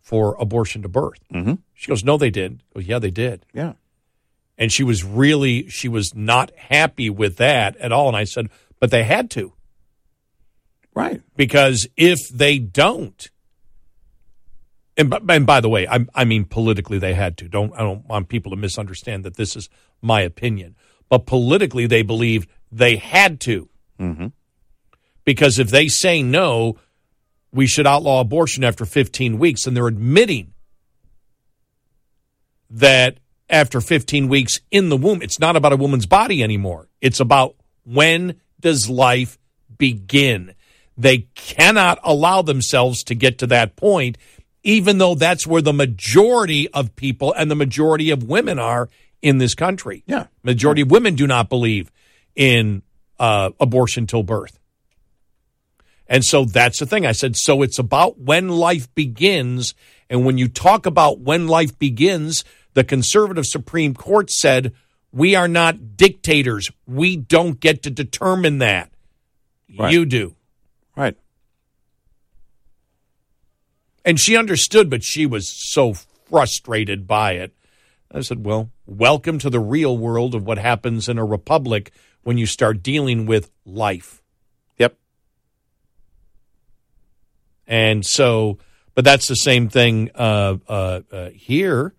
for abortion to birth. Mm-hmm. She goes, no, they did. I go, yeah, they did. Yeah. And she was really, she was not happy with that at all. And I said, but they had to. Right. Because if they don't, and, b- and by the way, I, I mean politically they had to. Don't I don't want people to misunderstand that this is my opinion, but politically they believe they had to. Mm-hmm. Because if they say no, we should outlaw abortion after 15 weeks, and they're admitting that after 15 weeks in the womb, it's not about a woman's body anymore. It's about when does life begin. They cannot allow themselves to get to that point, even though that's where the majority of people and the majority of women are in this country. Yeah. Majority of women do not believe in uh, abortion till birth. And so that's the thing. I said, so it's about when life begins. And when you talk about when life begins, the conservative Supreme Court said, we are not dictators. We don't get to determine that. Right. You do. Right. And she understood, but she was so frustrated by it. I said, well, welcome to the real world of what happens in a republic when you start dealing with life. Yep. And so, but that's the same thing uh, uh, uh, here.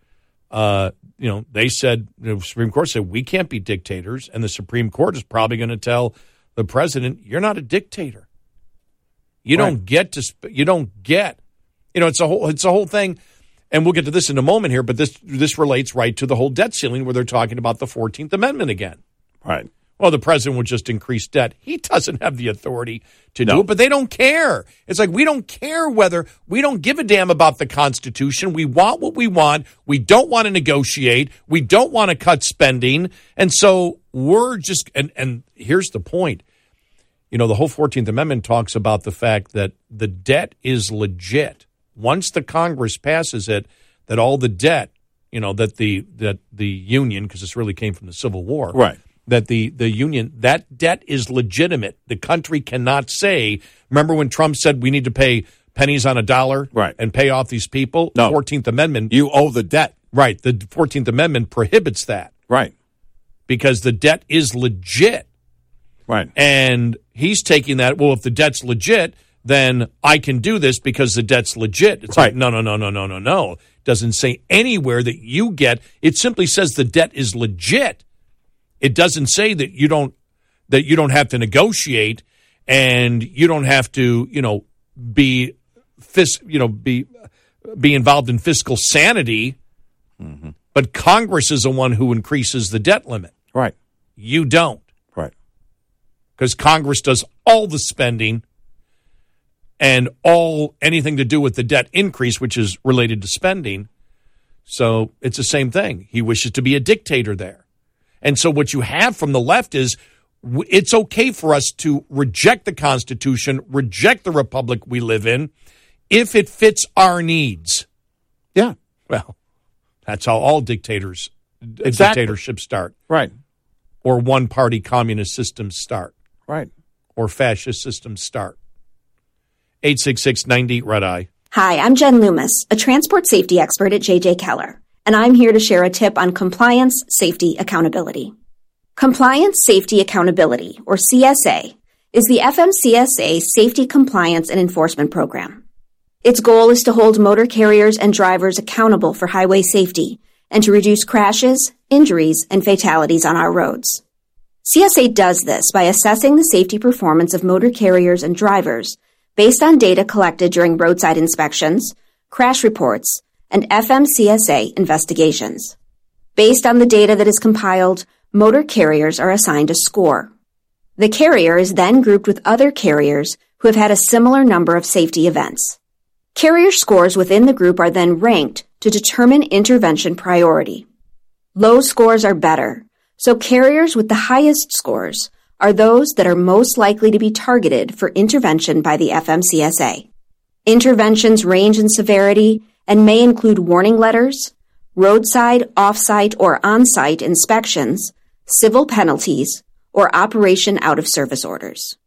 Uh, you know, they said the Supreme Court said we can't be dictators, and the Supreme Court is probably going to tell the president, "You're not a dictator. You Right. don't get to. You don't get. You know, it's a whole. It's a whole thing." And we'll get to this in a moment here, but this this relates right to the whole debt ceiling where they're talking about the Fourteenth Amendment again. Right. Well, the president would just increase debt. He doesn't have the authority to do it, but they don't care. It's like we don't care whether we don't give a damn about the Constitution. We want what we want. We don't want to negotiate. We don't want to cut spending. And so we're just and and here's the point. You know, the whole 14th Amendment talks about the fact that the debt is legit. Once the Congress passes it, that all the debt, you know, that the that the union because this really came from the Civil War Right. that the the union that debt is legitimate. The country cannot say. Remember when Trump said we need to pay pennies on a dollar, Right. and pay off these people? No. Fourteenth Amendment, You owe the debt. right? The Fourteenth Amendment prohibits that Right. because the debt is legit, Right. and he's taking that. Well, if the debt's legit, then I can do this because the debt's legit. It's like Right. no, no, no, no, no, no, no. Doesn't say anywhere that you get. It simply says the debt is legit. It doesn't say that you don't that you don't have to negotiate and you don't have to, you know, be fis, you know, be be involved in fiscal sanity. Mm-hmm. But Congress is the one who increases the debt limit. Right. You don't. Because Congress does all the spending and all anything to do with the debt increase, which is related to spending. So it's the same thing. He wishes to be a dictator there. And so what you have from the left is it's okay for us to reject the Constitution, reject the republic we live in, if it fits our needs. Yeah. Well, that's how all dictators, Exactly. dictatorships start, Right. or one party communist systems start. Right. or fascist systems start. 86690 Red Eye. Hi, I'm Jen Loomis, a transport safety expert at JJ Keller, and I'm here to share a tip on compliance, safety, accountability. Compliance, Safety, Accountability, or CSA, is the FMCSA Safety Compliance and Enforcement Program. Its goal is to hold motor carriers and drivers accountable for highway safety and to reduce crashes, injuries, and fatalities on our roads. CSA does this by assessing the safety performance of motor carriers and drivers based on data collected during roadside inspections, crash reports, and FMCSA investigations. Based on the data that is compiled, motor carriers are assigned a score. The carrier is then grouped with other carriers who have had a similar number of safety events. Carrier scores within the group are then ranked to determine intervention priority. Low scores are better, so carriers with the highest scores are those that are most likely to be targeted for intervention by the FMCSA. Interventions range in severity and may include warning letters, roadside, off-site, or on-site inspections, civil penalties, or operation out of service orders.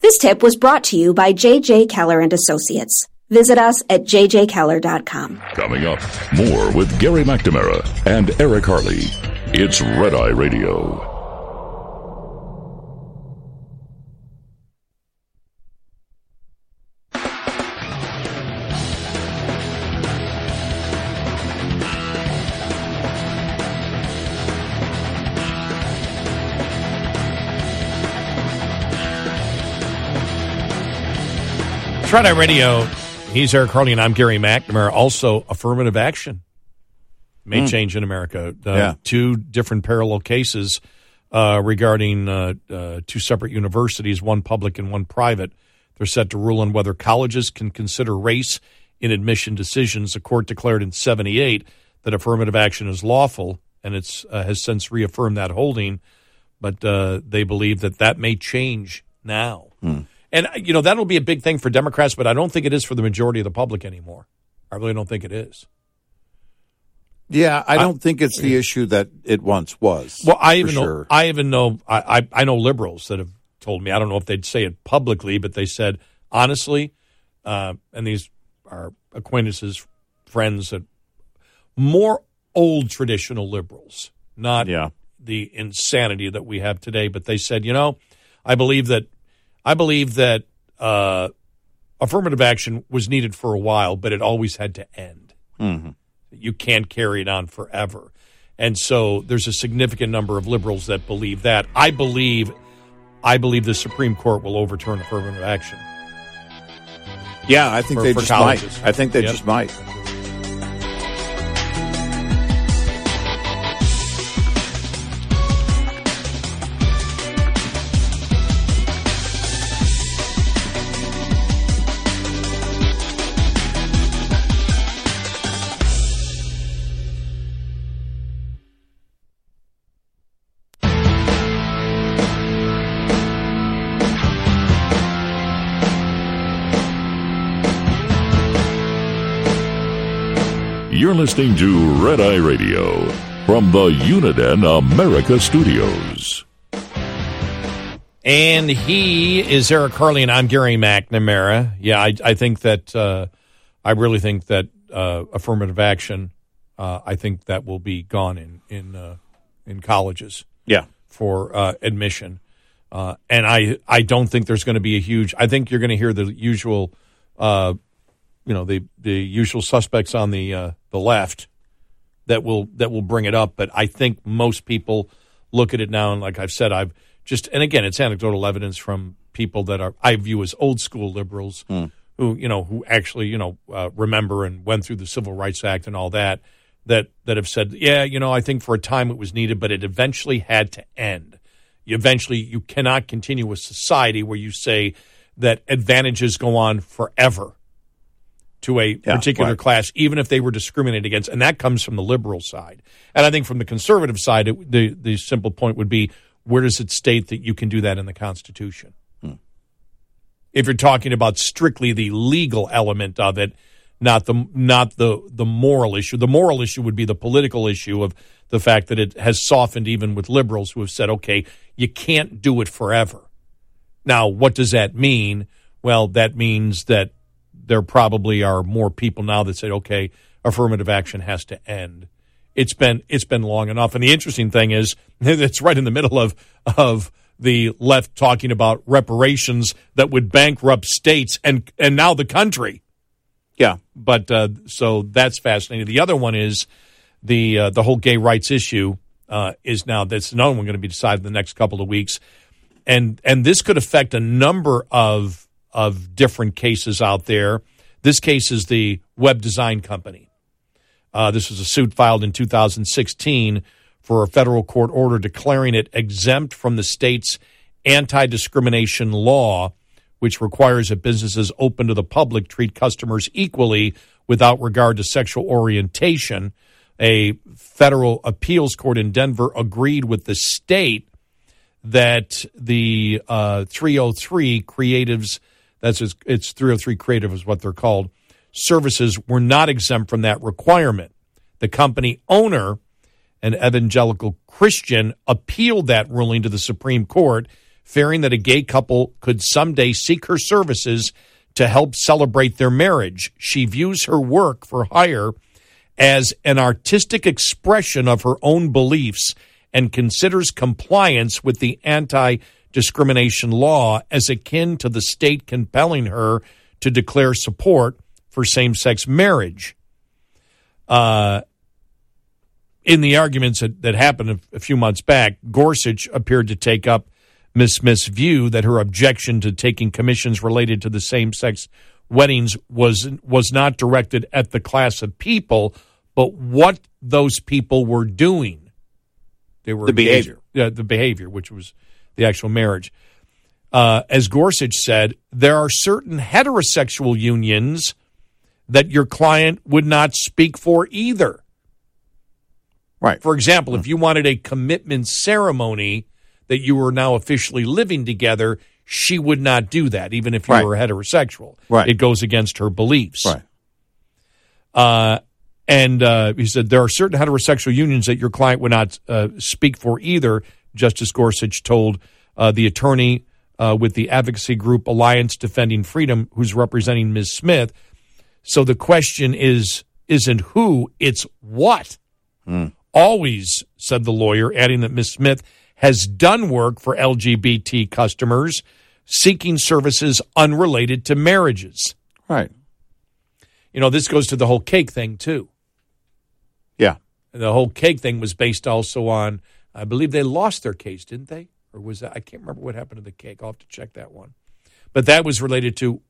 This tip was brought to you by J.J. Keller and Associates. Visit us at jjkeller.com. Coming up, more with Gary McNamara and Eric Harley. It's Red Eye Radio. Red Eye Radio. He's Eric Harley, and I'm Gary McNamara. Also, affirmative action may Mm. change in America. Uh, Yeah. Two different parallel cases uh, regarding uh, uh, two separate universities, one public and one private. They're set to rule on whether colleges can consider race in admission decisions. The court declared in 78 that affirmative action is lawful, and it's uh, has since reaffirmed that holding. But uh, they believe that that may change now. And, uh, you know, that'll be a big thing for Democrats, but I don't think it is for the majority of the public anymore. I really don't think it is. Yeah, I don't think it's the issue that it once was. Well, I even know. I even know, I, I, I know liberals that have told me, I don't know if they'd say it publicly, but they said, honestly, uh, and these are acquaintances, friends that more old traditional liberals, not Yeah. the insanity that we have today, but they said, you know, I believe that, I believe that, uh, affirmative action was needed for a while, but it always had to end. Mhm. You can't carry it on forever. And so there's a significant number of liberals that believe that. I believe I believe the Supreme Court will overturn affirmative action. Yeah, I think For- they for just colleges. might. I think they Yep. just might. You're listening to Red Eye Radio from the Uniden America Studios. And he is Eric Harley, and I'm Gary McNamara. Yeah, I, I think that uh, I really think that uh, affirmative action. Uh, I think that will be gone in in uh, in colleges. Yeah. for uh, admission, uh, and I I don't think there's going to be a huge. I think you're going to hear the usual, uh, you know, the the usual suspects on the uh, the left that will that will bring it up. But I think most people look at it now, and like I've said, I've just and again, it's anecdotal evidence from people that are I view as old school liberals who you know who actually you know uh, remember and went through the Civil Rights Act and all that that that have said, yeah, you know, I think for a time it was needed, but it eventually had to end. You eventually you cannot continue a society where you say that advantages go on forever to a Yeah, particular right. class, even if they were discriminated against, and that comes from the liberal side. And I think from the conservative side, it, the the simple point would be, where does it state that you can do that in the Constitution? Hmm. If you're talking about strictly the legal element of it, not the not the the moral issue. The moral issue would be the political issue of the fact that it has softened even with liberals who have said, okay, you can't do it forever. Now, what does that mean? Well, that means that there probably are more people now that say, okay, affirmative action has to end. It's been it's been long enough. And the interesting thing is, it's right in the middle of of the left talking about reparations that would bankrupt states and and now the country. Yeah. But uh, so that's fascinating. The other one is the uh, the whole gay rights issue uh, is now that's another one going to be decided in the next couple of weeks, and and this could affect a number of of different cases out there. This case is the web design company. Uh, this was a suit filed in 2016 for a federal court order declaring it exempt from the state's anti discrimination law, which requires that businesses open to the public treat customers equally without regard to sexual orientation. A federal appeals court in Denver agreed with the state that the uh, 303 creatives, that's it's, it's 303 creative is what they're called, services were not exempt from that requirement. The company owner, an evangelical Christian, appealed that ruling to the Supreme Court, fearing that a gay couple could someday seek her services to help celebrate their marriage. She views her work for hire as an artistic expression of her own beliefs and considers compliance with the anti discrimination law as akin to the state compelling her to declare support for same sex marriage. Uh, in the arguments that, that happened a, a few months back, Gorsuch appeared to take up Miss Smith's view that her objection to taking commissions related to the same sex weddings was was not directed at the class of people, but what those people were doing. They were The behavior. Yeah, the behavior, which was the actual marriage. Uh, as Gorsuch said, there are certain heterosexual unions that your client would not speak for either. Right. For example, if you wanted a commitment ceremony that you were now officially living together, she would not do that, even if you Right. were heterosexual. Right. It goes against her beliefs. Right. Uh, and uh, he said there are certain heterosexual unions that your client would not uh, speak for either. Justice Gorsuch told uh, the attorney uh, with the advocacy group Alliance Defending Freedom, who's representing Ms. Smith. So the question is, isn't who, it's what. Always, said the lawyer, adding that Ms. Smith has done work for LGBT customers seeking services unrelated to marriages. Right. You know, this goes to the whole cake thing, too. Yeah. The whole cake thing was based also on, I believe they lost their case, didn't they? Or was that, I can't remember what happened to the cake. I'll have to check that one. But that was related to,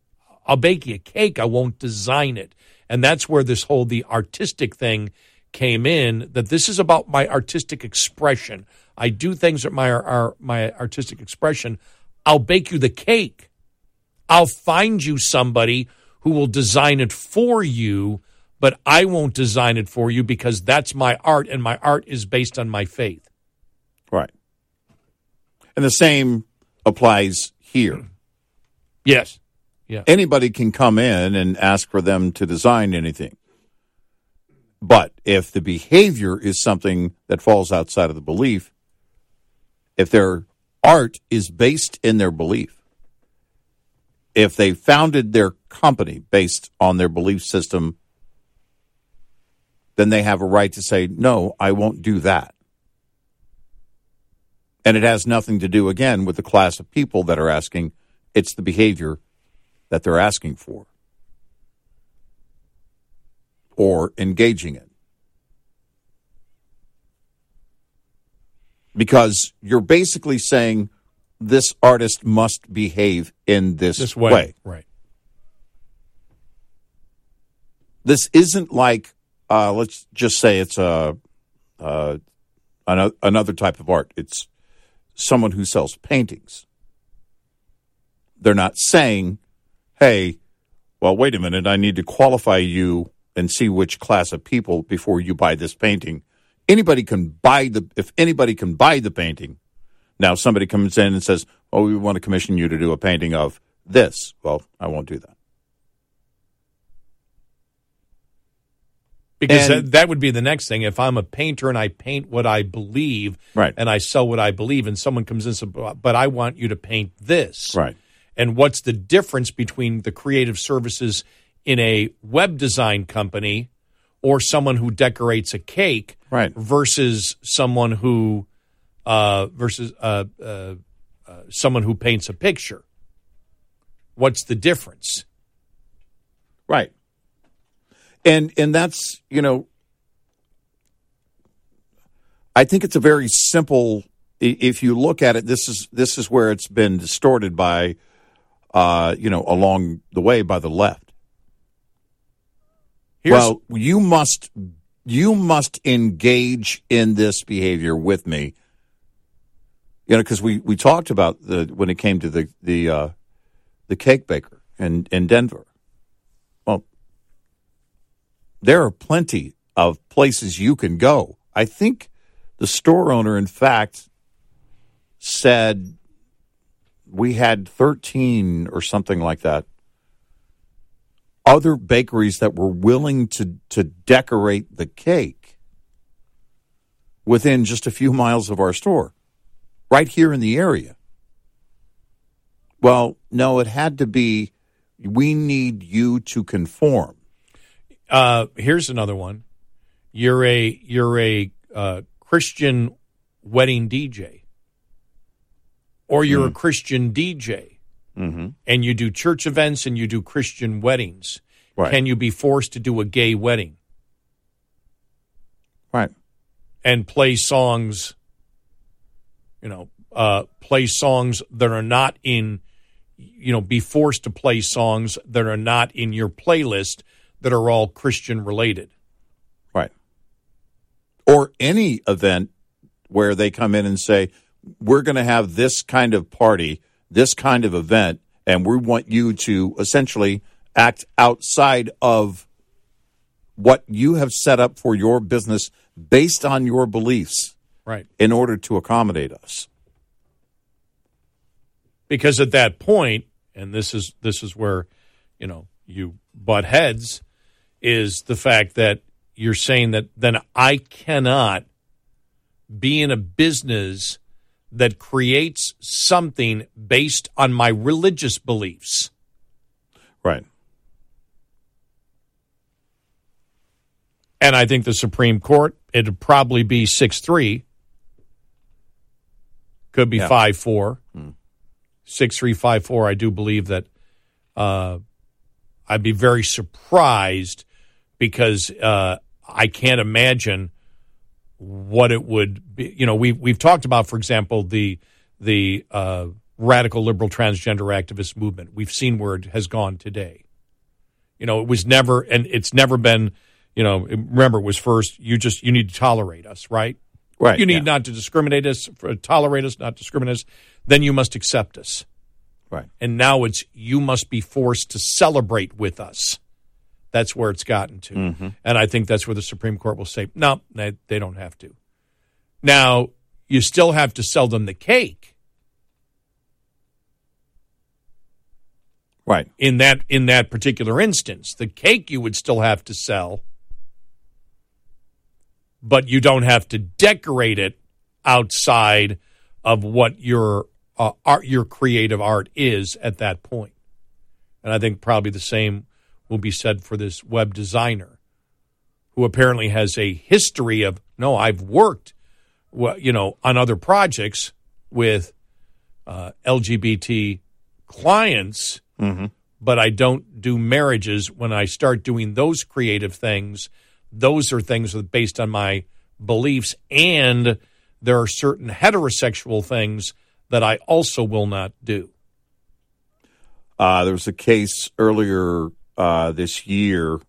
I'll bake you a cake, I won't design it. And that's where this whole, the artistic thing came in, that this is about my artistic expression. I do things that my, are, my artistic expression. I'll bake you the cake. I'll find you somebody who will design it for you, but I won't design it for you because that's my art and my art is based on my faith. And the same applies here. Yes. Yeah. Anybody can come in and ask for them to design anything. But if the behavior is something that falls outside of the belief, if their art is based in their belief, if they founded their company based on their belief system, then they have a right to say, no, I won't do that. And it has nothing to do, again, with the class of people that are asking. It's the behavior that they're asking for or engaging in. Because you're basically saying this artist must behave in this, This way. way. Right. This isn't like, uh, let's just say it's a, uh, another type of art. It's someone who sells paintings. They're not saying, hey, well, wait a minute, I need to qualify you and see which class of people before you buy this painting. Anybody can buy the, if anybody can buy the painting, now somebody comes in and says, oh, we want to commission you to do a painting of this. Well, I won't do that. Because And- that, that would be the next thing. If I'm a painter and I paint what I believe Right. and I sell what I believe, and someone comes in and says, but I want you to paint this. Right. And what's the difference between the creative services in a web design company or someone who decorates a cake Right. versus someone who uh, versus uh, uh, uh, someone who paints a picture? What's the difference? Right. And and that's, you know, I think it's a very simple if you look at it this is this is where it's been distorted by uh, you know, along the way by the left. Here's- well, you must you must engage in this behavior with me. You know, because we, we talked about the when it came to the the uh, the cake baker in in Denver. There are plenty of places you can go. I think the store owner, in fact, said we had 13 or something like that other bakeries that were willing to, to decorate the cake within just a few miles of our store, right here in the area. Well, no, it had to be we need you to conform. Uh, here's another one. You're a you're a uh, Christian wedding DJ, or you're a Christian DJ, Mm-hmm. and you do church events and you do Christian weddings. Right. Can you be forced to do a gay wedding Right. and play songs? You know, uh, play songs that are not in you know, be forced to play songs that are not in your playlist that are all Christian related. Right. Or any event where they come in and say, we're going to have this kind of party, this kind of event, and we want you to essentially act outside of what you have set up for your business based on your beliefs Right. in order to accommodate us. because at that point and this is this is where you know you butt heads is the fact that you're saying that then I cannot be in a business that creates something based on my religious beliefs. Right. And I think the Supreme Court, it'd probably be 6 3, could be Yeah. 5 4. I do believe that uh, I'd be very surprised because uh, I can't imagine what it would be. You know, we, we've talked about, for example, the, the uh, radical liberal transgender activist movement. We've seen where it has gone today. You know, it was never, and it's never been, you know, remember, it was first, you just, you need to tolerate us, right? Right, You need yeah. not to discriminate us, tolerate us, not discriminate us. Then you must accept us. Right. And now it's you must be forced to celebrate with us. That's where it's gotten to. Mm-hmm. And I think that's where the Supreme Court will say, no, they, they don't have to. Now, you still have to sell them the cake Right. in that in that particular instance. The cake you would still have to sell, but you don't have to decorate it outside of what your uh, art, your creative art is at that point. And I think probably the same will be said for this web designer, who apparently has a history of no, I've worked, well, you know, on other projects with uh, LGBT clients but I don't do marriages. When I start doing those creative things, those are things that are based on my beliefs, and there are certain heterosexual things that I also will not do. Uh, there was a case earlier uh, this year,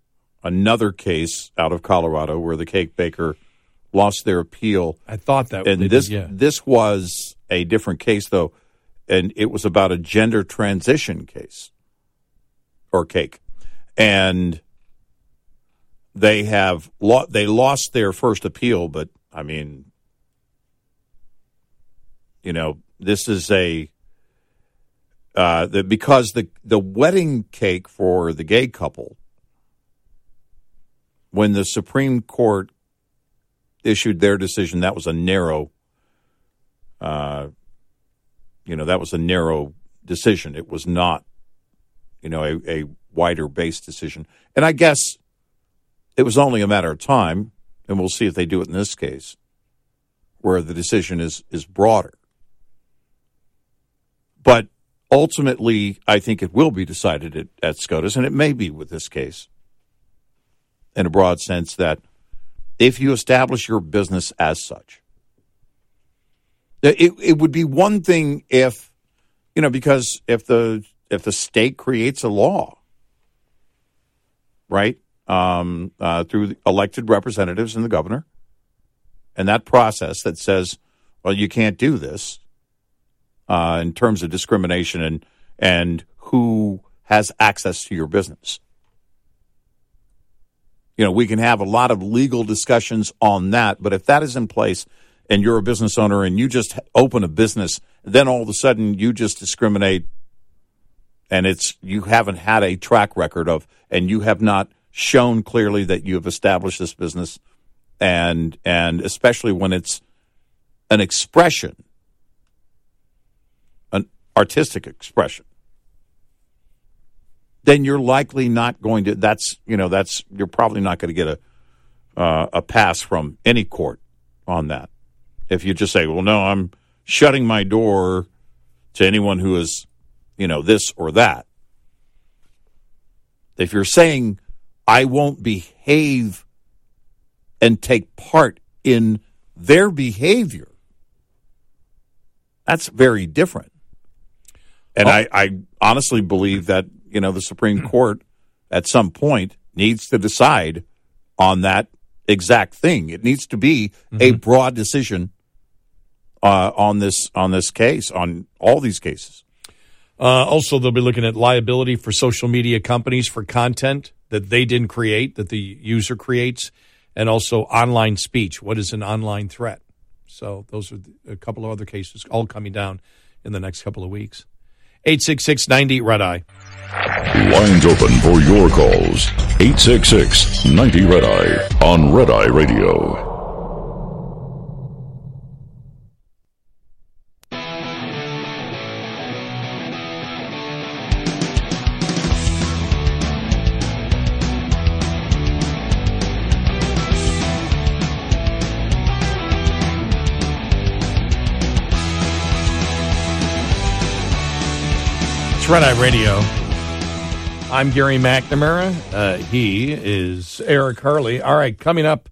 another case out of Colorado where the cake baker lost their appeal. I thought that and this did, yeah. this was a different case though, and it was about a gender transition case or cake, and they have lo- they lost their first appeal, but I mean, you know, this is a uh, the, because the the wedding cake for the gay couple, when the Supreme Court issued their decision, that was a narrow, uh, you know, that was a narrow decision. It was not, you know, a, a wider based decision. And I guess it was only a matter of time, and we'll see if they do it in this case, where the decision is is broader. But ultimately, I think it will be decided at, at SCOTUS, and it may be with this case, in a broad sense, that if you establish your business as such, it, it would be one thing if, you know, because if the if the state creates a law, right, um, uh, through elected representatives and the governor, and that process that says, well, you can't do this uh, in terms of discrimination and and who has access to your business. You know, we can have a lot of legal discussions on that, but if that is in place and you're a business owner and you just open a business, then all of a sudden you just discriminate and it's you haven't had a track record of and you have not shown clearly that you have established this business and and especially when it's an expression artistic expression then you're likely not going to that's you know that's you're probably not going to get a uh, a pass from any court on that. If you just say well no i'm shutting my door to anyone who is you know this or that. If you're saying i won't behave and take part in their behavior that's very different And I, I honestly believe that, you know, the Supreme Court at some point needs to decide on that exact thing. It needs to be a broad decision uh, on this on this case, on all these cases. Uh, also, they'll be looking at liability for social media companies for content that they didn't create, that the user creates, and also online speech. What is an online threat? So, those are a couple of other cases all coming down in the next couple of weeks. 866 90 Red Eye. Lines open for your calls. 866 90 Red Eye on Red Eye Radio. It's Red Eye Radio. I'm Gary McNamara. Uh, he is Eric Harley. All right, coming up,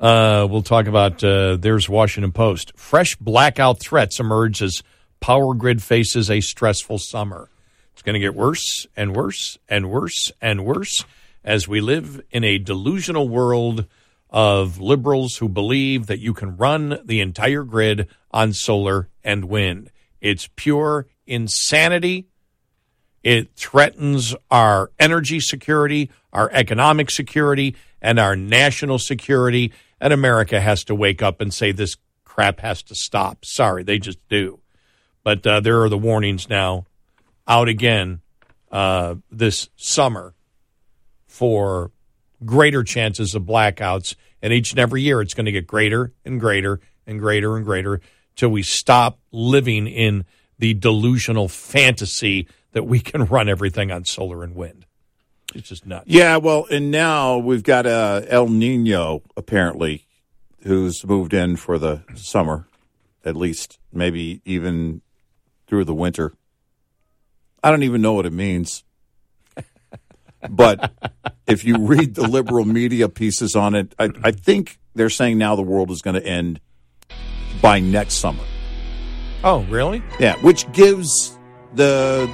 uh, we'll talk about uh, there's Washington Post. Fresh blackout threats emerge as power grid faces a stressful summer. It's going to get worse and worse and worse and worse as we live in a delusional world of liberals who believe that you can run the entire grid on solar and wind. It's pure insanity. It threatens our energy security, our economic security, and our national security. And America has to wake up and say this crap has to stop. Sorry, they just do. But uh, there are the warnings now out again uh, this summer for greater chances of blackouts. And each and every year, it's going to get greater and greater and greater and greater till we stop living in the delusional fantasy that we can run everything on solar and wind. It's just nuts. Yeah, well, and now we've got uh, El Nino apparently, who's moved in for the summer, at least maybe even through the winter. I don't even know what it means. but if you read the liberal media pieces on it, I, I think they're saying now the world is going to end by next summer. Oh, really? Yeah, which gives the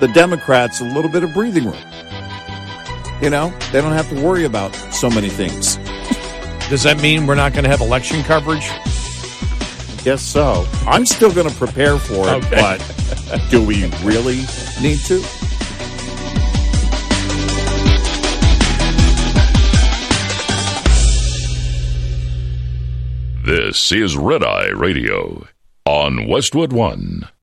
the Democrats a little bit of breathing room. You know, they don't have to worry about so many things. Does that mean we're not going to have election coverage? I Guess so. I'm still going to prepare for it, Okay. but do we really need to? This is Red Eye Radio on Westwood One.